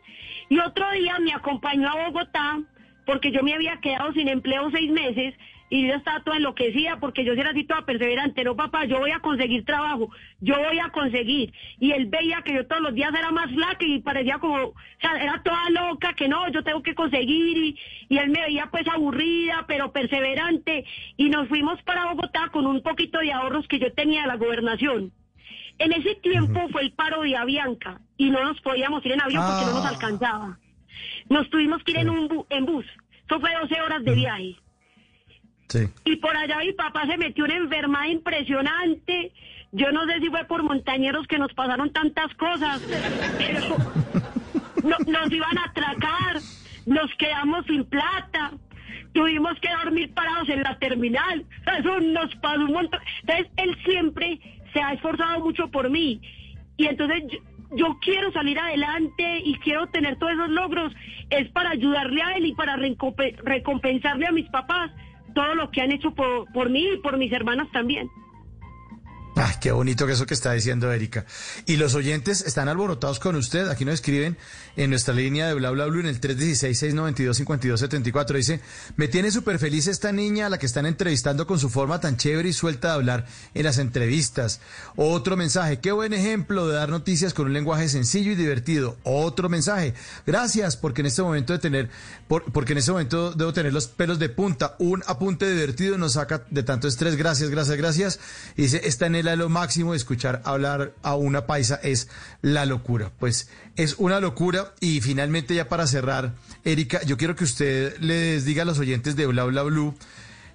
Y otro día me acompañó a Bogotá porque yo me había quedado sin empleo seis meses y yo estaba toda enloquecida porque yo era así toda perseverante. No, papá, yo voy a conseguir trabajo, yo voy a conseguir. Y él veía que yo todos los días era más flaca y parecía como, o sea, era toda loca, que no, yo tengo que conseguir. Y, y él me veía pues aburrida, pero perseverante. Y nos fuimos para Bogotá con un poquito de ahorros que yo tenía de la gobernación. En ese tiempo fue el paro de Avianca y no nos podíamos ir en avión porque no nos Ah. alcanzaba. Nos tuvimos que ir en un bu- en bus. Eso fue 12 horas de viaje. Sí. Y por allá mi papá se metió una enfermedad impresionante. Yo no sé si fue por montañeros que nos pasaron tantas cosas, pero no- nos iban a atracar, nos quedamos sin plata, tuvimos que dormir parados en la terminal. Eso nos pasó un montón. Entonces, él siempre se ha esforzado mucho por mí. Y entonces yo, quiero salir adelante y quiero tener todos esos logros. Es para ayudarle a él y para recompe- recompensarle a mis papás todo lo que han hecho por mí y por mis hermanas también. Ay, qué bonito que eso que está diciendo Erika. Y los oyentes están alborotados con usted. Aquí nos escriben en nuestra línea de bla bla bla en el 316-692-5274. Dice, me tiene súper feliz esta niña a la que están entrevistando con su forma tan chévere y suelta de hablar en las entrevistas. Otro mensaje, qué buen ejemplo de dar noticias con un lenguaje sencillo y divertido. Otro mensaje, gracias porque en este momento de tener, por- porque en este momento debo tener los pelos de punta. Un apunte divertido nos saca de tanto estrés. Gracias, gracias, gracias. Y dice, esta lo máximo, escuchar hablar a una paisa es la locura. Pues es una locura. Y finalmente ya para cerrar, Erika, yo quiero que usted les diga a los oyentes de Bla Bla Blue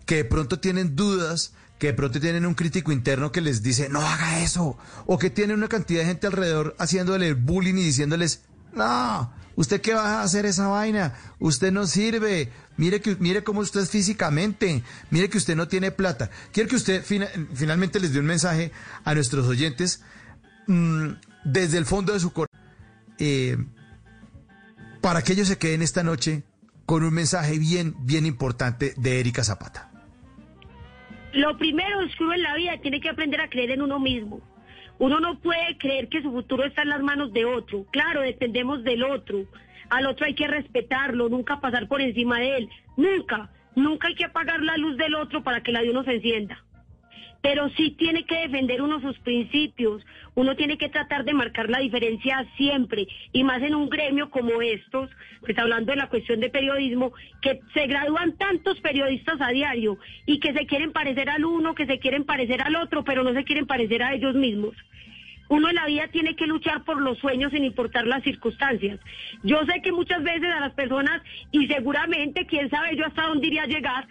que de pronto tienen dudas, que de pronto tienen un crítico interno que les dice, no haga eso, o que tienen una cantidad de gente alrededor haciéndole bullying y diciéndoles, no, ¿usted qué va a hacer esa vaina? Usted no sirve, mire, que, mire cómo usted es físicamente, mire que usted no tiene plata. Quiero que usted fina- finalmente les dé un mensaje a nuestros oyentes mm, desde el fondo de su corazón, eh, para que ellos se queden esta noche con un mensaje bien, bien importante de Erika Zapata. Lo primero es en la vida tiene que aprender a creer en uno mismo. Uno no puede creer que su futuro está en las manos de otro. Claro, dependemos del otro. Al otro hay que respetarlo, nunca pasar por encima de él. Nunca, nunca hay que apagar la luz del otro para que la de uno se encienda. Pero sí tiene que defender uno sus principios. Uno tiene que tratar de marcar la diferencia siempre. Y más en un gremio como estos, pues hablando de la cuestión de periodismo, que se gradúan tantos periodistas a diario y que se quieren parecer al uno, que se quieren parecer al otro, pero no se quieren parecer a ellos mismos. Uno en la vida tiene que luchar por los sueños sin importar las circunstancias. Yo sé que muchas veces a las personas, y seguramente, quién sabe yo hasta dónde iría a llegar,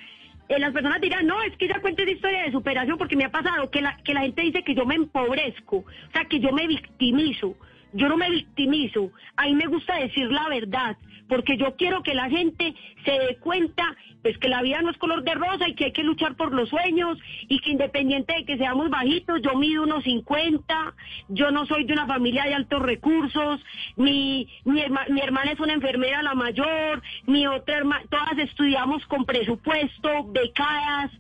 eh, las personas dirán, no, es que ya cuento esa historia de superación porque me ha pasado que la, que la gente dice que yo me empobrezco, o sea, que yo me victimizo. Yo no me victimizo, a mí me gusta decir la verdad, porque yo quiero que la gente se dé cuenta pues que la vida no es color de rosa y que hay que luchar por los sueños y que independiente de que seamos bajitos, yo mido unos 50, yo no soy de una familia de altos recursos, mi, mi, herma- mi hermana es una enfermera la mayor, mi otra hermana, todas estudiamos con presupuesto, becadas,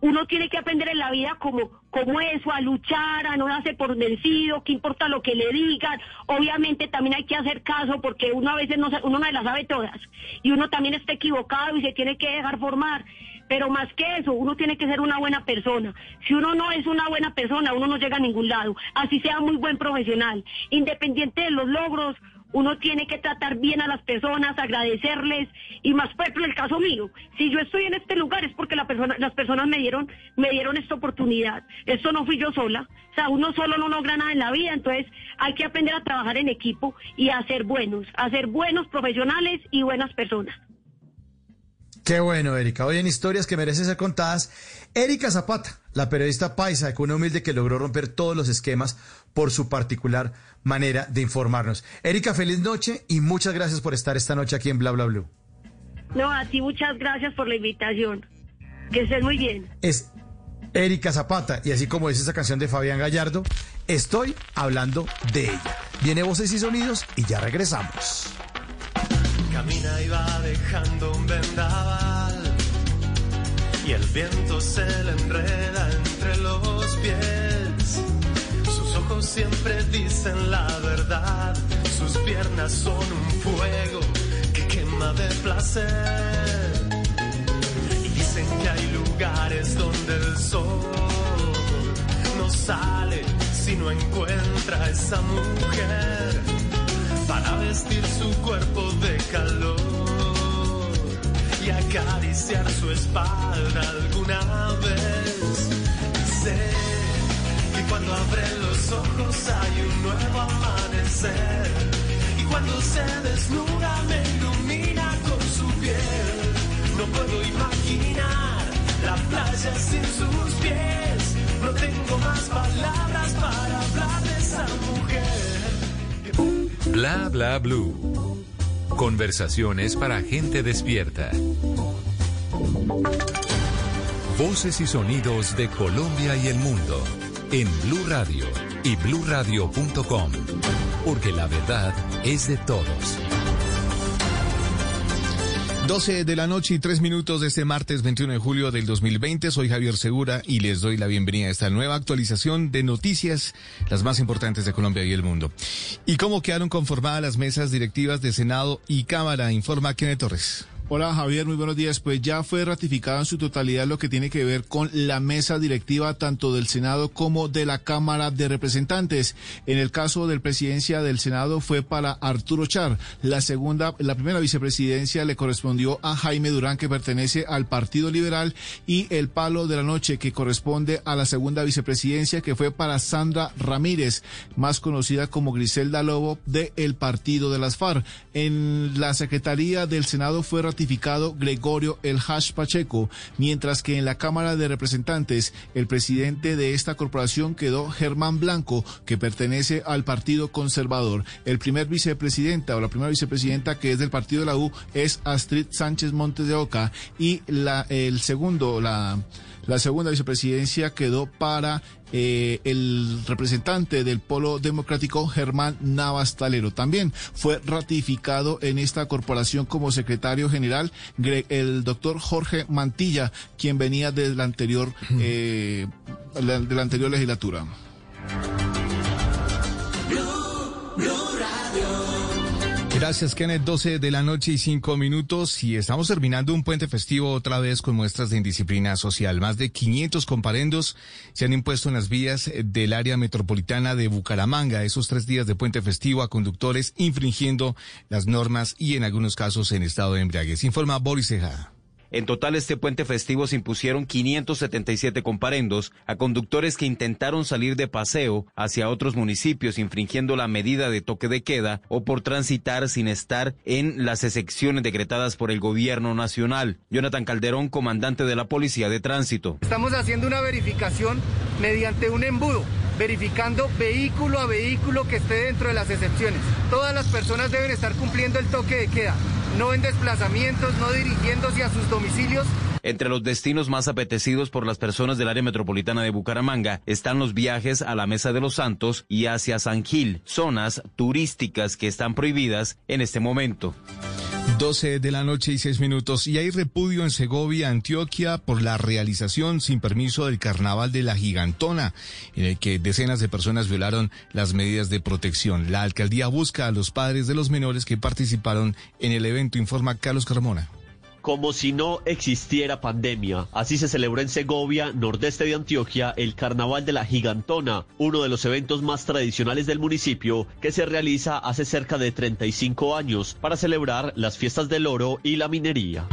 uno tiene que aprender en la vida como, como eso, a luchar, a no darse por vencido, que importa lo que le digan. Obviamente también hay que hacer caso porque uno a veces no, uno no las sabe todas y uno también está equivocado y se tiene que dejar formar. Pero más que eso, uno tiene que ser una buena persona. Si uno no es una buena persona, uno no llega a ningún lado. Así sea muy buen profesional. Independiente de los logros, uno tiene que tratar bien a las personas, agradecerles y más por ejemplo el caso mío, si yo estoy en este lugar es porque la persona, las personas me dieron, me dieron esta oportunidad. Esto no fui yo sola, o sea, uno solo no logra nada en la vida, entonces hay que aprender a trabajar en equipo y a ser buenos, a ser buenos profesionales y buenas personas. Qué bueno, Erika. Hoy en historias que merecen ser contadas, Erika Zapata, la periodista paisa de cuna humilde que logró romper todos los esquemas por su particular manera de informarnos. Erika, feliz noche y muchas gracias por estar esta noche aquí en Bla Bla Blue. No, a ti muchas gracias por la invitación. Que estés muy bien. Es Erika Zapata y así como dice esa canción de Fabián Gallardo, estoy hablando de ella. Viene voces y sonidos y ya regresamos. Camina y va dejando un vendaval y el viento se le enreda Siempre dicen la verdad, sus piernas son un fuego que quema de placer. Y dicen que hay lugares donde el sol no sale si no encuentra a esa mujer para vestir su cuerpo de calor y acariciar su espalda alguna vez. Cuando abre los ojos hay un nuevo amanecer y cuando se desnuda me ilumina con su piel. No puedo imaginar la playa sin sus pies. No tengo más palabras para hablar de esa mujer. Bla bla blue. Conversaciones para gente despierta. Voces y sonidos de Colombia y el mundo en Blue Radio y bluradio.com, porque la verdad es de todos. 12 de la noche y 3 minutos de este martes 21 de julio del 2020. Soy Javier Segura y les doy la bienvenida a esta nueva actualización de noticias, las más importantes de Colombia y el mundo. ¿Y cómo quedaron conformadas las mesas directivas de Senado y Cámara? Informa Kenneth Torres. Hola Javier, muy buenos días. Pues ya fue ratificado en su totalidad lo que tiene que ver con la mesa directiva tanto del Senado como de la Cámara de Representantes. En el caso del presidencia del Senado fue para Arturo Char. La segunda, la primera vicepresidencia le correspondió a Jaime Durán que pertenece al Partido Liberal y el palo de la noche que corresponde a la segunda vicepresidencia que fue para Sandra Ramírez, más conocida como Griselda Lobo de el Partido de las FARC. En la Secretaría del Senado fue ratificado Gregorio El Hash Pacheco, mientras que en la Cámara de Representantes el presidente de esta corporación quedó Germán Blanco, que pertenece al Partido Conservador. El primer vicepresidenta o la primera vicepresidenta que es del Partido de la U es Astrid Sánchez Montes de Oca y la, el segundo, la, la segunda vicepresidencia quedó para eh, el representante del Polo Democrático, Germán Navas Talero. También fue ratificado en esta corporación como secretario general el doctor Jorge Mantilla, quien venía de la anterior, eh, de la anterior legislatura. Gracias, Kenneth. 12 de la noche y 5 minutos. Y estamos terminando un puente festivo otra vez con muestras de indisciplina social. Más de 500 comparendos se han impuesto en las vías del área metropolitana de Bucaramanga esos tres días de puente festivo a conductores infringiendo las normas y en algunos casos en estado de embriaguez. Informa Boris Ceja. En total, este puente festivo se impusieron 577 comparendos a conductores que intentaron salir de paseo hacia otros municipios infringiendo la medida de toque de queda o por transitar sin estar en las excepciones decretadas por el gobierno nacional. Jonathan Calderón, comandante de la Policía de Tránsito. Estamos haciendo una verificación mediante un embudo verificando vehículo a vehículo que esté dentro de las excepciones. Todas las personas deben estar cumpliendo el toque de queda, no en desplazamientos, no dirigiéndose a sus domicilios. Entre los destinos más apetecidos por las personas del área metropolitana de Bucaramanga están los viajes a la Mesa de los Santos y hacia San Gil, zonas turísticas que están prohibidas en este momento. 12 de la noche y 6 minutos. Y hay repudio en Segovia, Antioquia, por la realización sin permiso del carnaval de la Gigantona, en el que decenas de personas violaron las medidas de protección. La alcaldía busca a los padres de los menores que participaron en el evento, informa Carlos Carmona. Como si no existiera pandemia. Así se celebró en Segovia, nordeste de Antioquia, el Carnaval de la Gigantona, uno de los eventos más tradicionales del municipio que se realiza hace cerca de 35 años para celebrar las fiestas del oro y la minería.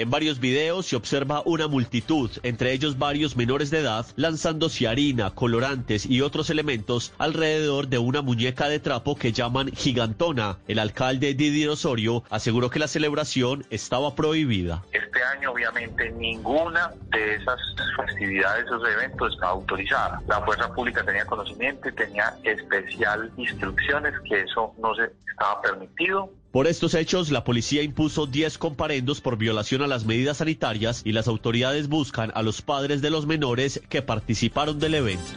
En varios videos se observa una multitud, entre ellos varios menores de edad, lanzándose harina, colorantes y otros elementos alrededor de una muñeca de trapo que llaman gigantona. El alcalde Didier Osorio aseguró que la celebración estaba prohibida. Este año obviamente ninguna de esas festividades, esos eventos está autorizada. La fuerza pública tenía conocimiento y tenía especial instrucciones que eso no se estaba permitido. Por estos hechos, la policía impuso 10 comparendos por violación a las medidas sanitarias y las autoridades buscan a los padres de los menores que participaron del evento.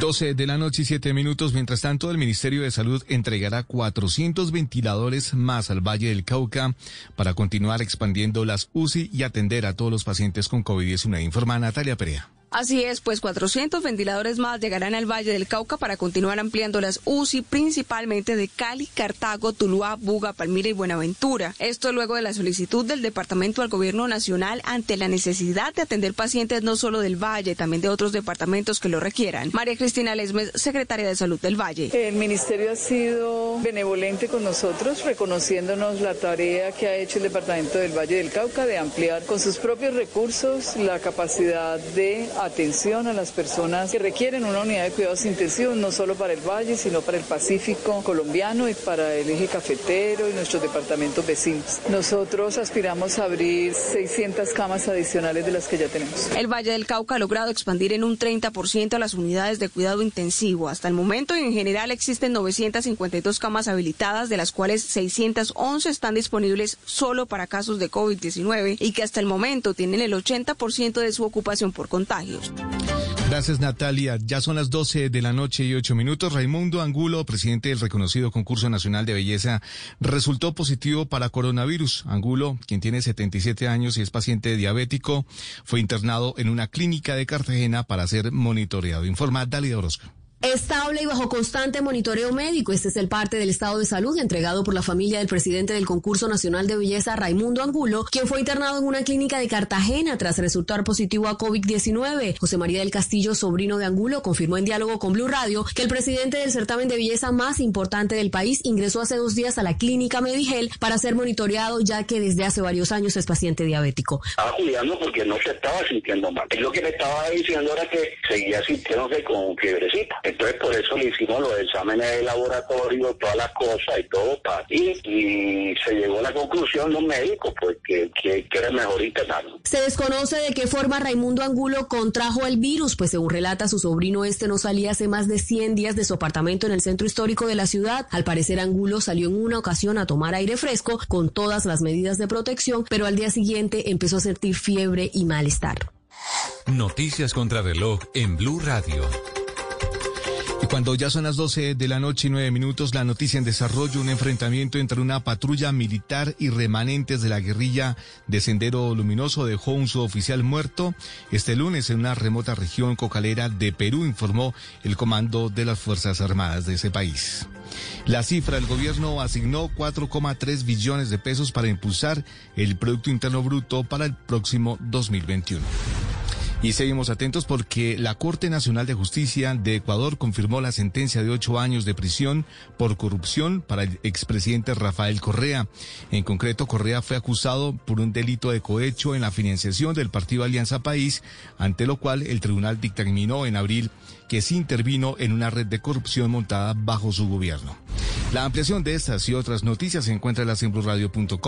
12 de la noche y 7 minutos. Mientras tanto, el Ministerio de Salud entregará 400 ventiladores más al Valle del Cauca para continuar expandiendo las UCI y atender a todos los pacientes con COVID-19, informa Natalia Perea. Así es, pues 400 ventiladores más llegarán al Valle del Cauca para continuar ampliando las UCI, principalmente de Cali, Cartago, Tuluá, Buga, Palmira y Buenaventura. Esto luego de la solicitud del departamento al gobierno nacional ante la necesidad de atender pacientes no solo del Valle, también de otros departamentos que lo requieran. María Cristina Lesmes, secretaria de Salud del Valle. El ministerio ha sido benevolente con nosotros, reconociéndonos la tarea que ha hecho el departamento del Valle del Cauca de ampliar con sus propios recursos la capacidad de atención a las personas que requieren una unidad de cuidados intensivos, no solo para el Valle, sino para el Pacífico colombiano y para el eje cafetero y nuestros departamentos vecinos. Nosotros aspiramos a abrir 600 camas adicionales de las que ya tenemos. El Valle del Cauca ha logrado expandir en un 30% las unidades de cuidado intensivo. Hasta el momento, en general, existen 952 camas habilitadas, de las cuales 611 están disponibles solo para casos de COVID-19 y que hasta el momento tienen el 80% de su ocupación por contagio. Gracias, Natalia. Ya son las 12 de la noche y 8 minutos. Raimundo Angulo, presidente del reconocido concurso nacional de belleza, resultó positivo para coronavirus. Angulo, quien tiene 77 años y es paciente diabético, fue internado en una clínica de Cartagena para ser monitoreado. Informa Dalia Orozco. Estable y bajo constante monitoreo médico. Este es el parte del estado de salud entregado por la familia del presidente del concurso nacional de belleza, Raimundo Angulo, quien fue internado en una clínica de Cartagena tras resultar positivo a COVID-19. José María del Castillo, sobrino de Angulo, confirmó en diálogo con Blue Radio que el presidente del certamen de belleza más importante del país ingresó hace dos días a la clínica Medigel para ser monitoreado, ya que desde hace varios años es paciente diabético. Estaba cuidando porque no se estaba sintiendo mal. Lo que le estaba diciendo era que seguía sintiéndose con fiebrecita. Entonces, por eso le hicimos los exámenes de laboratorio, todas las cosas y todo, pa, y, y se llegó a la conclusión los médicos, pues, que, que, que era mejor internarlo. Se desconoce de qué forma Raimundo Angulo contrajo el virus, pues según relata su sobrino, este no salía hace más de 100 días de su apartamento en el centro histórico de la ciudad. Al parecer, Angulo salió en una ocasión a tomar aire fresco con todas las medidas de protección, pero al día siguiente empezó a sentir fiebre y malestar. Noticias contra reloj en Blue Radio. Y cuando ya son las 12 de la noche y 9 minutos, la noticia en desarrollo, un enfrentamiento entre una patrulla militar y remanentes de la guerrilla de Sendero Luminoso dejó un suboficial muerto este lunes en una remota región cocalera de Perú, informó el comando de las Fuerzas Armadas de ese país. La cifra, el gobierno asignó 4,3 billones de pesos para impulsar el Producto Interno Bruto para el próximo 2021. Y seguimos atentos porque la Corte Nacional de Justicia de Ecuador confirmó la sentencia de ocho años de prisión por corrupción para el expresidente Rafael Correa. En concreto, Correa fue acusado por un delito de cohecho en la financiación del partido Alianza País, ante lo cual el tribunal dictaminó en abril que sí intervino en una red de corrupción montada bajo su gobierno. La ampliación de estas y otras noticias se encuentra en la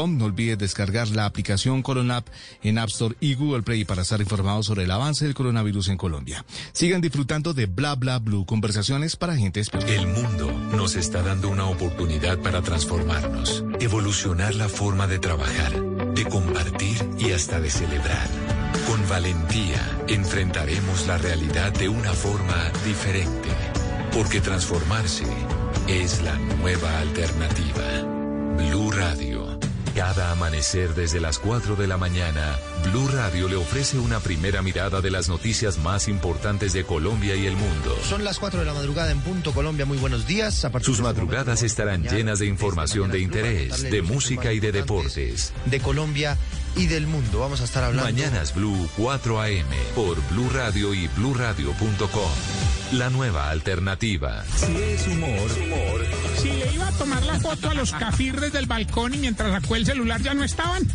No olvide descargar la aplicación Coronap en App Store y Google Play para estar informados sobre el avance del coronavirus en Colombia. Sigan disfrutando de Bla Bla Blue, conversaciones para gente especial. El mundo nos está dando una oportunidad para transformarnos, evolucionar la forma de trabajar, de compartir y hasta de celebrar. Con valentía enfrentaremos la realidad de una forma diferente, porque transformarse es la nueva alternativa. Blue Radio, Cada amanecer desde las 4 de la mañana, Blue Radio le ofrece una primera mirada de las noticias más importantes de Colombia y el mundo. Son las 4 de la madrugada en Punto Colombia. Muy buenos días. A partir Sus de este madrugadas momento, estarán mañana, llenas de información de interés, de música y de deportes. De Colombia y del mundo. Vamos a estar hablando. Mañanas Blue 4 AM por Blue Radio y bluradio.com. La nueva alternativa. Si es humor, humor. Si le iba a tomar la foto a los cafirres del balcón y mientras sacó el celular ya no estaban.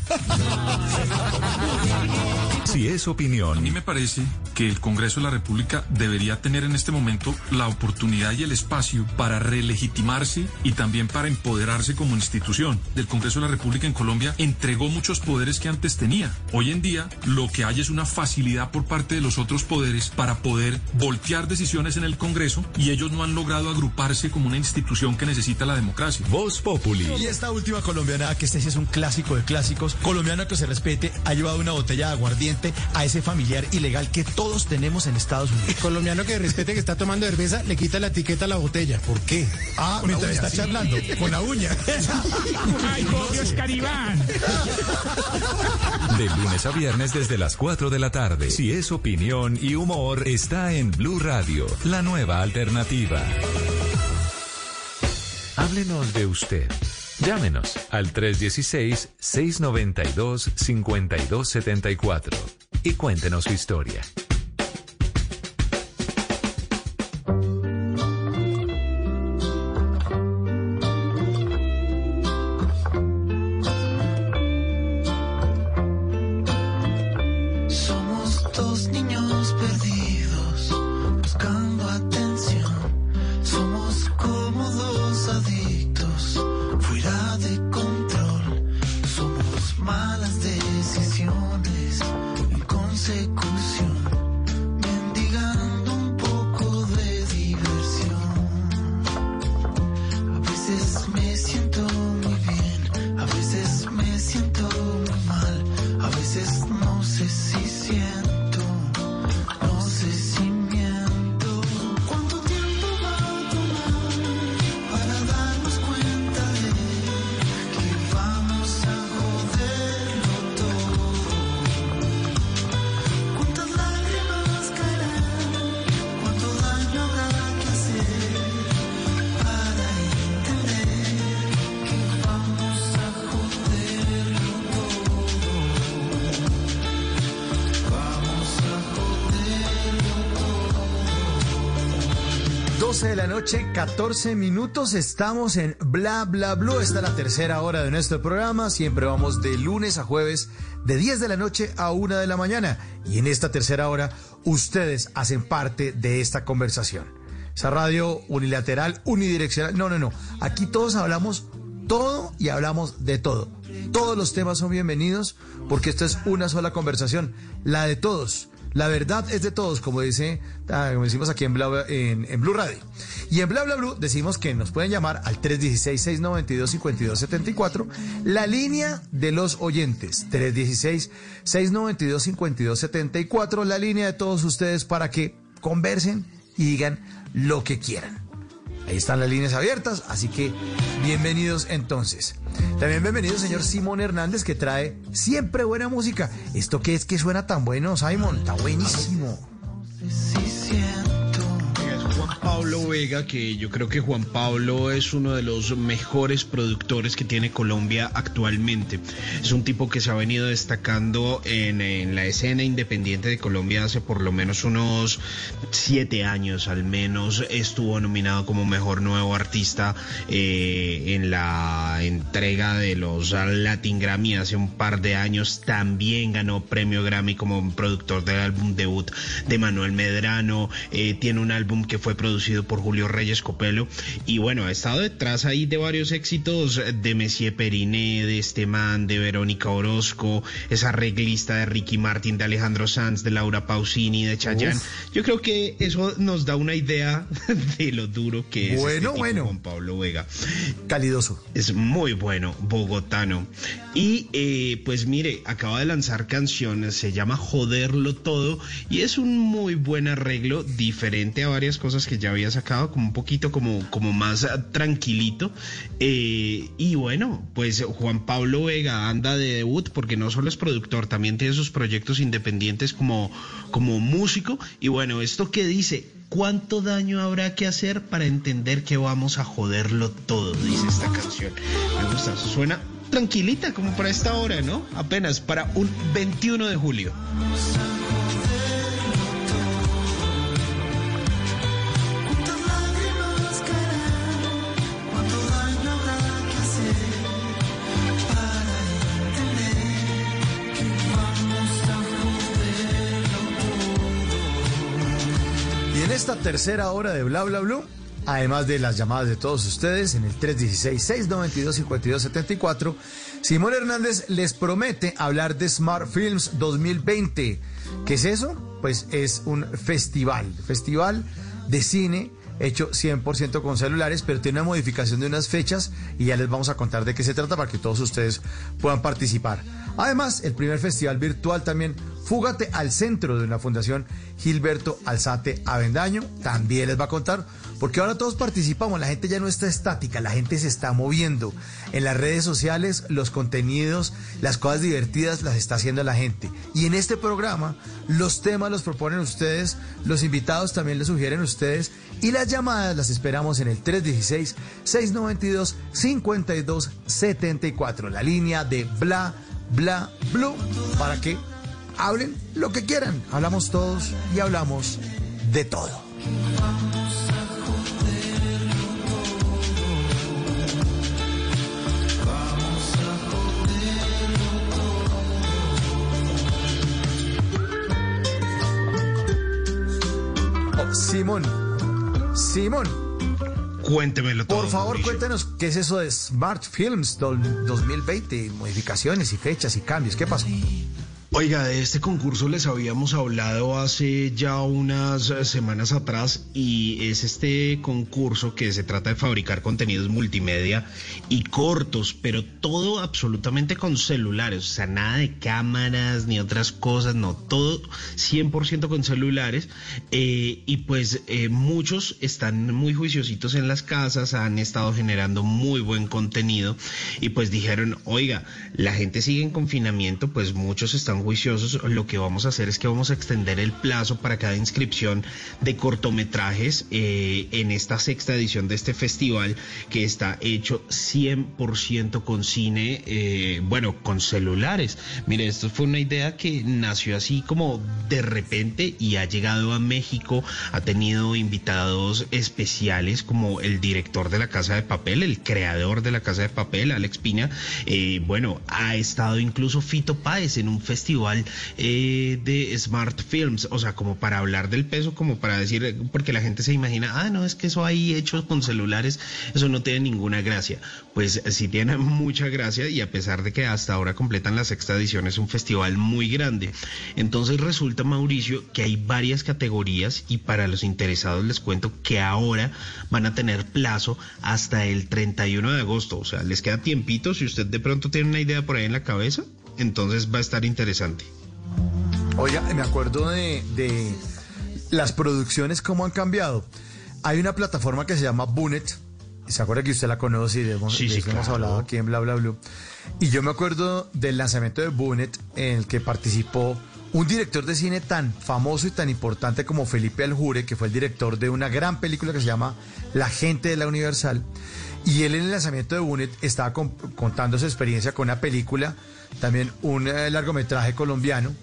Si es opinión. A mí me parece que el Congreso de la República debería tener en este momento la oportunidad y el espacio para relegitimarse y también para empoderarse como institución. El Congreso de la República en Colombia entregó muchos poderes que antes tenía. Hoy en día lo que hay es una facilidad por parte de los otros poderes para poder voltear decisiones en el Congreso y ellos no han logrado agruparse como una institución que necesita la democracia. Voz Populi. Y esta última colombiana, que este sí es un clásico de clásicos, colombiano que se respete, ha llevado una botella de aguardiente a ese familiar ilegal que todos tenemos en Estados Unidos. Colombiano que respete que está tomando cerveza, le quita la etiqueta a la botella. ¿Por qué? Ah, mientras uña, está sí. charlando, con la uña. Ay, por Dios, Caribán. De lunes a viernes desde las 4 de la tarde. Si es opinión y humor, está en Blue Radio, la nueva alternativa. Háblenos de usted. Llámenos al 316-692-5274 y cuéntenos su historia. 14 minutos. Estamos en Bla Bla Blue. Esta es la tercera hora de nuestro programa. Siempre vamos de lunes a jueves, de 10 de la noche a 1 de la mañana. Y en esta tercera hora, ustedes hacen parte de esta conversación. Esa radio unilateral, unidireccional. No, no, no. Aquí todos hablamos todo y hablamos de todo. Todos los temas son bienvenidos porque esto es una sola conversación, la de todos. La verdad es de todos, como dice, ah, como decimos aquí en, en, en Blue Radio. Y en Bla Bla Blue decimos que nos pueden llamar al 316-692-5274, la línea de los oyentes, 316-692-5274, la línea de todos ustedes para que conversen y digan lo que quieran. Ahí están las líneas abiertas, así que bienvenidos entonces. También bienvenido señor Simón Hernández que trae siempre buena música. ¿Esto qué es que suena tan bueno, Simon? Está buenísimo. Juan Pablo Vega, que yo creo que Juan Pablo es uno de los mejores productores que tiene Colombia actualmente. Es un tipo que se ha venido destacando en, la escena independiente de Colombia hace por lo menos unos siete años al menos. Estuvo nominado como mejor nuevo artista eh, en la entrega de los Latin Grammy hace un par de años. También ganó premio Grammy como productor del álbum debut de Manuel Medrano. Eh, tiene un álbum que fue producido por Julio Reyes Copelo. Y bueno, ha estado detrás ahí de varios éxitos de Messier Periné, de este man, de Verónica Orozco, esa reglista de Ricky Martin, de Alejandro Sanz, de Laura Pausini, de Chayanne. Yo creo que eso nos da una idea de lo duro que es Bueno, este tipo, bueno. Juan Pablo Vega. Calidoso. Es muy bueno, bogotano. Y eh, pues mire, acaba de lanzar canciones, se llama Joderlo Todo y es un muy buen arreglo, diferente a varias cosas que ya había había sacado, como un poquito como, como más ah, tranquilito. Eh, y bueno, pues Juan Pablo Vega anda de debut porque no solo es productor, también tiene sus proyectos independientes como, como músico. Y bueno, esto que dice, ¿cuánto daño habrá que hacer para entender que vamos a joderlo todo? Dice esta canción. Me gusta, suena tranquilita como para esta hora, ¿no? Apenas para un 21 de julio. Tercera hora de Bla Bla Blue, además de las llamadas de todos ustedes en el 316-692-5274, Simón Hernández les promete hablar de Smart Films 2020. ¿Qué es eso? Pues es un festival, festival de cine hecho 100% con celulares, pero tiene una modificación de unas fechas y ya les vamos a contar de qué se trata para que todos ustedes puedan participar. Además, el primer festival virtual también, Fúgate al Centro de una Fundación Gilberto Alzate Avendaño, también les va a contar, porque ahora todos participamos, la gente ya no está estática, la gente se está moviendo. En las redes sociales, los contenidos, las cosas divertidas las está haciendo la gente. Y en este programa, los temas los proponen ustedes, los invitados también les sugieren ustedes, y las llamadas las esperamos en el 316-692-5274, la línea de Bla Bla Blue, para que hablen lo que quieran. Hablamos todos y hablamos de todo. Oh, Simón, Simón. Cuéntemelo todo. Por favor, Mauricio. cuéntenos qué es eso de Smart Films dol- 2020, modificaciones y fechas y cambios. ¿Qué pasó? Oiga, de este concurso les habíamos hablado hace ya unas eh, semanas atrás y es este concurso que se trata de fabricar contenidos multimedia y cortos, pero todo absolutamente con celulares, o sea, nada de cámaras ni otras cosas, no, todo 100% con celulares eh, y pues eh, muchos están muy juiciositos en las casas, han estado generando muy buen contenido y pues dijeron, oiga, la gente sigue en confinamiento, pues muchos están juiciosos, lo que vamos a hacer es que vamos a extender el plazo para cada inscripción de cortometrajes eh, en esta sexta edición de este festival que está hecho 100% con cine, eh, bueno, con celulares. Mire, esto fue una idea que nació así como de repente y ha llegado a México, ha tenido invitados especiales como el director de la Casa de Papel, el creador de la Casa de Papel, Alex Piña, eh, bueno, ha estado incluso Fito Páez en un festival eh, de Smart Films, o sea, como para hablar del peso, como para decir, porque la gente se imagina, ah, no, es que eso ahí hecho con celulares, eso no tiene ninguna gracia. Pues sí tiene mucha gracia y a pesar de que hasta ahora completan la sexta edición, es un festival muy grande. Entonces resulta, Mauricio, que hay varias categorías y para los interesados les cuento que ahora van a tener plazo hasta el 31 de agosto, o sea, les queda tiempito, si usted de pronto tiene una idea por ahí en la cabeza, entonces va a estar interesante. Oiga, me acuerdo de, de las producciones, cómo han cambiado. Hay una plataforma que se llama Bunet. ¿Se acuerda que usted la conoce y de, Sí, de sí, eso hemos claro. hablado aquí en Bla Bla Blue? Y yo me acuerdo del lanzamiento de Bunet en el que participó un director de cine tan famoso y tan importante como Felipe Aljure, que fue el director de una gran película que se llama La gente de la Universal. Y él en el lanzamiento de Bunet estaba con- contando su experiencia con una película, también un eh, largometraje colombiano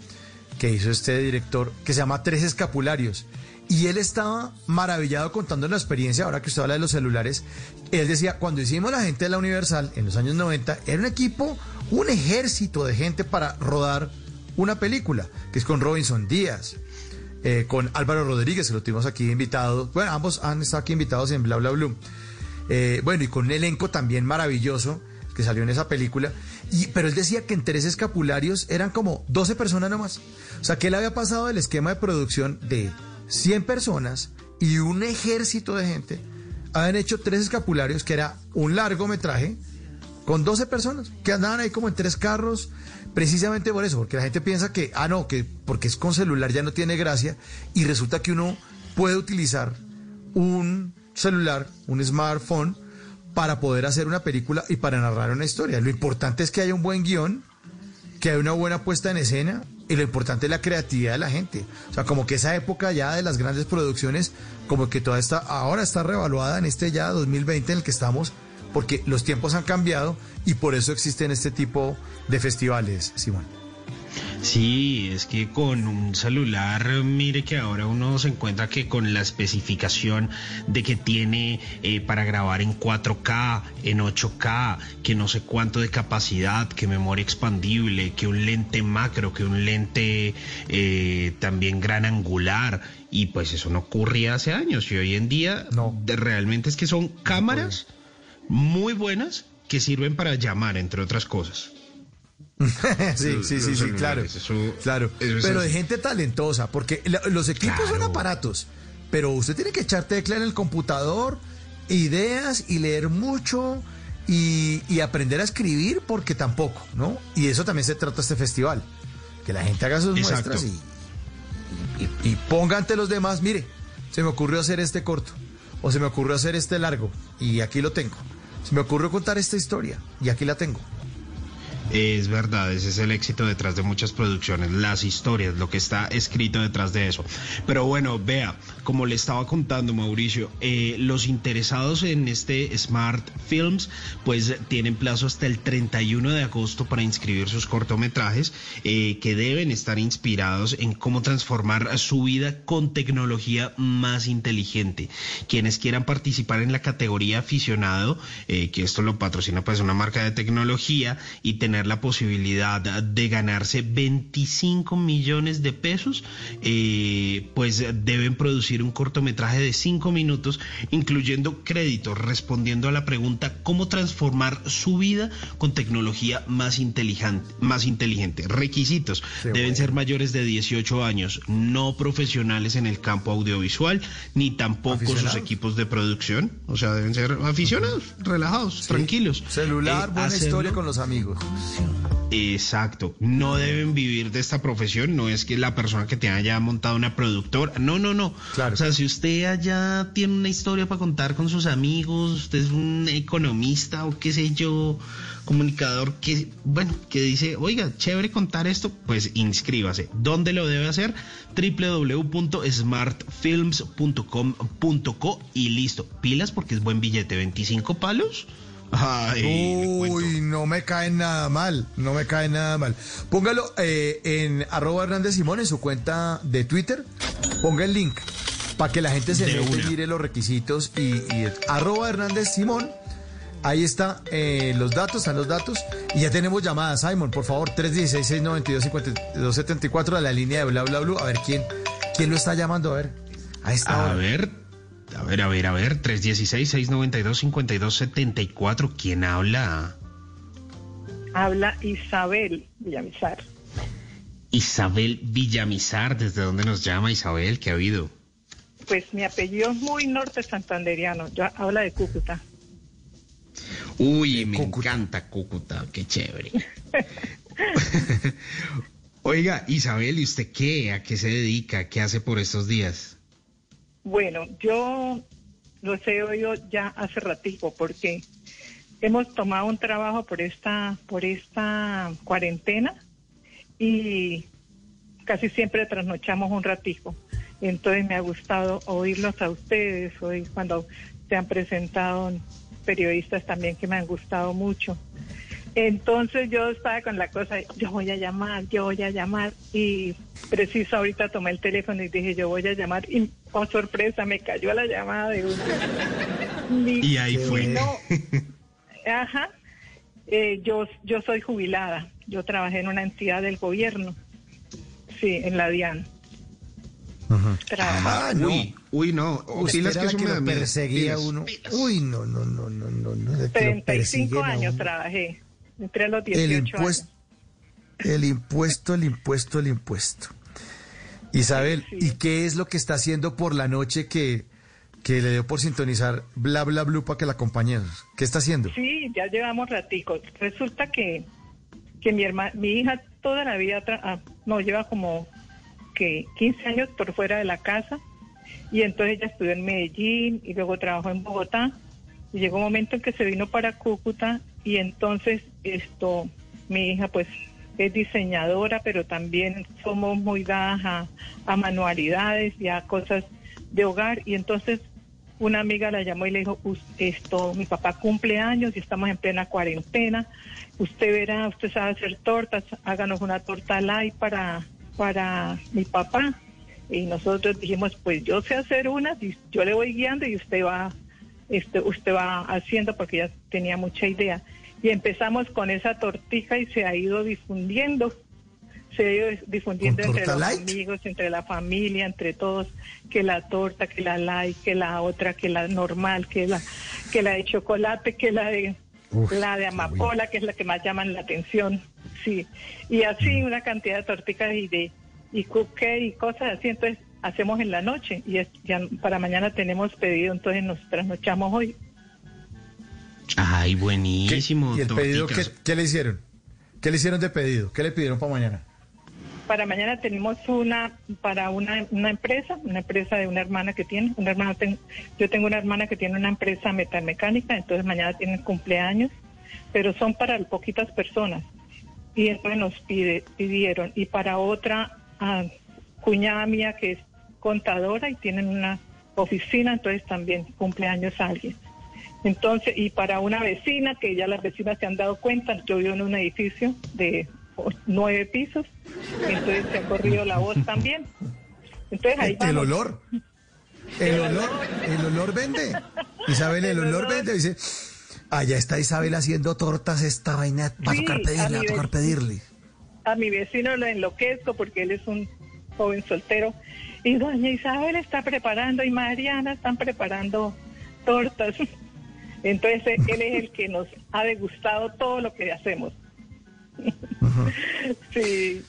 que hizo este director que se llama Tres Escapularios. Y él estaba maravillado contando la experiencia, ahora que usted habla de los celulares. Él decía, cuando hicimos la gente de la Universal en los años 90, era un equipo, un ejército de gente para rodar una película, que es con Robinson Díaz, eh, con Álvaro Rodríguez, que lo tuvimos aquí invitado. Bueno, ambos han estado aquí invitados en Bla Bla Blue. Eh, bueno, y con un elenco también maravilloso que salió en esa película. Y, pero él decía que en tres escapularios eran como 12 personas nomás. O sea, que él había pasado del esquema de producción de 100 personas y un ejército de gente. Habían hecho tres escapularios, que era un largometraje con 12 personas que andaban ahí como en tres carros, precisamente por eso, porque la gente piensa que, ah, no, que porque es con celular ya no tiene gracia, y resulta que uno puede utilizar un celular, un smartphone, para poder hacer una película y para narrar una historia. Lo importante es que haya un buen guion, que haya una buena puesta en escena y lo importante es la creatividad de la gente. O sea, como que esa época ya de las grandes producciones, como que toda esta, ahora está revaluada en este ya 2020 en el que estamos, porque los tiempos han cambiado y por eso existen este tipo de festivales, Simón. Sí, es que con un celular, mire que ahora uno se encuentra que con la especificación de que tiene eh, para grabar en 4K, en 8K, que no sé cuánto de capacidad, que memoria expandible, que un lente macro, que un lente eh, también gran angular. Y pues eso no ocurría hace años. Y hoy en día de- realmente es que son cámaras muy buenas que sirven para llamar, entre otras cosas. sí, sí, sí, sí, claro. eso- claro. eso es Pero de gente talentosa, porque los equipos son aparatos, pero usted tiene que echar tecla en el computador, ideas y leer mucho y, y aprender a escribir, porque tampoco, ¿no? Y eso también se trata este festival. Que la gente haga sus Exacto. muestras y, y, y ponga ante los demás, mire, se me ocurrió hacer este corto, o se me ocurrió hacer este largo, y aquí lo tengo. Se me ocurrió contar esta historia, y aquí la tengo. Es verdad, ese es el éxito detrás de muchas producciones, las historias, lo que está escrito detrás de eso. Pero bueno, vea, como le estaba contando Mauricio, eh, los interesados en este Smart Films, pues tienen plazo hasta el 31 de agosto para inscribir sus cortometrajes, eh, que deben estar inspirados en cómo transformar su vida con tecnología más inteligente. Quienes quieran participar en la categoría aficionado, eh, que esto lo patrocina pues una marca de tecnología y tener la posibilidad de ganarse 25 millones de pesos, eh, pues deben producir un cortometraje de 5 minutos, incluyendo créditos, respondiendo a la pregunta cómo transformar su vida con tecnología más inteligente. Más inteligente. Requisitos. Deben bueno. ser mayores de 18 años, no profesionales en el campo audiovisual, ni tampoco sus equipos de producción. O sea, deben ser aficionados, relajados, tranquilos. Celular, Eh, buena hacerlo- historia con los amigos. Exacto, no deben vivir de esta profesión, no es que la persona que te haya montado una productora, no, no, no. O sea, si usted allá tiene una historia para contar con sus amigos, usted es un economista o qué sé yo, comunicador que, bueno, que dice, oiga, chévere contar esto, pues inscríbase. ¿Dónde lo debe hacer? www.smartfilms.com.co y listo. Pilas porque es buen billete, 25 palos. Ay, Uy, no me cae nada mal, no me cae nada mal. Póngalo eh, en arroba Hernández Simón en su cuenta de Twitter. Ponga el link para que la gente se De meta y mire los requisitos y, y arroba Hernández Simón. Ahí está eh, los datos, están los datos. Y ya tenemos llamadas, Simon, por favor, 316-692-5274 a la línea de bla bla bla. A ver quién, quién lo está llamando, a ver. A esta A ver, a ver, a ver, a ver, 316-692-5274, ¿quién habla? Habla Isabel Villamizar. Isabel Villamizar, ¿desde dónde nos llama Isabel? ¿Qué ha habido? Pues mi apellido es muy norte santanderiano. Yo habla de Cúcuta. Uy, me encanta Cúcuta, qué chévere. Oiga, Isabel, ¿y usted qué? ¿A qué se dedica? ¿Qué hace por estos días? Bueno, yo los he oído ya hace ratico porque hemos tomado un trabajo por esta, por esta cuarentena y casi siempre trasnochamos un ratico. Entonces me ha gustado oírlos a ustedes, hoy cuando se han presentado periodistas también que me han gustado mucho. Entonces yo estaba con la cosa, yo voy a llamar, yo voy a llamar y preciso ahorita tomé el teléfono y dije yo voy a llamar y oh sorpresa me cayó la llamada de uno. Y ahí fue. no, ajá, Eh, yo, yo soy jubilada, yo trabajé en una entidad del gobierno, sí, en la DIAN. Trabajaba- Uy, uy, no. Usted pilas era que que me perseguía uno. Uy, no, no, no, no, no, no. de que lo 35 persiguen a años uno. trabajé, entré a los El 18 impuesto, el impuesto, el impuesto, el impuesto. Isabel, ¿y qué es lo que está haciendo por la noche que, que le dio por sintonizar bla bla blue para que la acompañemos? ¿Qué está haciendo? Sí, ya llevamos ratico. Resulta que, que mi herma, mi hija toda la vida, tra- ah, no, lleva como que 15 años por fuera de la casa Y entonces ella estudió en Medellín y luego trabajó en Bogotá. Y llegó un momento en que se vino para Cúcuta y entonces esto, mi hija pues es diseñadora, pero también somos muy dadas a, manualidades y a cosas de hogar. Y entonces una amiga la llamó y le dijo, "Us- esto, mi papá cumple años y estamos en plena cuarentena. Usted verá, usted sabe hacer tortas, háganos una torta light para, para mi papá. Y nosotros dijimos, pues yo sé hacer unas y yo le voy guiando y usted va, este, usted va haciendo porque ya tenía mucha idea. Y empezamos con esa tortija y se ha ido difundiendo se ha ido difundiendo ¿Con entre los light? amigos, entre la familia, entre todos, que la torta, que la light, que la otra, que la normal, que la, que la de chocolate, que la de Uf, la de amapola, que es la que más llaman la atención, sí. Y así una cantidad de torticas y de y cupcake y cosas así, entonces hacemos en la noche y es- ya para mañana tenemos pedido, entonces nos trasnochamos hoy. Ay, buenísimo. ¿Y el pedido qué, qué le hicieron? ¿Qué le hicieron de pedido? ¿Qué le pidieron para mañana? Para mañana tenemos una para una, una empresa, una empresa de una hermana que tiene, una hermana ten- yo tengo una hermana que tiene una empresa metalmecánica, entonces mañana tienen cumpleaños, pero son para poquitas personas. Y entonces nos pide, pidieron. Y para otra ah, cuñada mía que es contadora y tienen una oficina, entonces también cumpleaños alguien. Entonces, y para una vecina, que ya las vecinas se han dado cuenta, yo vivo en un edificio de nueve pisos, entonces se ha corrido la voz también. Entonces ahí El vamos. olor. El olor, el olor vende. Isabel, el olor vende. Dice, allá está Isabel haciendo tortas, esta vaina va a tocar pedirle, va a tocar pedirle. A mi vecino lo enloquezco porque él es un joven soltero. Y doña Isabel está preparando y Mariana están preparando tortas. Entonces él es el que nos ha degustado todo lo que hacemos. sí,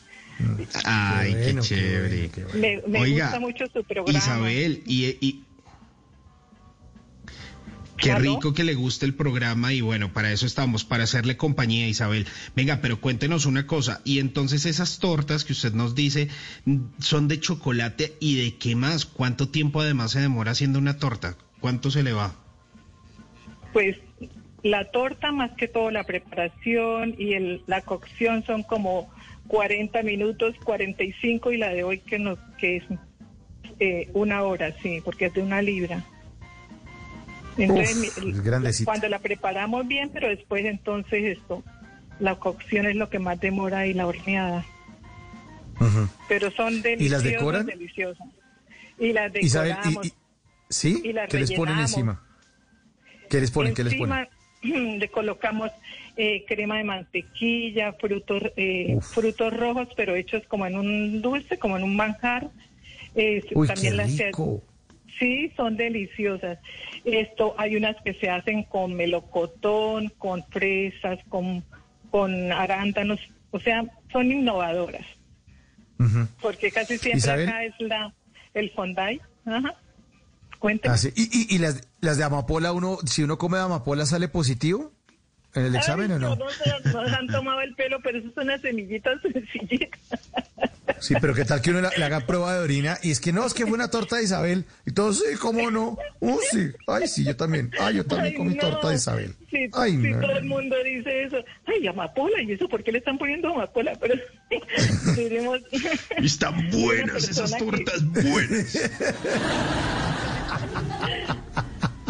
Ay, qué, bueno, qué chévere. me, me Oiga, gusta mucho su programa. Isabel, y, y- qué rico que le guste el programa y bueno, para eso estamos, para hacerle compañía, Isabel. Venga, pero cuéntenos una cosa, y entonces esas tortas que usted nos dice mm, son de chocolate y de qué más, ¿cuánto tiempo además se demora haciendo una torta? ¿Cuánto se le va? Pues la torta, más que todo la preparación y el, la cocción son como 40 minutos, 45 y la de hoy que, nos, que es eh, una hora, sí, porque es de una libra. Entonces, Uf, cuando la preparamos bien, pero después entonces esto, la cocción es lo que más demora y la horneada. Pero son ¿Y deliciosas, las decoran? deliciosas. Y las decoramos. y, y- ¿sí? y las ¿Qué les ponen encima? ¿Qué les ponen? ¿Qué les ponen? Encima le colocamos eh, crema de mantequilla, frutos eh, frutos rojos, pero hechos como en un dulce, como en un manjar. Eh, Uy, qué también las se- rico. Sí, son deliciosas. Esto hay unas que se hacen con melocotón, con fresas, con con arándanos, o sea, son innovadoras, porque casi siempre Isabel. acá es la el fondai. Ajá. Cuéntame. Ah. ¿Y, y, y las, las de amapola, uno, si uno come amapola, sale positivo en el examen Ay, o no? No, se- no se han tomado el pelo, pero eso son unas semillitas sencillitas. Sí, pero qué tal que uno le, haga prueba de orina y es que no, es que fue una torta de Isabel. Y todos, sí, ¿cómo no? Uh, sí. Ay, sí, yo también. Ay, yo también Ay, comí no. torta de Isabel. Sí, Ay, sí, no. todo el mundo dice eso. Ay, amapola, ¿y eso por qué le están poniendo amapola? Pero tenemos... Están buenas Una esas que- tortas, buenas.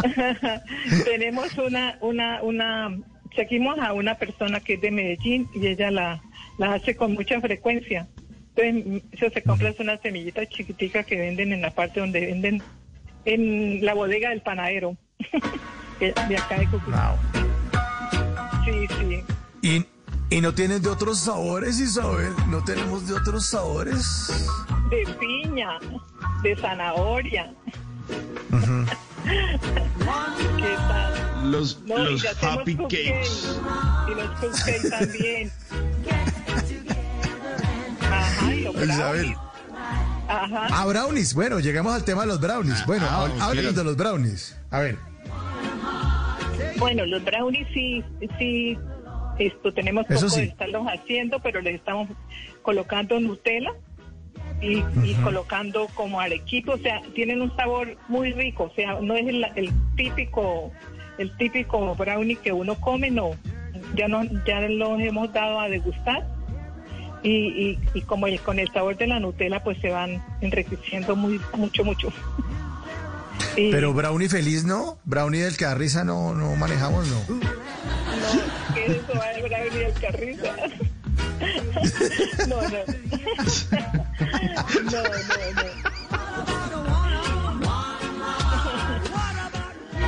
tenemos una, una, una, seguimos a una persona que es de Medellín y ella la, la hace con mucha frecuencia. Entonces, eso se compra es una semillita chiquitica que venden en la parte donde venden en la bodega del panadero de acá de Cúcuta. Sí, sí. ¿Y, ¿Y no tienen de otros sabores, Isabel? ¿No tenemos de otros sabores? De piña, de zanahoria. Ujú. ¿Qué tal? Los, No, happy cakes. Y los cupcakes también. Ajá, y los Isabel. brownies. Ajá. Ah, brownies. Bueno, llegamos al tema de los brownies. Bueno, Ah, há- ok. háblenos de los brownies. A ver. Bueno, los brownies sí, sí, esto tenemos poco sí. de estarlos haciendo, pero les estamos colocando Nutella y, y colocando como arequipe, o sea, tienen un sabor muy rico, o sea, no es el, el típico el típico brownie que uno come, no, ya no ya los hemos dado a degustar y, y, y como el, con el sabor de la Nutella pues se van enriqueciendo muy mucho mucho. Y- Pero brownie feliz no, brownie del que da risa no, no manejamos, no. No, que eso va el brownie del carrizo. No, no. No, no,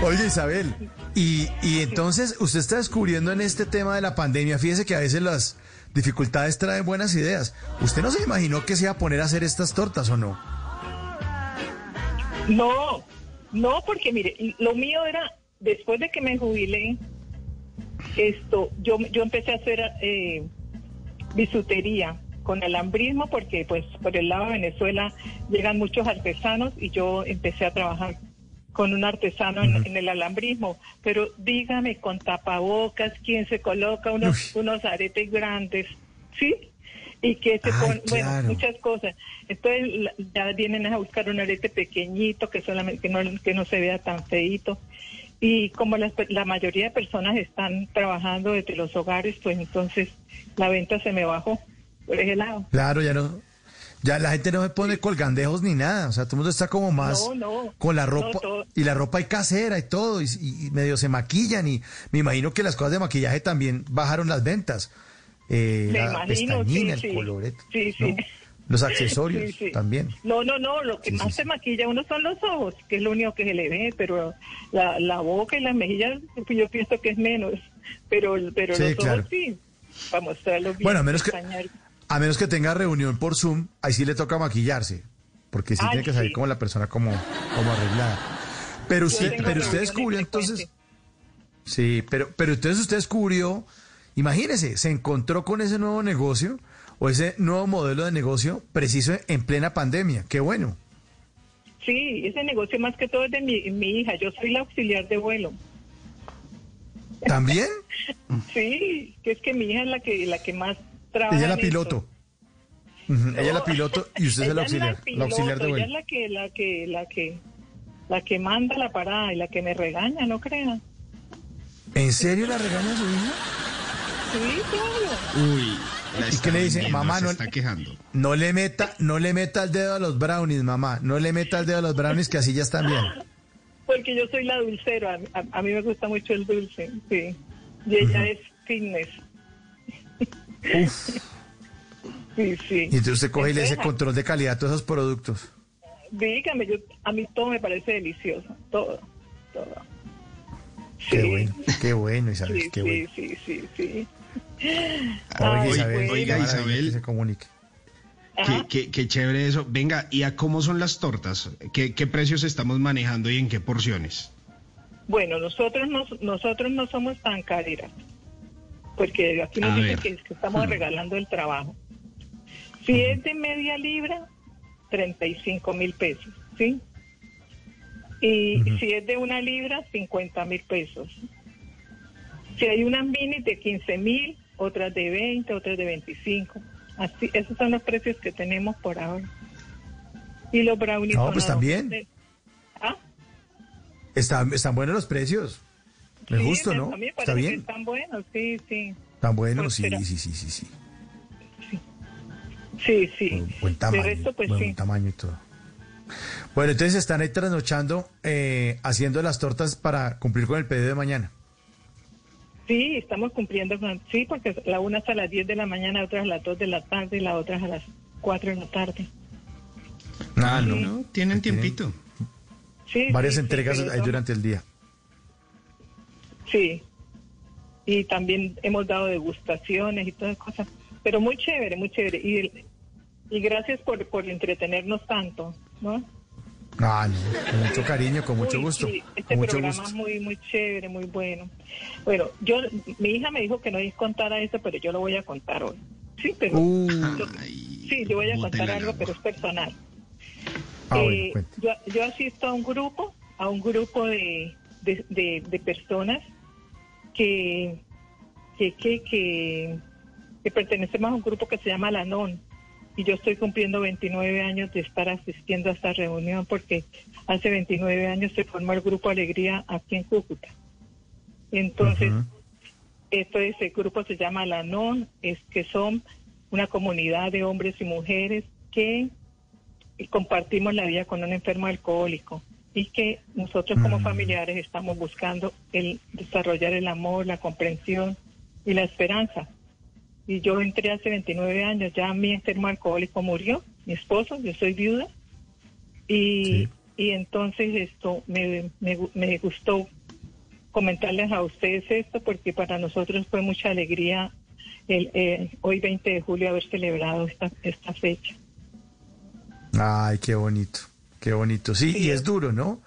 no. Oye Isabel, y, y entonces usted está descubriendo en este tema de la pandemia, fíjese que a veces las dificultades traen buenas ideas. ¿Usted no se imaginó que se iba a poner a hacer estas tortas o no? No, no, porque mire, lo mío era, después de que me jubilé, esto, yo, yo empecé a hacer eh, bisutería con alambrismo, porque pues por el lado de Venezuela llegan muchos artesanos y yo empecé a trabajar con un artesano en, en el alambrismo, pero dígame con tapabocas, ¿quién se coloca unos, unos aretes grandes? ¿Sí? Y que se Ay, pone, bueno, claro. muchas cosas. Entonces la- ya vienen a buscar un arete pequeñito que solamente que no, que no se vea tan feito. Y como pe- la mayoría de personas están trabajando desde los hogares, pues entonces la venta se me bajó por ese lado. Claro, ya no. Ya la gente no se pone colgandejos ni nada, o sea, todo el mundo está como más No, no, con la ropa y la ropa y casera y todo y, y medio se maquillan y me imagino que las cosas de maquillaje también bajaron las ventas. Eh, Me la imagino, pestañina, sí, el sí. los accesorios Sí, también. No, no, no, lo que más se maquilla uno son los ojos, que es lo único que se le ve, pero la, la boca y las mejillas yo pienso que es menos, pero, pero los claro. ojos sí, para mostrarlos bien. Bueno, a menos que-. A menos que tenga reunión por Zoom, ahí sí le toca maquillarse, porque sí Ay, tiene que salir sí. como la persona como, como arreglada. Pero usted, pero usted descubrió entonces, sí, pero, pero entonces usted descubrió, imagínese, se encontró con ese nuevo negocio o ese nuevo modelo de negocio preciso en plena pandemia. Qué bueno. Sí, ese negocio más que todo es de mi, mi hija, yo soy la auxiliar de vuelo. ¿También? Sí, que es que mi hija es la que, la que más. Ella es la piloto. Ella es la piloto y usted es el auxiliar, piloto, la auxiliar de Ella vuelo. es la que, la que, la que, la que manda la parada y la que me regaña, no crea. ¿En serio la regaña su hija? Sí, claro. Uy, la ¿Y qué le dice? vendiendo, Mamá, se no- está quejando. No le meta, no le meta el dedo a los brownies, mamá. No le meta el dedo a los brownies que así ya están bien. Porque yo soy la dulcera, a, a- a mí me gusta mucho el dulce, sí. Y ella es fitness. Sí, sí. Y entonces usted coge y le hace control de calidad a todos esos productos. Dígame, yo, a mí todo me parece delicioso, todo, todo. Qué bueno, qué bueno, Isabel, Sí, qué sí, bueno. sí, sí, sí. Oiga, Ay, Isabel, oiga, que se comunique. Qué, qué- qué chévere eso. Venga, ¿y a cómo son las tortas? ¿Qué, qué precios estamos manejando y en qué porciones? Bueno, nosotros no, nosotros no somos tan careras, porque aquí nos dicen que, que estamos regalando el trabajo. Si es de media libra, 35 mil pesos, ¿sí? Y si es de una libra, 50 mil pesos. Si hay unas mini de 15 mil, otras de 20, otras de 25. Así, esos son los precios que tenemos por ahora. Y los brownies No, pues también. de- ¿Ah? Están, están buenos los precios. Me Sí, ¿no? a mí me Está bien. Están buenos, sí, sí. Están buenos, Pues, sí, pero- sí, sí, sí, sí. Sí, sí. Buen tamaño. Resto, pues buen sí. tamaño y todo. Bueno, entonces están ahí trasnochando, eh, haciendo las tortas para cumplir con el pedido de mañana. Sí, estamos cumpliendo con... Sí, porque la una es a las 10 de la mañana, la otra es a las 2 de la tarde y la otra es a las 4 de la tarde. Ah, no. No, tienen tiempito. Sí, Varias sí, sí, entregas son- durante el día. Sí. Y también hemos dado degustaciones y todas esas cosas. Pero muy chévere, muy chévere. Y, gracias por, por entretenernos tanto, ¿no? Ah, no, con mucho cariño, con mucho Uy, gusto. sí, este con mucho programa gusto. es muy, muy chévere, muy bueno. Bueno, yo, mi hija me dijo que no contara eso, pero yo lo voy a contar hoy. Sí, pero... Uh. yo- sí, yo voy a contar algo, agua. pero es personal. Ah, bueno, Eh, yo, yo asisto a un grupo, a un grupo de, de, de- de personas que, que, que, que, que pertenecemos a un grupo que se llama La NON. y yo estoy cumpliendo 29 años de estar asistiendo a esta reunión porque hace 29 años se formó el Grupo Alegría aquí en Cúcuta. Entonces, esto es, el grupo se llama La NON, es que son una comunidad de hombres y mujeres que compartimos la vida con un enfermo alcohólico y que nosotros como familiares estamos buscando el desarrollar el amor, la comprensión y la esperanza. Y yo entré hace 29 años, ya mi enfermo alcohólico murió, mi esposo, yo soy viuda, y, y entonces esto me, me, me gustó comentarles a ustedes esto porque para nosotros fue mucha alegría el, eh, hoy 20 de julio haber celebrado esta, esta fecha. Ay, qué bonito, qué bonito. Sí, y es duro, ¿no?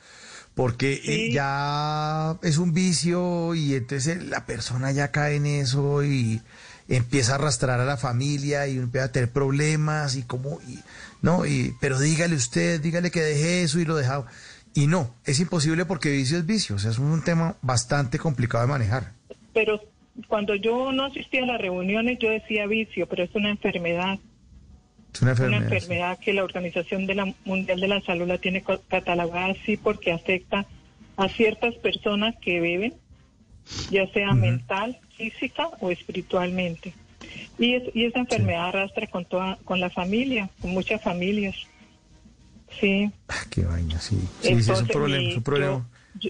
Porque eh, Sí. ya es un vicio y entonces la persona ya cae en eso y empieza a arrastrar a la familia y empieza a tener problemas y como, y, no, y, pero dígale usted, dígale que deje eso y lo deja. Y no, es imposible porque vicio es vicio, o sea, es un tema bastante complicado de manejar. Pero cuando yo no asistía a las reuniones yo decía vicio, pero es una enfermedad. Es una una enfermedad. sí. que la Organización de la Mundial de la Salud la tiene catalogada así porque afecta a ciertas personas que beben, ya sea mental, física o espiritualmente. Y, es, y esa enfermedad arrastra con toda, con la familia, con muchas familias. Sí. Qué vaina, sí. Sí, sí, es un Entonces, problema, es un problema. yo-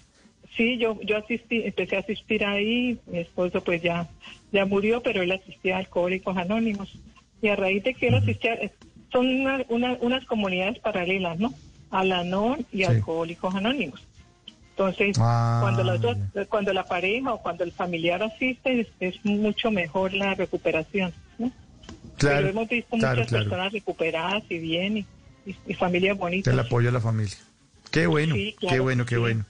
sí, yo, yo asistí, empecé a asistir ahí, mi esposo pues ya, ya murió, pero él asistía a Alcohólicos Anónimos. Y a raíz de que él asistía, son una- una- unas comunidades paralelas, ¿no? Alanón y Sí. Alcohólicos Anónimos. Entonces, Ah, cuando las dos, cuando la pareja o cuando el familiar asiste, es, es mucho mejor la recuperación, ¿no? Claro, Pero hemos visto claro, muchas claro. personas recuperadas y bien, y, y- y familias bonitas. El apoyo a la familia. Qué bueno, Sí, qué bueno, qué sí, bueno.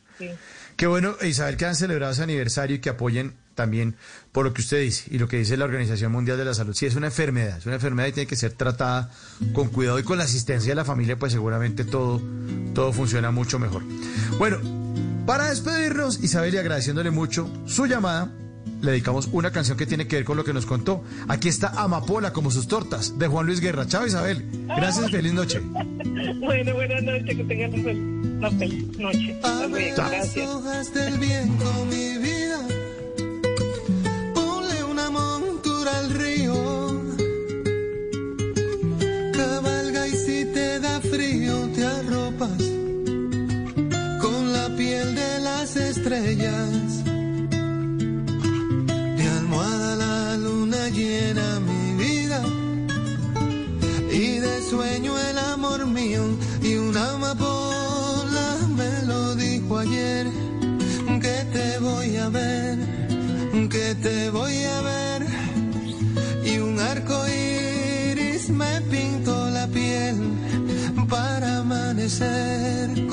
Qué bueno, Isabel, que han celebrado ese aniversario y que apoyen también por lo que usted dice y lo que dice la Organización Mundial de la Salud. Si es una enfermedad, es una enfermedad y tiene que ser tratada con cuidado y con la asistencia de la familia, pues seguramente todo, todo funciona mucho mejor. Bueno, para despedirnos, Isabel, y agradeciéndole mucho su llamada, le dedicamos una canción que tiene que ver con lo que nos contó. Aquí está Amapola, como sus tortas, de Juan Luis Guerra. Chao, Isabel. Gracias feliz noche. Bueno, buenas noches, que tengan una fel- una feliz noche. Chao. Gracias. hojas del viento, mi vida. Montura al río. Cabalga y si te da frío, te arropas con la piel de las estrellas. De almohada la luna llena mi vida. Y de sueño el amor mío y una amapola me lo dijo ayer que te voy a ver, que te voy a ver y un arco iris me pintó la piel para amanecer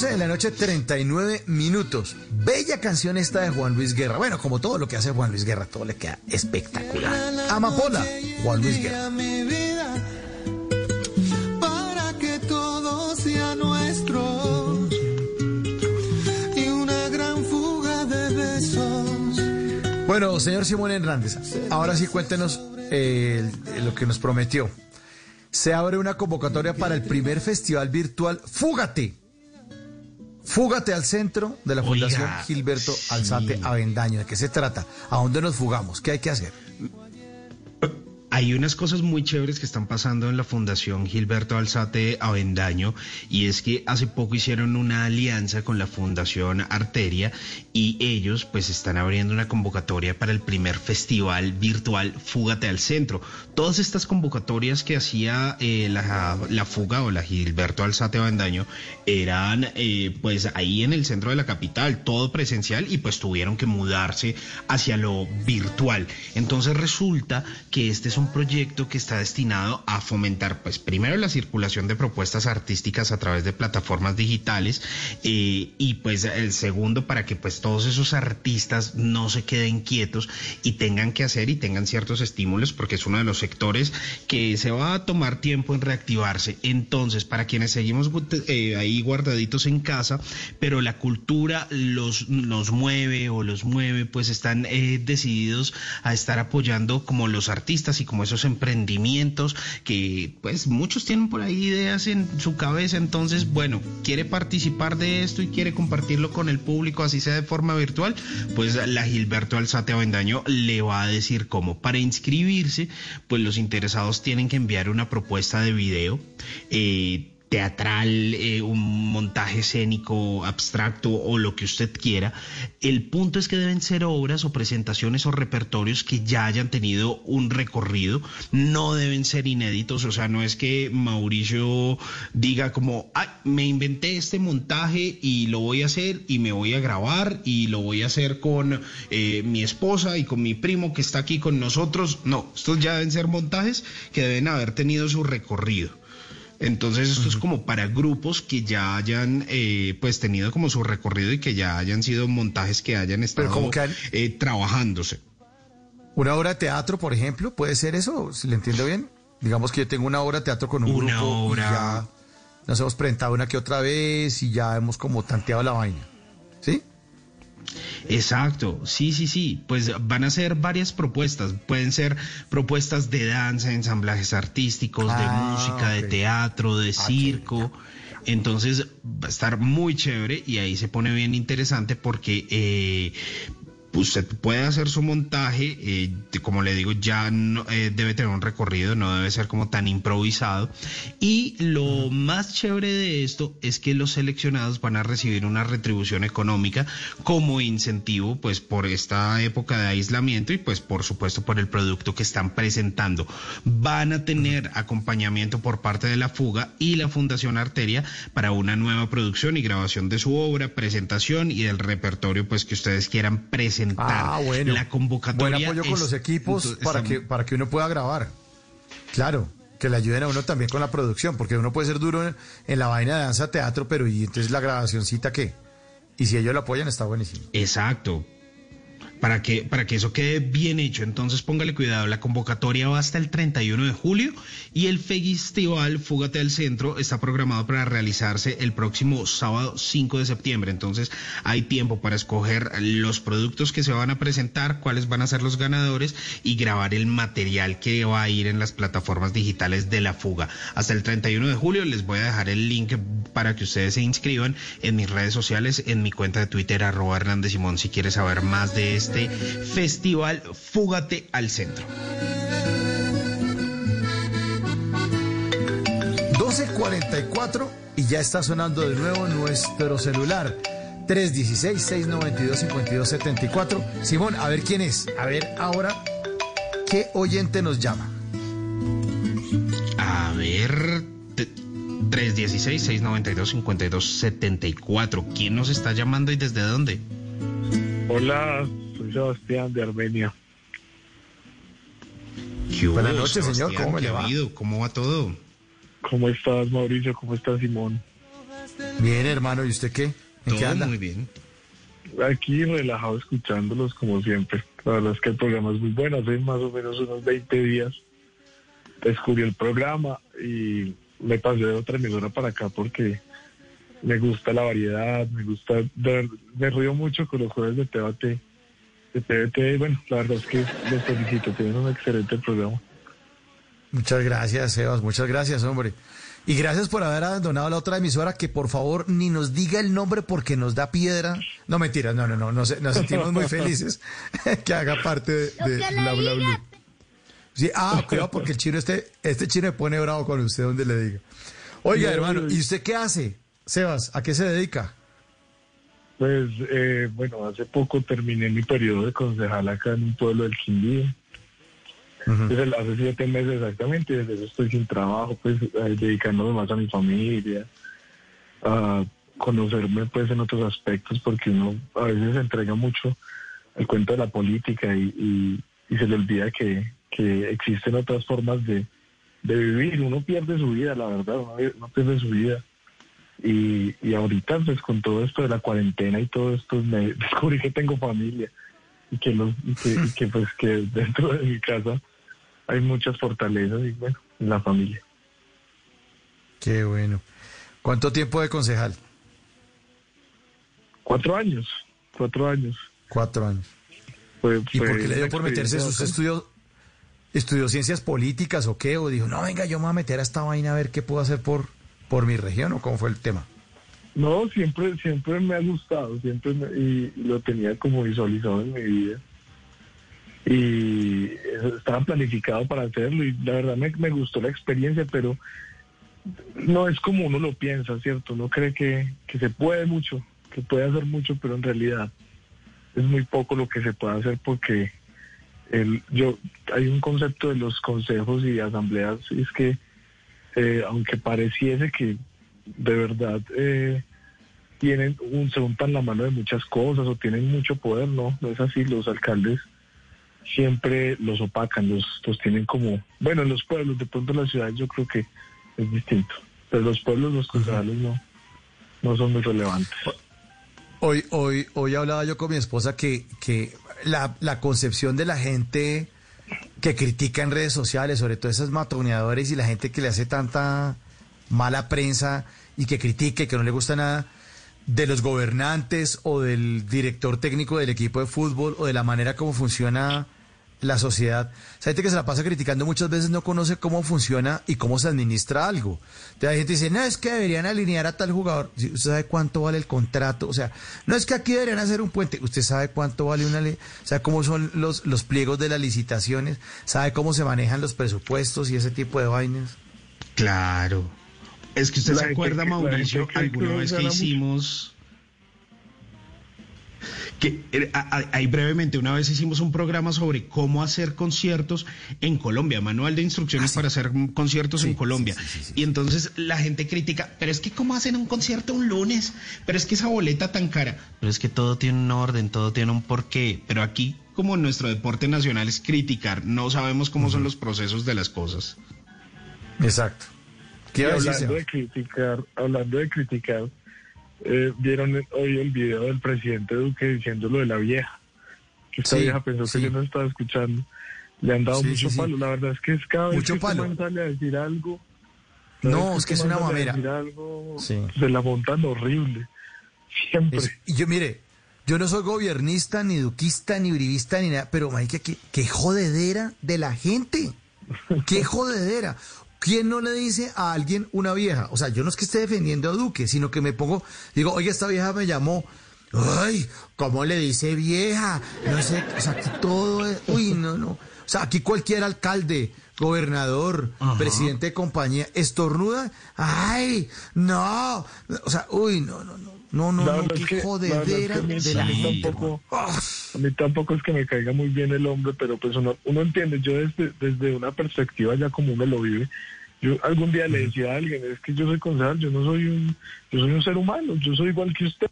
12 de la noche, 39 minutos. Bella canción esta de Juan Luis Guerra. Bueno, como todo lo que hace Juan Luis Guerra, todo le queda espectacular. Amapola, Juan Luis Guerra. a mi vida para que todo sea nuestro y una gran fuga de besos. Bueno, señor Simón Hernández, ahora sí cuéntenos eh, lo que nos prometió. Se abre una convocatoria para el primer festival virtual Fúgate. Fúgate al centro de la Oiga, Fundación Gilberto Alzate Avendaño. ¿De qué se trata? ¿A dónde nos fugamos? ¿Qué hay que hacer? Hay unas cosas muy chéveres que están pasando en la Fundación Gilberto Alzate Avendaño y es que hace poco hicieron una alianza con la Fundación Arteria y ellos pues están abriendo una convocatoria para el primer festival virtual Fúgate al Centro. Todas estas convocatorias que hacía eh, la, la fuga o la Gilberto Alzate Avendaño eran eh, pues ahí en el centro de la capital, todo presencial y pues tuvieron que mudarse hacia lo virtual. Entonces resulta que este es un proyecto que está destinado a fomentar, pues primero la circulación de propuestas artísticas a través de plataformas digitales eh, y pues el segundo para que pues todos esos artistas no se queden quietos y tengan que hacer y tengan ciertos estímulos porque es uno de los sectores que se va a tomar tiempo en reactivarse. Entonces, para quienes seguimos eh, ahí guardaditos en casa, pero la cultura los, nos mueve o los mueve, pues están eh, decididos a estar apoyando como los artistas y como esos emprendimientos que pues muchos tienen por ahí ideas en su cabeza, entonces bueno, quiere participar de esto y quiere compartirlo con el público, así sea de forma virtual, pues la Gilberto Alzate Avendaño le va a decir cómo. Para inscribirse, pues los interesados tienen que enviar una propuesta de video. Eh, teatral, eh, un montaje escénico abstracto o lo que usted quiera. El punto es que deben ser obras o presentaciones o repertorios que ya hayan tenido un recorrido, no deben ser inéditos, o sea, no es que Mauricio diga como, ay, me inventé este montaje y lo voy a hacer y me voy a grabar y lo voy a hacer con eh, mi esposa y con mi primo que está aquí con nosotros. No, estos ya deben ser montajes que deben haber tenido su recorrido. Entonces esto es como para grupos que ya hayan eh, pues tenido como su recorrido y que ya hayan sido montajes que hayan estado como que eh, trabajándose. Una obra de teatro, por ejemplo, puede ser eso, si le entiendo bien. Digamos que yo tengo una obra de teatro con un Una grupo obra- y ya nos hemos presentado una que otra vez y ya hemos como tanteado la vaina. ¿Sí? Exacto, sí, sí, sí, pues van a ser varias propuestas, pueden ser propuestas de danza, ensamblajes artísticos, de Ah, música, de teatro, de circo. Entonces va a estar muy chévere y ahí se pone bien interesante porque eh, usted puede hacer su montaje, eh, como le digo, ya eh, debe tener un recorrido, no debe ser como tan improvisado. Y lo más chévere de esto es que los seleccionados van a recibir una retribución económica como incentivo, pues por esta época de aislamiento y pues por supuesto por el producto que están presentando. Van a tener acompañamiento por parte de la fuga y la Fundación Arteria para una nueva producción y grabación de su obra, presentación y del repertorio pues que ustedes quieran presentar. Ah, bueno. La convocatoria Buen apoyo con los equipos entonces, para que, para que uno pueda grabar. Claro, que le ayuden a uno también con la producción, porque uno puede ser duro en, en la vaina de danza teatro, pero ¿y entonces la grabacióncita qué? Y si ellos lo apoyan, está buenísimo. Exacto. Para que, para que eso quede bien hecho, entonces póngale cuidado, la convocatoria va hasta el 31 de julio y el festival Fúgate al Centro está programado para realizarse el próximo sábado 5 de septiembre, entonces hay tiempo para escoger los productos que se van a presentar, cuáles van a ser los ganadores y grabar el material que va a ir en las plataformas digitales de la fuga. Hasta el 31 de julio les voy a dejar el link para que ustedes se inscriban en mis redes sociales, en mi cuenta de Twitter, arroba Hernández Simón, si quieres saber más de este festival, fúgate al centro. 12.44 y ya está sonando de nuevo nuestro celular. 316-692-5274. Simón, a ver quién es. A ver ahora, ¿qué oyente nos llama? A ver, te- 316-692-5274. ¿Quién nos está llamando y desde dónde? Hola, soy Sebastián de Armenia. ¿Qué hubo, Buenas noches, señor. ¿Cómo ¿Qué le ha va? habido? ¿Cómo va todo? ¿Cómo estás, Mauricio? ¿Cómo estás, Simón? Bien, hermano, ¿y usted qué? ¿En qué Todo anda? muy bien. Aquí relajado escuchándolos como siempre. La verdad es que el programa es muy bueno. Hace más o menos unos 20 días descubrí el programa y me pasé de otra emisora para acá porque me gusta la variedad, me gusta, me río mucho con los jueves de TVT. De TVT, bueno, la verdad es que los felicito, tienen un excelente programa. Muchas gracias, Sebas. Muchas gracias, hombre. Y gracias por haber abandonado la otra emisora que por favor ni nos diga el nombre porque nos da piedra. No mentiras, no, no, no, nos, nos sentimos muy felices que haga parte de, de Bla Bla. Sí, ah, cuidado porque el chino este, este chino me pone bravo con usted donde le diga. Oiga, No, hermano, no, ¿y usted qué hace? Sebas, ¿a qué se dedica? Pues eh, bueno, hace poco terminé mi periodo de concejal acá en un pueblo del Quindío. Desde hace siete meses exactamente, desde eso estoy sin trabajo, pues eh, dedicándome más a mi familia, a conocerme pues en otros aspectos, porque uno a veces se entrega mucho al cuento de la política y, y- y se le olvida que, que existen otras formas de, de vivir. Uno pierde su vida, la verdad, uno, uno pierde su vida. Y, y ahorita, pues con todo esto de la cuarentena y todo esto, me descubrí que tengo familia y que, los, y que, y que, pues que dentro de mi casa hay muchas fortalezas y bueno, la familia. Qué bueno. ¿Cuánto tiempo de concejal? Cuatro años, cuatro años. Cuatro años. Fue, ¿Y por qué le dio por meterse? ¿Usted estudió, estudió ciencias políticas o qué? ¿O dijo, no, venga, yo me voy a meter a esta vaina a ver qué puedo hacer por, por mi región? ¿O cómo fue el tema? No, siempre, siempre me ha gustado, siempre me- y lo tenía como visualizado en mi vida. Y estaba planificado para hacerlo y la verdad me, me gustó la experiencia, pero no es como uno lo piensa, ¿cierto? Uno cree que, que se puede mucho, que puede hacer mucho, pero en realidad es muy poco lo que se puede hacer porque el, yo hay un concepto de los consejos y asambleas, es que eh, aunque pareciese que de verdad eh, tienen un, se untan la mano de muchas cosas o tienen mucho poder, no, no es así, los alcaldes siempre los opacan, los, los tienen como, bueno, en los pueblos, de pronto las ciudades yo creo que es distinto, pero los pueblos, los concejales no, no son muy relevantes. Hoy, hoy, hoy hablaba yo con mi esposa que, que la, la concepción de la gente que critica en redes sociales, sobre todo esos matoneadores y la gente que le hace tanta mala prensa y que critique, que no le gusta nada, de los gobernantes o del director técnico del equipo de fútbol o de la manera como funciona la sociedad. Esa gente que se la pasa criticando muchas veces no conoce cómo funciona y cómo se administra algo. Entonces, hay gente que dice, no, es que deberían alinear a tal jugador. ¿Usted sabe cuánto vale el contrato? O sea, no es que aquí deberían hacer un puente. ¿Usted sabe cuánto vale una ley? ¿Sabe cómo son los, los pliegos de las licitaciones? ¿Sabe cómo se manejan los presupuestos y ese tipo de vainas? Claro. Es que usted La se acuerda, que- Mauricio, que alguna vez que hicimos... Que, eh, ahí brevemente, una vez hicimos un programa sobre cómo hacer conciertos en Colombia, manual de instrucciones para hacer conciertos en Colombia. Y entonces la gente critica, pero es que cómo hacen un concierto un lunes, pero es que esa boleta tan cara, pero es que todo tiene un orden, todo tiene un porqué, pero aquí como nuestro deporte nacional es criticar, no sabemos cómo son los procesos de las cosas. Exacto. Hablando de criticar, hablando de criticar, eh, vieron hoy el video del presidente Duque diciendo lo de la vieja. Que esta Sí, vieja pensó sí. que yo no estaba escuchando. Le han dado Sí, mucho palo. La verdad es que es cada vez Mucho que este palo. sale a decir algo. No, vez es que es una mamera. algo. Se la montan horrible. Siempre. Es- y yo, mire, yo no soy gobiernista, ni duquista, ni uribista, ni nada, pero, marica, qué, qué jodedera de la gente. Qué jodedera. ¿Quién no le dice a alguien una vieja? O sea, yo no es que esté defendiendo a Duque, sino que me pongo, digo, oye, esta vieja me llamó. Ay, ¿cómo le dice vieja? No sé, o sea, aquí todo es, uy, no, no. O sea, aquí cualquier alcalde, gobernador, presidente de compañía, estornuda, ay, no. O sea, uy, no, no, no. No, no, no, qué es que- la jodedera verdad es que a mí- de la a mí gente. tampoco, a mí tampoco es que me caiga muy bien el hombre, pero pues uno, uno entiende, yo desde, desde una perspectiva ya como uno lo vive, yo algún día le decía a alguien, es que yo soy concejal, yo no soy un, yo soy un ser humano, yo soy igual que usted,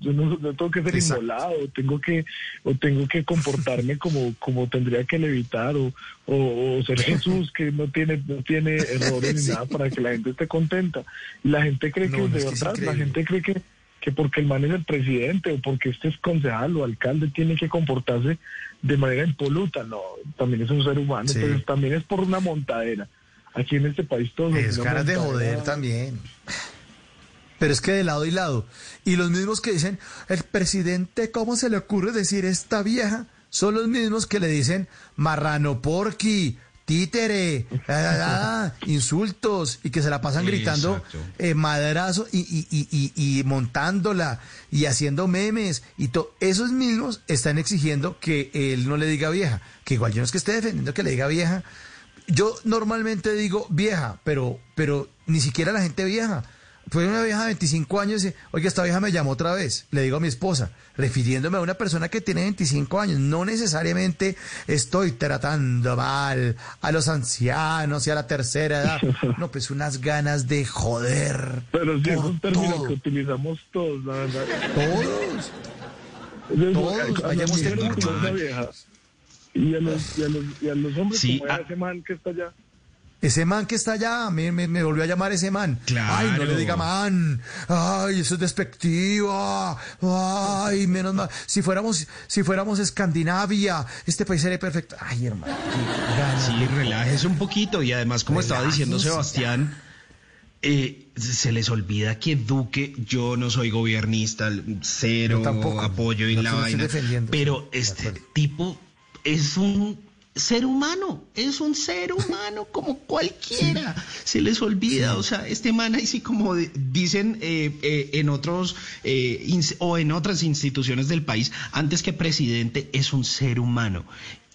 yo no, no tengo que ser Exacto. inmolado, tengo que, o tengo que comportarme como, como tendría que levitar, o, o, o ser Jesús, que no tiene, no tiene errores ni nada para que la gente esté contenta. Y la gente cree No, que no, de verdad, la gente cree que que porque el man es el presidente o porque este es concejal o alcalde tiene que comportarse de manera impoluta. No, también es un ser humano, Sí. pero también es por una montadera. Aquí en este país todos Es ganas de joder también. Pero es que de lado y lado. Y los mismos que dicen, el presidente, ¿cómo se le ocurre decir esta vieja? Son los mismos que le dicen marrano porqui, títere, insultos, y que se la pasan gritando eh, madrazo y, y, y, y- y montándola y haciendo memes. Y to- esos mismos están exigiendo que él no le diga vieja. Que igual yo no es que esté defendiendo que le diga vieja. Yo normalmente digo vieja, pero, pero ni siquiera la gente vieja. Fue una vieja de 25 años y dice, oye, esta vieja me llamó otra vez. Le digo a mi esposa, refiriéndome a una persona que tiene 25 años. No necesariamente estoy tratando mal a los ancianos y a la tercera edad. No, pues unas ganas de joder. Pero sí es un término todo. que utilizamos todos, la verdad. Todos. Entonces, Todos, vayamos de a los, y a los, y a los hombres Sí, como a ah. ese man que está allá. Ese man que está allá, me, me, me volvió a llamar ese man. Claro. Ay, no le diga man. Ay, eso es despectivo. Ay, menos mal. Si fuéramos, si fuéramos Escandinavia, este país sería perfecto. Ay, hermano. Sí, relájese un poquito y además, como estaba diciendo Sebastián, eh, se les olvida que Duque, yo no soy gobiernista, cero tampoco. apoyo y No la vaina, pero este tipo es un ser humano, es un ser humano como cualquiera, se les olvida, o sea, este man ahí sí como de- dicen eh, eh, en otros eh, o en otras instituciones del país, antes que presidente es un ser humano.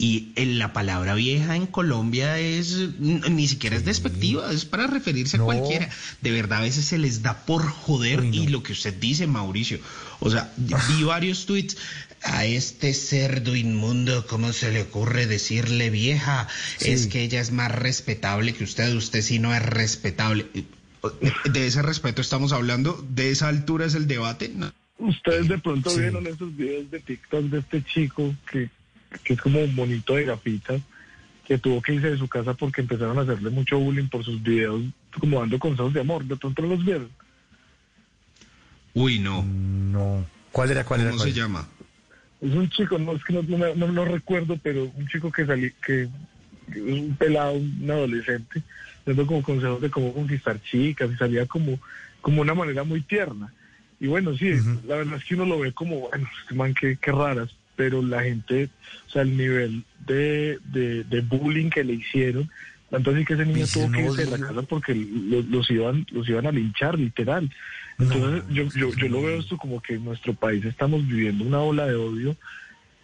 Y en la palabra vieja en Colombia es ni siquiera es despectiva, es para referirse a cualquiera. De verdad a veces se les da por joder Uy, no. y lo que usted dice, Mauricio. O sea, vi varios tweets a este cerdo inmundo, ¿cómo se le ocurre decirle vieja? Sí. Es que ella es más respetable que usted, usted sí no es respetable. De ese respeto estamos hablando, de esa altura es el debate. ¿no? Ustedes de pronto Sí. vieron esos videos de TikTok de este chico que, que es como un monito de gafitas que tuvo que irse de su casa porque empezaron a hacerle mucho bullying por sus videos como dando consejos de amor. De pronto los vieron. Uy, no. No. ¿Cuál era? ¿Cuál era? ¿Cómo cuál? se llama? Es un chico, no es que no, no, no- no recuerdo, pero un chico que salí, que, es un pelado, un adolescente, dando como consejos de cómo conquistar chicas y salía como, como una manera muy tierna. Y bueno, sí, la verdad es que uno lo ve como, bueno, este man, qué, qué raras, pero la gente, o sea, el nivel de, de, de bullying que le hicieron, tanto así que ese niño tuvo que irse de la casa porque lo- los iban, los iban a linchar, literal. Entonces, yo, yo, yo lo veo esto como que en nuestro país estamos viviendo una ola de odio,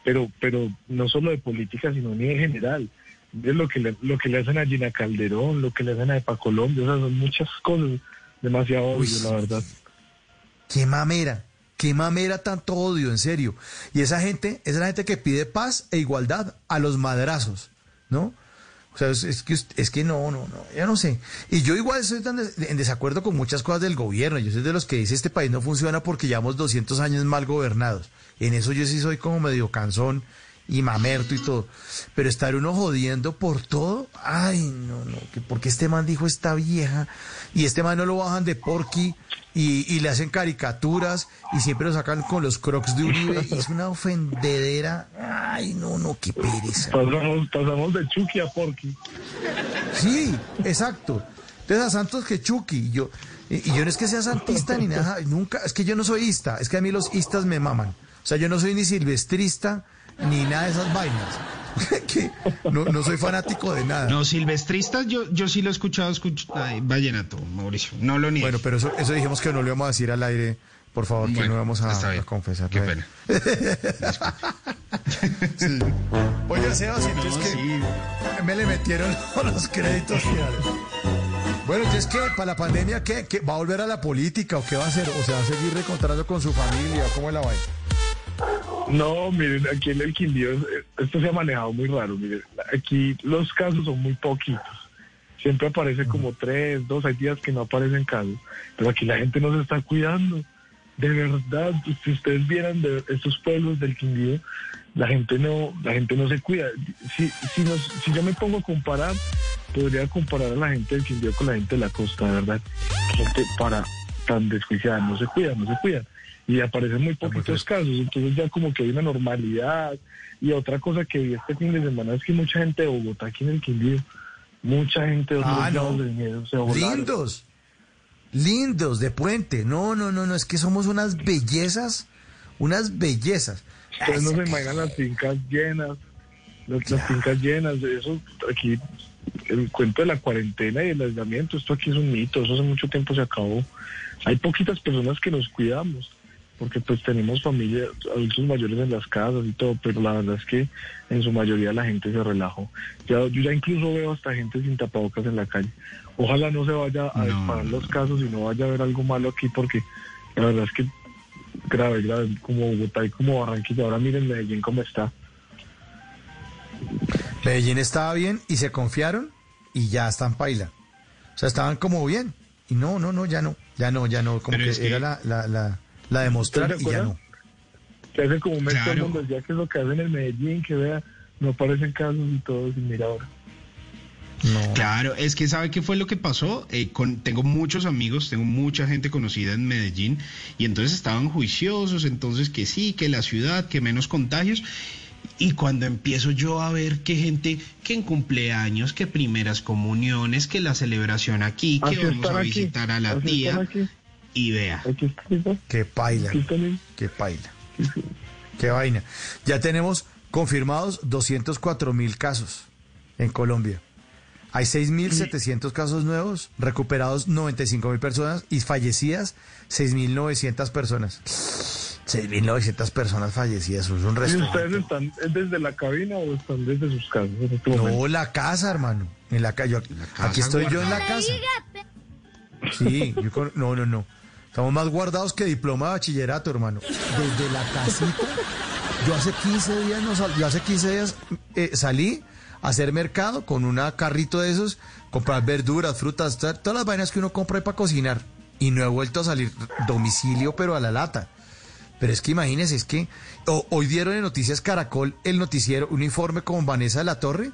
pero, pero no solo de política, sino a nivel general. Es lo que le, lo que le hacen a Gina Calderón, lo que le hacen a Epa Colombia, o sea, son muchas cosas, demasiado Uy, odio, la verdad. Qué mamera, qué mamera tanto odio, en serio. Y esa gente, es la gente que pide paz e igualdad a los madrazos, ¿no? O sea, es, que, es que no, no, no, yo no sé. Y yo igual estoy tan en desacuerdo con muchas cosas del gobierno. Yo soy de los que dice este país no funciona porque llevamos 200 años mal gobernados. En eso yo sí soy como medio cansón y mamerto y todo. Pero estar uno jodiendo por todo, ay, no, no, que porque este man dijo esta vieja y este man no lo bajan de porqui y, y le hacen caricaturas y siempre lo sacan con los crocs de Uribe y es una ofendedera. Ay, no, no, qué pereza. Pasamos, pasamos de Chucky a Porky. Sí, exacto. Entonces a Santos que Chucky. y Yo, y, y yo no es que sea santista ni nada, nunca, es que yo no soy ista, es que a mí los istas me maman. O sea, yo no soy ni silvestrista ni nada de esas vainas. Que no, no soy fanático de nada. No, silvestristas, yo, yo sí lo he escuchado, escucho, ay, vallenato, Mauricio, no lo niego. Bueno, pero eso, eso dijimos que no lo íbamos a decir al aire. Por favor, que no vamos a, a confesar. Qué pena. Sí. Oye, Sebas, entonces que me le metieron los créditos finales. Bueno, entonces, ¿qué? ¿Para la pandemia qué? ¿Qué? ¿Va a volver a la política o qué va a hacer? ¿O se va a seguir recontrando con su familia? ¿Cómo es la vaina? No, miren, aquí en el Quindío eh, esto se ha manejado muy raro. Miren, aquí los casos son muy poquitos. Siempre aparece como tres, dos, hay días que no aparecen casos. Pero aquí la gente no se está cuidando. De verdad, si ustedes vieran de estos pueblos del Quindío, la gente no, la gente no se cuida. Si, si, nos- si yo me pongo a comparar, podría comparar a la gente del Quindío con la gente de la costa, de verdad. Gente para tan desjuiciada, no se cuidan, no se cuidan. Y aparecen muy poquitos casos, entonces ya como que hay una normalidad. Y otra cosa que vi este fin de semana es que mucha gente de Bogotá aquí en el Quindío, mucha gente de otros Ah, no. del miedo se. Lindos. Lindos, de puente. No, no, no, no, es que somos unas bellezas, unas bellezas. Ustedes no se imaginan las fincas llenas, las, las fincas llenas, de eso aquí, el cuento de la cuarentena y el aislamiento, esto aquí es un mito, eso hace mucho tiempo se acabó. Hay poquitas personas que nos cuidamos, porque pues tenemos familia, adultos mayores en las casas y todo, pero la verdad es que en su mayoría la gente se relajó. Ya, yo ya incluso veo hasta gente sin tapabocas en la calle. Ojalá no se vaya a disparar los casos y no vaya a haber algo malo aquí, porque la verdad es que grave, grave, como Bogotá y como Barranquilla. Ahora miren Medellín cómo está. Medellín estaba bien y se confiaron y ya están paila. O sea, estaban como bien. Y no, no, no, ya no, ya no, ya no. Como que, es que- era la, la, la, la de mostrar ¿Ustedes y se ya no. Que hace como un mes todo el Claro. mundo decía que es lo que hacen en Medellín, que vea, no aparecen casos y todo, y mira ahora. Claro, es que sabe qué fue lo que pasó. Eh, con, tengo muchos amigos, tengo mucha gente conocida en Medellín y entonces estaban juiciosos, entonces que sí, que la ciudad, que menos contagios. Y cuando empiezo yo a ver que gente, que en cumpleaños, que primeras comuniones, que la celebración aquí, que Así vamos a aquí, visitar a la así tía, están aquí. Y vea. Qué paila. Qué paila. Qué vaina. Ya tenemos confirmados 204 mil casos en Colombia. Hay 6.700 casos nuevos, recuperados 95 mil personas y fallecidas 6.900 personas. 6.900 personas fallecidas, eso es un ¿Y resto. ustedes están desde la cabina o están desde sus casas este? No, la casa, hermano. En la calle. Aquí estoy yo en la casa. Sí, yo con- no, no, no. Estamos más guardados que diploma de bachillerato, hermano. Desde la casita. Yo hace 15 días no sal- yo hace 15 días eh, salí a hacer mercado con un carrito de esos, comprar verduras, frutas, ta- todas las vainas que uno compra ahí para cocinar. Y no he vuelto a salir domicilio, pero a la lata. Pero es que imagínense, es que hoy dieron en Noticias Caracol el noticiero, un informe con Vanessa de la Torre,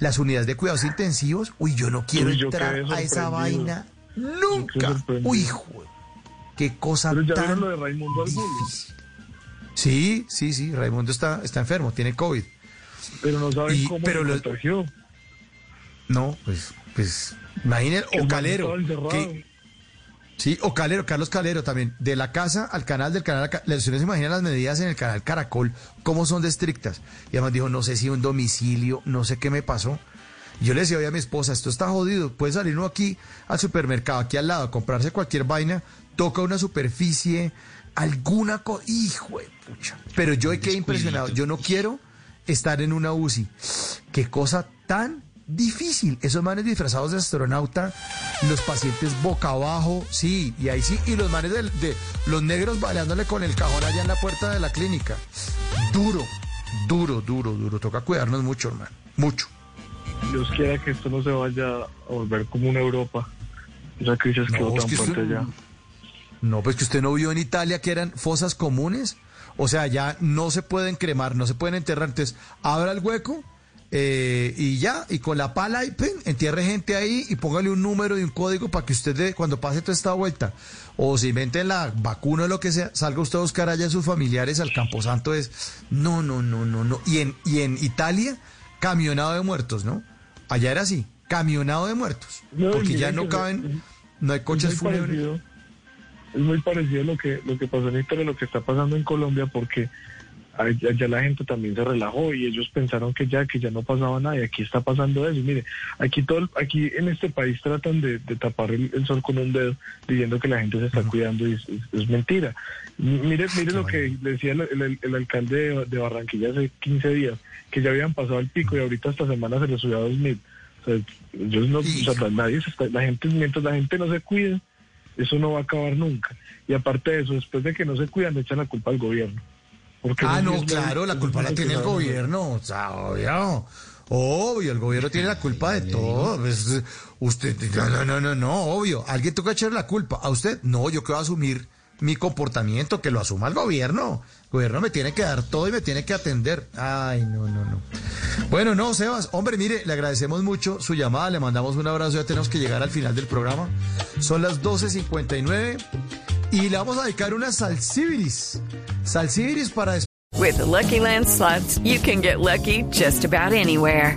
las unidades de cuidados intensivos. Uy, yo no quiero Uy, yo entrar a esa vaina nunca. Uy, jue- qué cosa Pero ya tan vieron lo de Raimundo Angulo. Sí, sí, sí, Raimundo está, está enfermo, tiene COVID. Pero no saben Y- cómo pero se lo- contagió. No, pues, pues, el o Calero. que- sí, o Calero, Carlos Calero también. De la casa al canal, del canal, al ca- ustedes se imaginan las medidas en el canal Caracol, cómo son de estrictas. Y además dijo, no sé si un domicilio, no sé qué me pasó. Yo le decía hoy a mi esposa, esto está jodido, puede salir uno aquí al supermercado, aquí al lado, a comprarse cualquier vaina, toca una superficie, alguna cosa, hijo de pucha. Pero yo quedé impresionado, yo no quiero estar en una UCI. Qué cosa tan difícil. Esos manes disfrazados de astronauta, los pacientes boca abajo, sí, y ahí sí, y los manes de, los negros baleándole con el cajón allá en la puerta de la clínica. Duro, duro, duro, duro. Toca cuidarnos mucho, hermano. Mucho. Dios quiera que esto no se vaya a volver como una Europa. Esa crisis que No, no, es tan que fuerte ya. No, pues que usted no vio en Italia que eran fosas comunes. O sea, ya no se pueden cremar, no se pueden enterrar. Entonces, abra el hueco eh, y ya, y con la pala y pen, entierre gente ahí y póngale un número y un código para que usted, de, cuando pase toda esta vuelta, o se inventen la vacuna o lo que sea, salga usted a buscar allá a sus familiares al Camposanto. Es, no, no, no, no, no. Y en, y en Italia, camionado de muertos, ¿no? Allá era así, camionado de muertos. No, porque ya no caben, no hay coches fúnebres. Es muy parecido a lo que, lo que pasó en Italia, lo que está pasando en Colombia, porque allá, la gente también se relajó y ellos pensaron que ya, que ya no pasaba nada y aquí está pasando eso. Mire, aquí todo, aquí en este país tratan de, de tapar el, el sol con un dedo diciendo que la gente se está cuidando y es, es- es mentira. Mire, mire lo que decía el, el- el alcalde de, de Barranquilla hace 15 días, que ya habían pasado el pico y ahorita esta semana se les subió a 2000. O sea, ellos no, o sea, nadie se está- la gente, mientras la gente no se cuide, eso no va a acabar nunca. Y aparte de eso, después de que no se cuidan, echan la culpa al gobierno. Porque Ah, no, claro, la culpa la tiene el gobierno, o sea, obvio. Obvio, el gobierno tiene la culpa de todo. pues, usted, no, no, no, no, no, obvio. Alguien toca echarle la culpa. ¿A usted? No, yo que voy a asumir mi comportamiento, que lo asuma el gobierno. Gobierno me tiene que dar todo y me tiene que atender. Ay, no, no, no. Bueno, no, Sebas, hombre, mire, le agradecemos mucho su llamada, le mandamos un abrazo, ya tenemos que llegar al final del programa. Son las 12.59 y le vamos a dedicar una salsibiris. Salsibiris para With the Lucky Land slots, you can get lucky just about anywhere.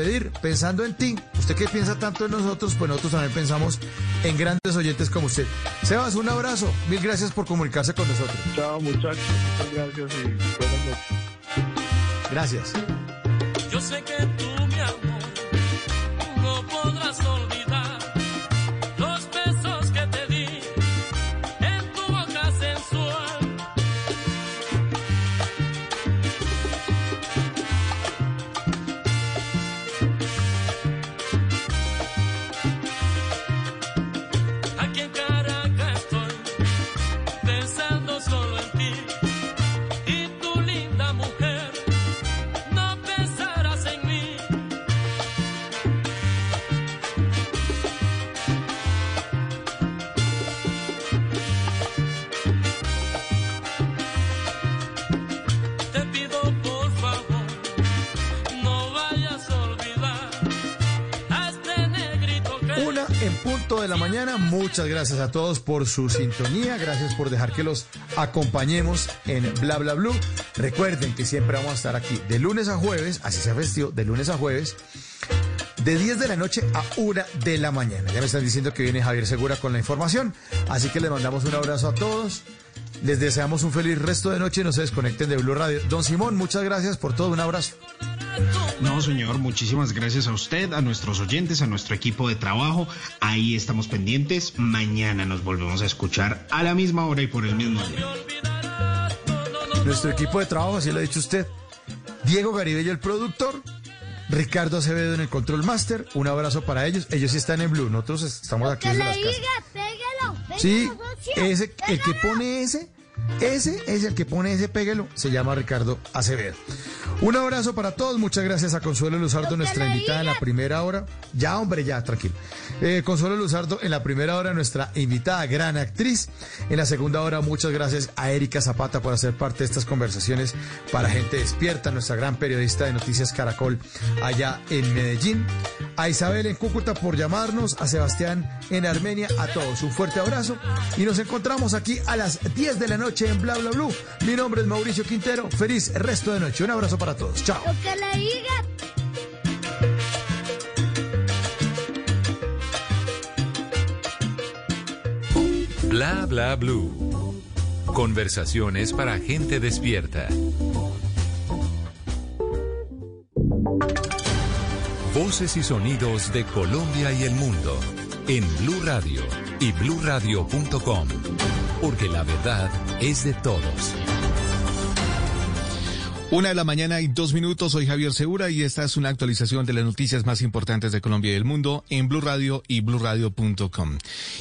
Pedir pensando en ti. Usted que piensa tanto en nosotros, pues nosotros también pensamos en grandes oyentes como usted. Sebas, un abrazo. Mil gracias por comunicarse con nosotros. Chao, muchachos. Muchas gracias y buenas noches. Gracias. Yo sé que la mañana. Muchas gracias a todos por su sintonía. Gracias por dejar que los acompañemos en Bla Bla Blue. Recuerden que siempre vamos a estar aquí de lunes a jueves, así sea festivo, de lunes a jueves, de 10 de la noche a 1 de la mañana. Ya me están diciendo que viene Javier Segura con la información. Así que les mandamos un abrazo a todos. Les deseamos un feliz resto de noche. No se desconecten de Blue Radio. Don Simón, muchas gracias por todo. Un abrazo. No, señor, muchísimas gracias a usted, a nuestros oyentes, a nuestro equipo de trabajo. Ahí estamos pendientes. Mañana nos volvemos a escuchar a la misma hora y por el mismo día. Nuestro equipo de trabajo, así lo ha dicho usted. Diego Garibello, el productor. Ricardo Acevedo en el Control Master. Un abrazo para ellos. Ellos sí están en Blue. Nosotros estamos aquí desde las casas. Sí, ese, el que pone ese, ese es el que pone ese, péguelo, se llama Ricardo Acevedo. Un abrazo para todos, muchas gracias a Consuelo Luzardo, nuestra invitada en la primera hora. Ya, hombre, ya, tranquilo. Eh, Consuelo Luzardo en la primera hora, nuestra invitada, gran actriz. En la segunda hora, muchas gracias a Erika Zapata por hacer parte de estas conversaciones para gente despierta, nuestra gran periodista de Noticias Caracol allá en Medellín. A Isabel en Cúcuta por llamarnos, a Sebastián en Armenia, a todos un fuerte abrazo y nos encontramos aquí a las 10 de la noche en Bla Bla Blue. Mi nombre es Mauricio Quintero, feliz resto de noche. Un abrazo para todos, chao. Bla bla blue. Conversaciones para gente despierta. Voces y sonidos de Colombia y el mundo en Blue Radio y bluradio.com, porque la verdad es de todos. Una de la mañana y dos minutos, soy Javier Segura y esta es una actualización de las noticias más importantes de Colombia y del mundo en Blue Radio y bluradio.com.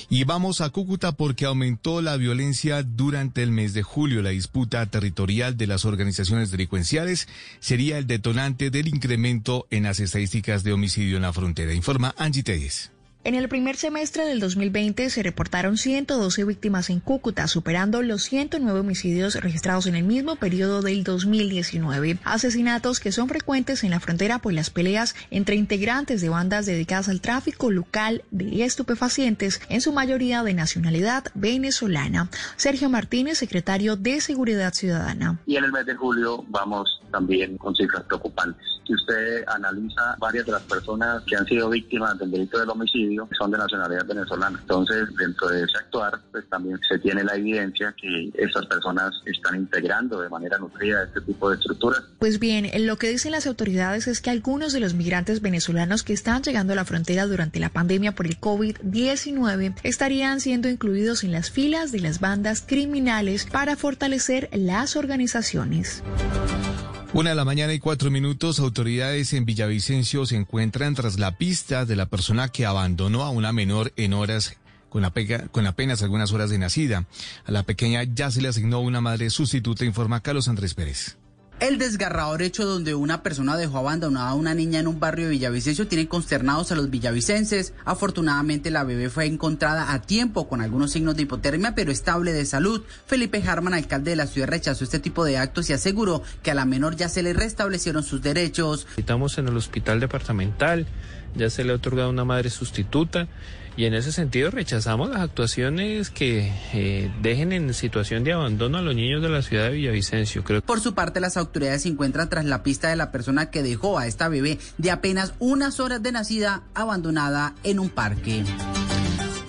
Y vamos a Cúcuta porque aumentó la violencia durante el mes de julio. La disputa territorial de las organizaciones delincuenciales sería el detonante del incremento en las estadísticas de homicidio en la frontera, informa Angie Telles. En el primer semestre del 2020 se reportaron 112 víctimas en Cúcuta, superando los 109 homicidios registrados en el mismo periodo del 2019. Asesinatos que son frecuentes en la frontera por las peleas entre integrantes de bandas dedicadas al tráfico local de estupefacientes, en su mayoría de nacionalidad venezolana. Sergio Martínez, secretario de Seguridad Ciudadana. Y en el mes de julio vamos también con cifras preocupantes. Si usted analiza varias de las personas que han sido víctimas del delito del homicidio, son de nacionalidad venezolana. Entonces, dentro de ese actuar, pues también se tiene la evidencia que estas personas están integrando de manera nutrida este tipo de estructuras. Pues bien, lo que dicen las autoridades es que algunos de los migrantes venezolanos que están llegando a la frontera durante la pandemia por el COVID-19 estarían siendo incluidos en las filas de las bandas criminales para fortalecer las organizaciones. Una de la mañana y cuatro minutos, autoridades en Villavicencio se encuentran tras la pista de la persona que abandonó a una menor en horas con, apenas algunas horas de nacida. A la pequeña ya se le asignó una madre sustituta, informa Carlos Andrés Pérez. El desgarrador hecho donde una persona dejó abandonada a una niña en un barrio de Villavicencio tiene consternados a los villavicenses. Afortunadamente la bebé fue encontrada a tiempo con algunos signos de hipotermia pero estable de salud. Felipe Harman, alcalde de la ciudad, rechazó este tipo de actos y aseguró que a la menor ya se le restablecieron sus derechos. Estamos en el hospital departamental, ya se le ha otorgado una madre sustituta y en ese sentido rechazamos las actuaciones que eh, dejen en situación de abandono a los niños de la ciudad de Villavicencio. Creo. Por su parte, las autoridades se encuentran tras la pista de la persona que dejó a esta bebé de apenas unas horas de nacida abandonada en un parque.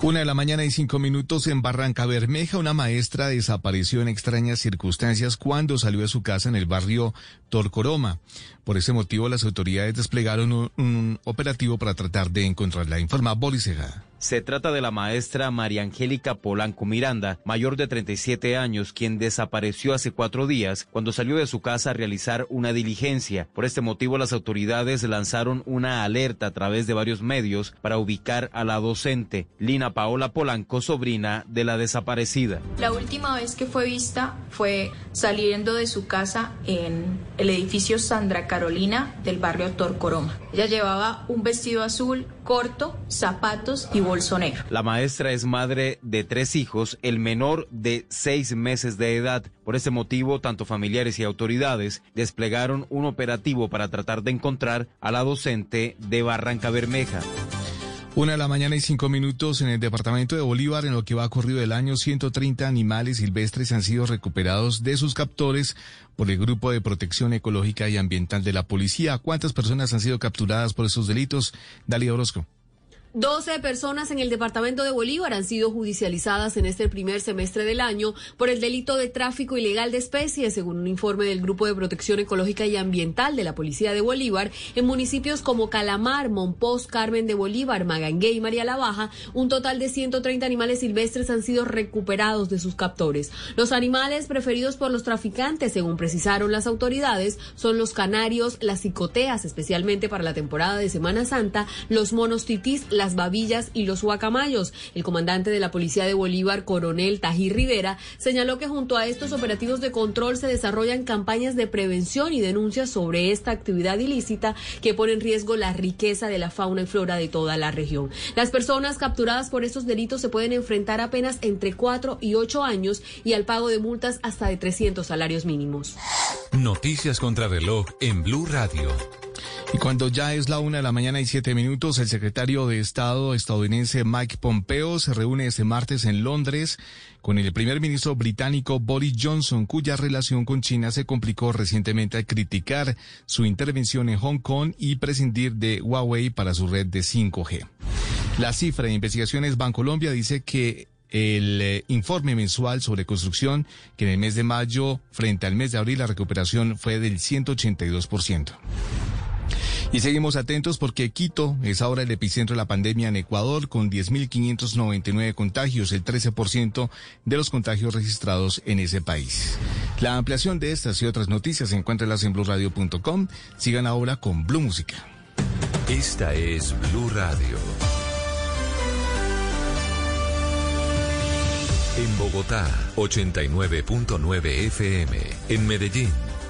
Una de la mañana y cinco minutos en Barranca Bermeja, una maestra desapareció en extrañas circunstancias cuando salió de su casa en el barrio Torcoroma. Por ese motivo, las autoridades desplegaron un, un operativo para tratar de encontrarla, informa Boris Ejada. Se trata de la maestra María Angélica Polanco Miranda, mayor de 37 años, quien desapareció hace cuatro días cuando salió de su casa a realizar una diligencia. Por este motivo, las autoridades lanzaron una alerta a través de varios medios para ubicar a la docente, Lina Paola Polanco, sobrina de la desaparecida. La última vez que fue vista fue saliendo de su casa en el edificio Sandra Carolina del barrio Torcoroma. Ella llevaba un vestido azul corto, zapatos y La maestra es madre de tres hijos, el menor de seis meses de edad. Por este motivo, tanto familiares y autoridades desplegaron un operativo para tratar de encontrar a la docente de Barranca Bermeja. Una de la mañana y cinco minutos en el departamento de Bolívar, en lo que va corrido del año, 130 animales silvestres han sido recuperados de sus captores por el Grupo de Protección Ecológica y Ambiental de la Policía. ¿Cuántas personas han sido capturadas por esos delitos? Dalia Orozco. 12 personas en el departamento de Bolívar han sido judicializadas en este primer semestre del año por el delito de tráfico ilegal de especies, según un informe del Grupo de Protección Ecológica y Ambiental de la Policía de Bolívar, en municipios como Calamar, Monpós, Carmen de Bolívar, Magangué y María la Baja, un total de 130 animales silvestres han sido recuperados de sus captores. Los animales preferidos por los traficantes, según precisaron las autoridades, son los canarios, las cicoteas, especialmente para la temporada de Semana Santa, los monos titís, las babillas y los guacamayos. El comandante de la Policía de Bolívar, coronel Tají Rivera, señaló que junto a estos operativos de control se desarrollan campañas de prevención y denuncias sobre esta actividad ilícita que pone en riesgo la riqueza de la fauna y flora de toda la región. Las personas capturadas por estos delitos se pueden enfrentar apenas entre 4 y 8 años y al pago de multas hasta de 300 salarios mínimos. Noticias contra reloj en Blue Radio. Y cuando ya es la una de la mañana y siete minutos, el secretario de Estado estadounidense Mike Pompeo se reúne este martes en Londres con el primer ministro británico Boris Johnson, cuya relación con China se complicó recientemente al criticar su intervención en Hong Kong y prescindir de Huawei para su red de 5G. La cifra de investigaciones Bancolombia dice que el eh, informe mensual sobre construcción, que en el mes de mayo frente al mes de abril la recuperación fue del 182%. Y seguimos atentos porque Quito es ahora el epicentro de la pandemia en Ecuador con 10.599 contagios, el 13% de los contagios registrados en ese país. La ampliación de estas y otras noticias encuéntralas en blueradio.com. Sigan ahora con Blue Música. Esta es Blue Radio. En Bogotá, 89.9 FM. En Medellín.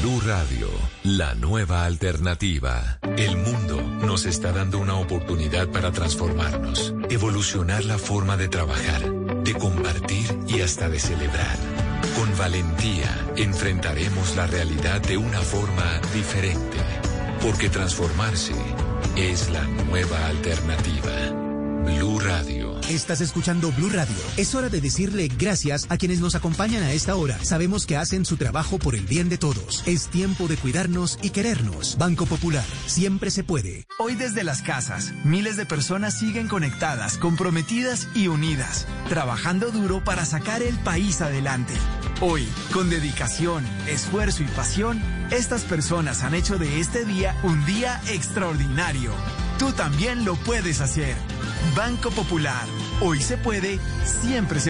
Blue Radio, la nueva alternativa. El mundo nos está dando una oportunidad para transformarnos, evolucionar la forma de trabajar, de compartir y hasta de celebrar. Con valentía enfrentaremos la realidad de una forma diferente, porque transformarse es la nueva alternativa. Blue Radio. Estás escuchando Blue Radio. Es hora de decirle gracias a quienes nos acompañan a esta hora. Sabemos que hacen su trabajo por el bien de todos. Es tiempo de cuidarnos y querernos. Banco Popular, siempre se puede. Hoy desde las casas, miles de personas siguen conectadas, comprometidas y unidas, trabajando duro para sacar el país adelante. Hoy, con dedicación, esfuerzo y pasión, estas personas han hecho de este día un día extraordinario. Tú también lo puedes hacer. Banco Popular. Hoy se puede, siempre se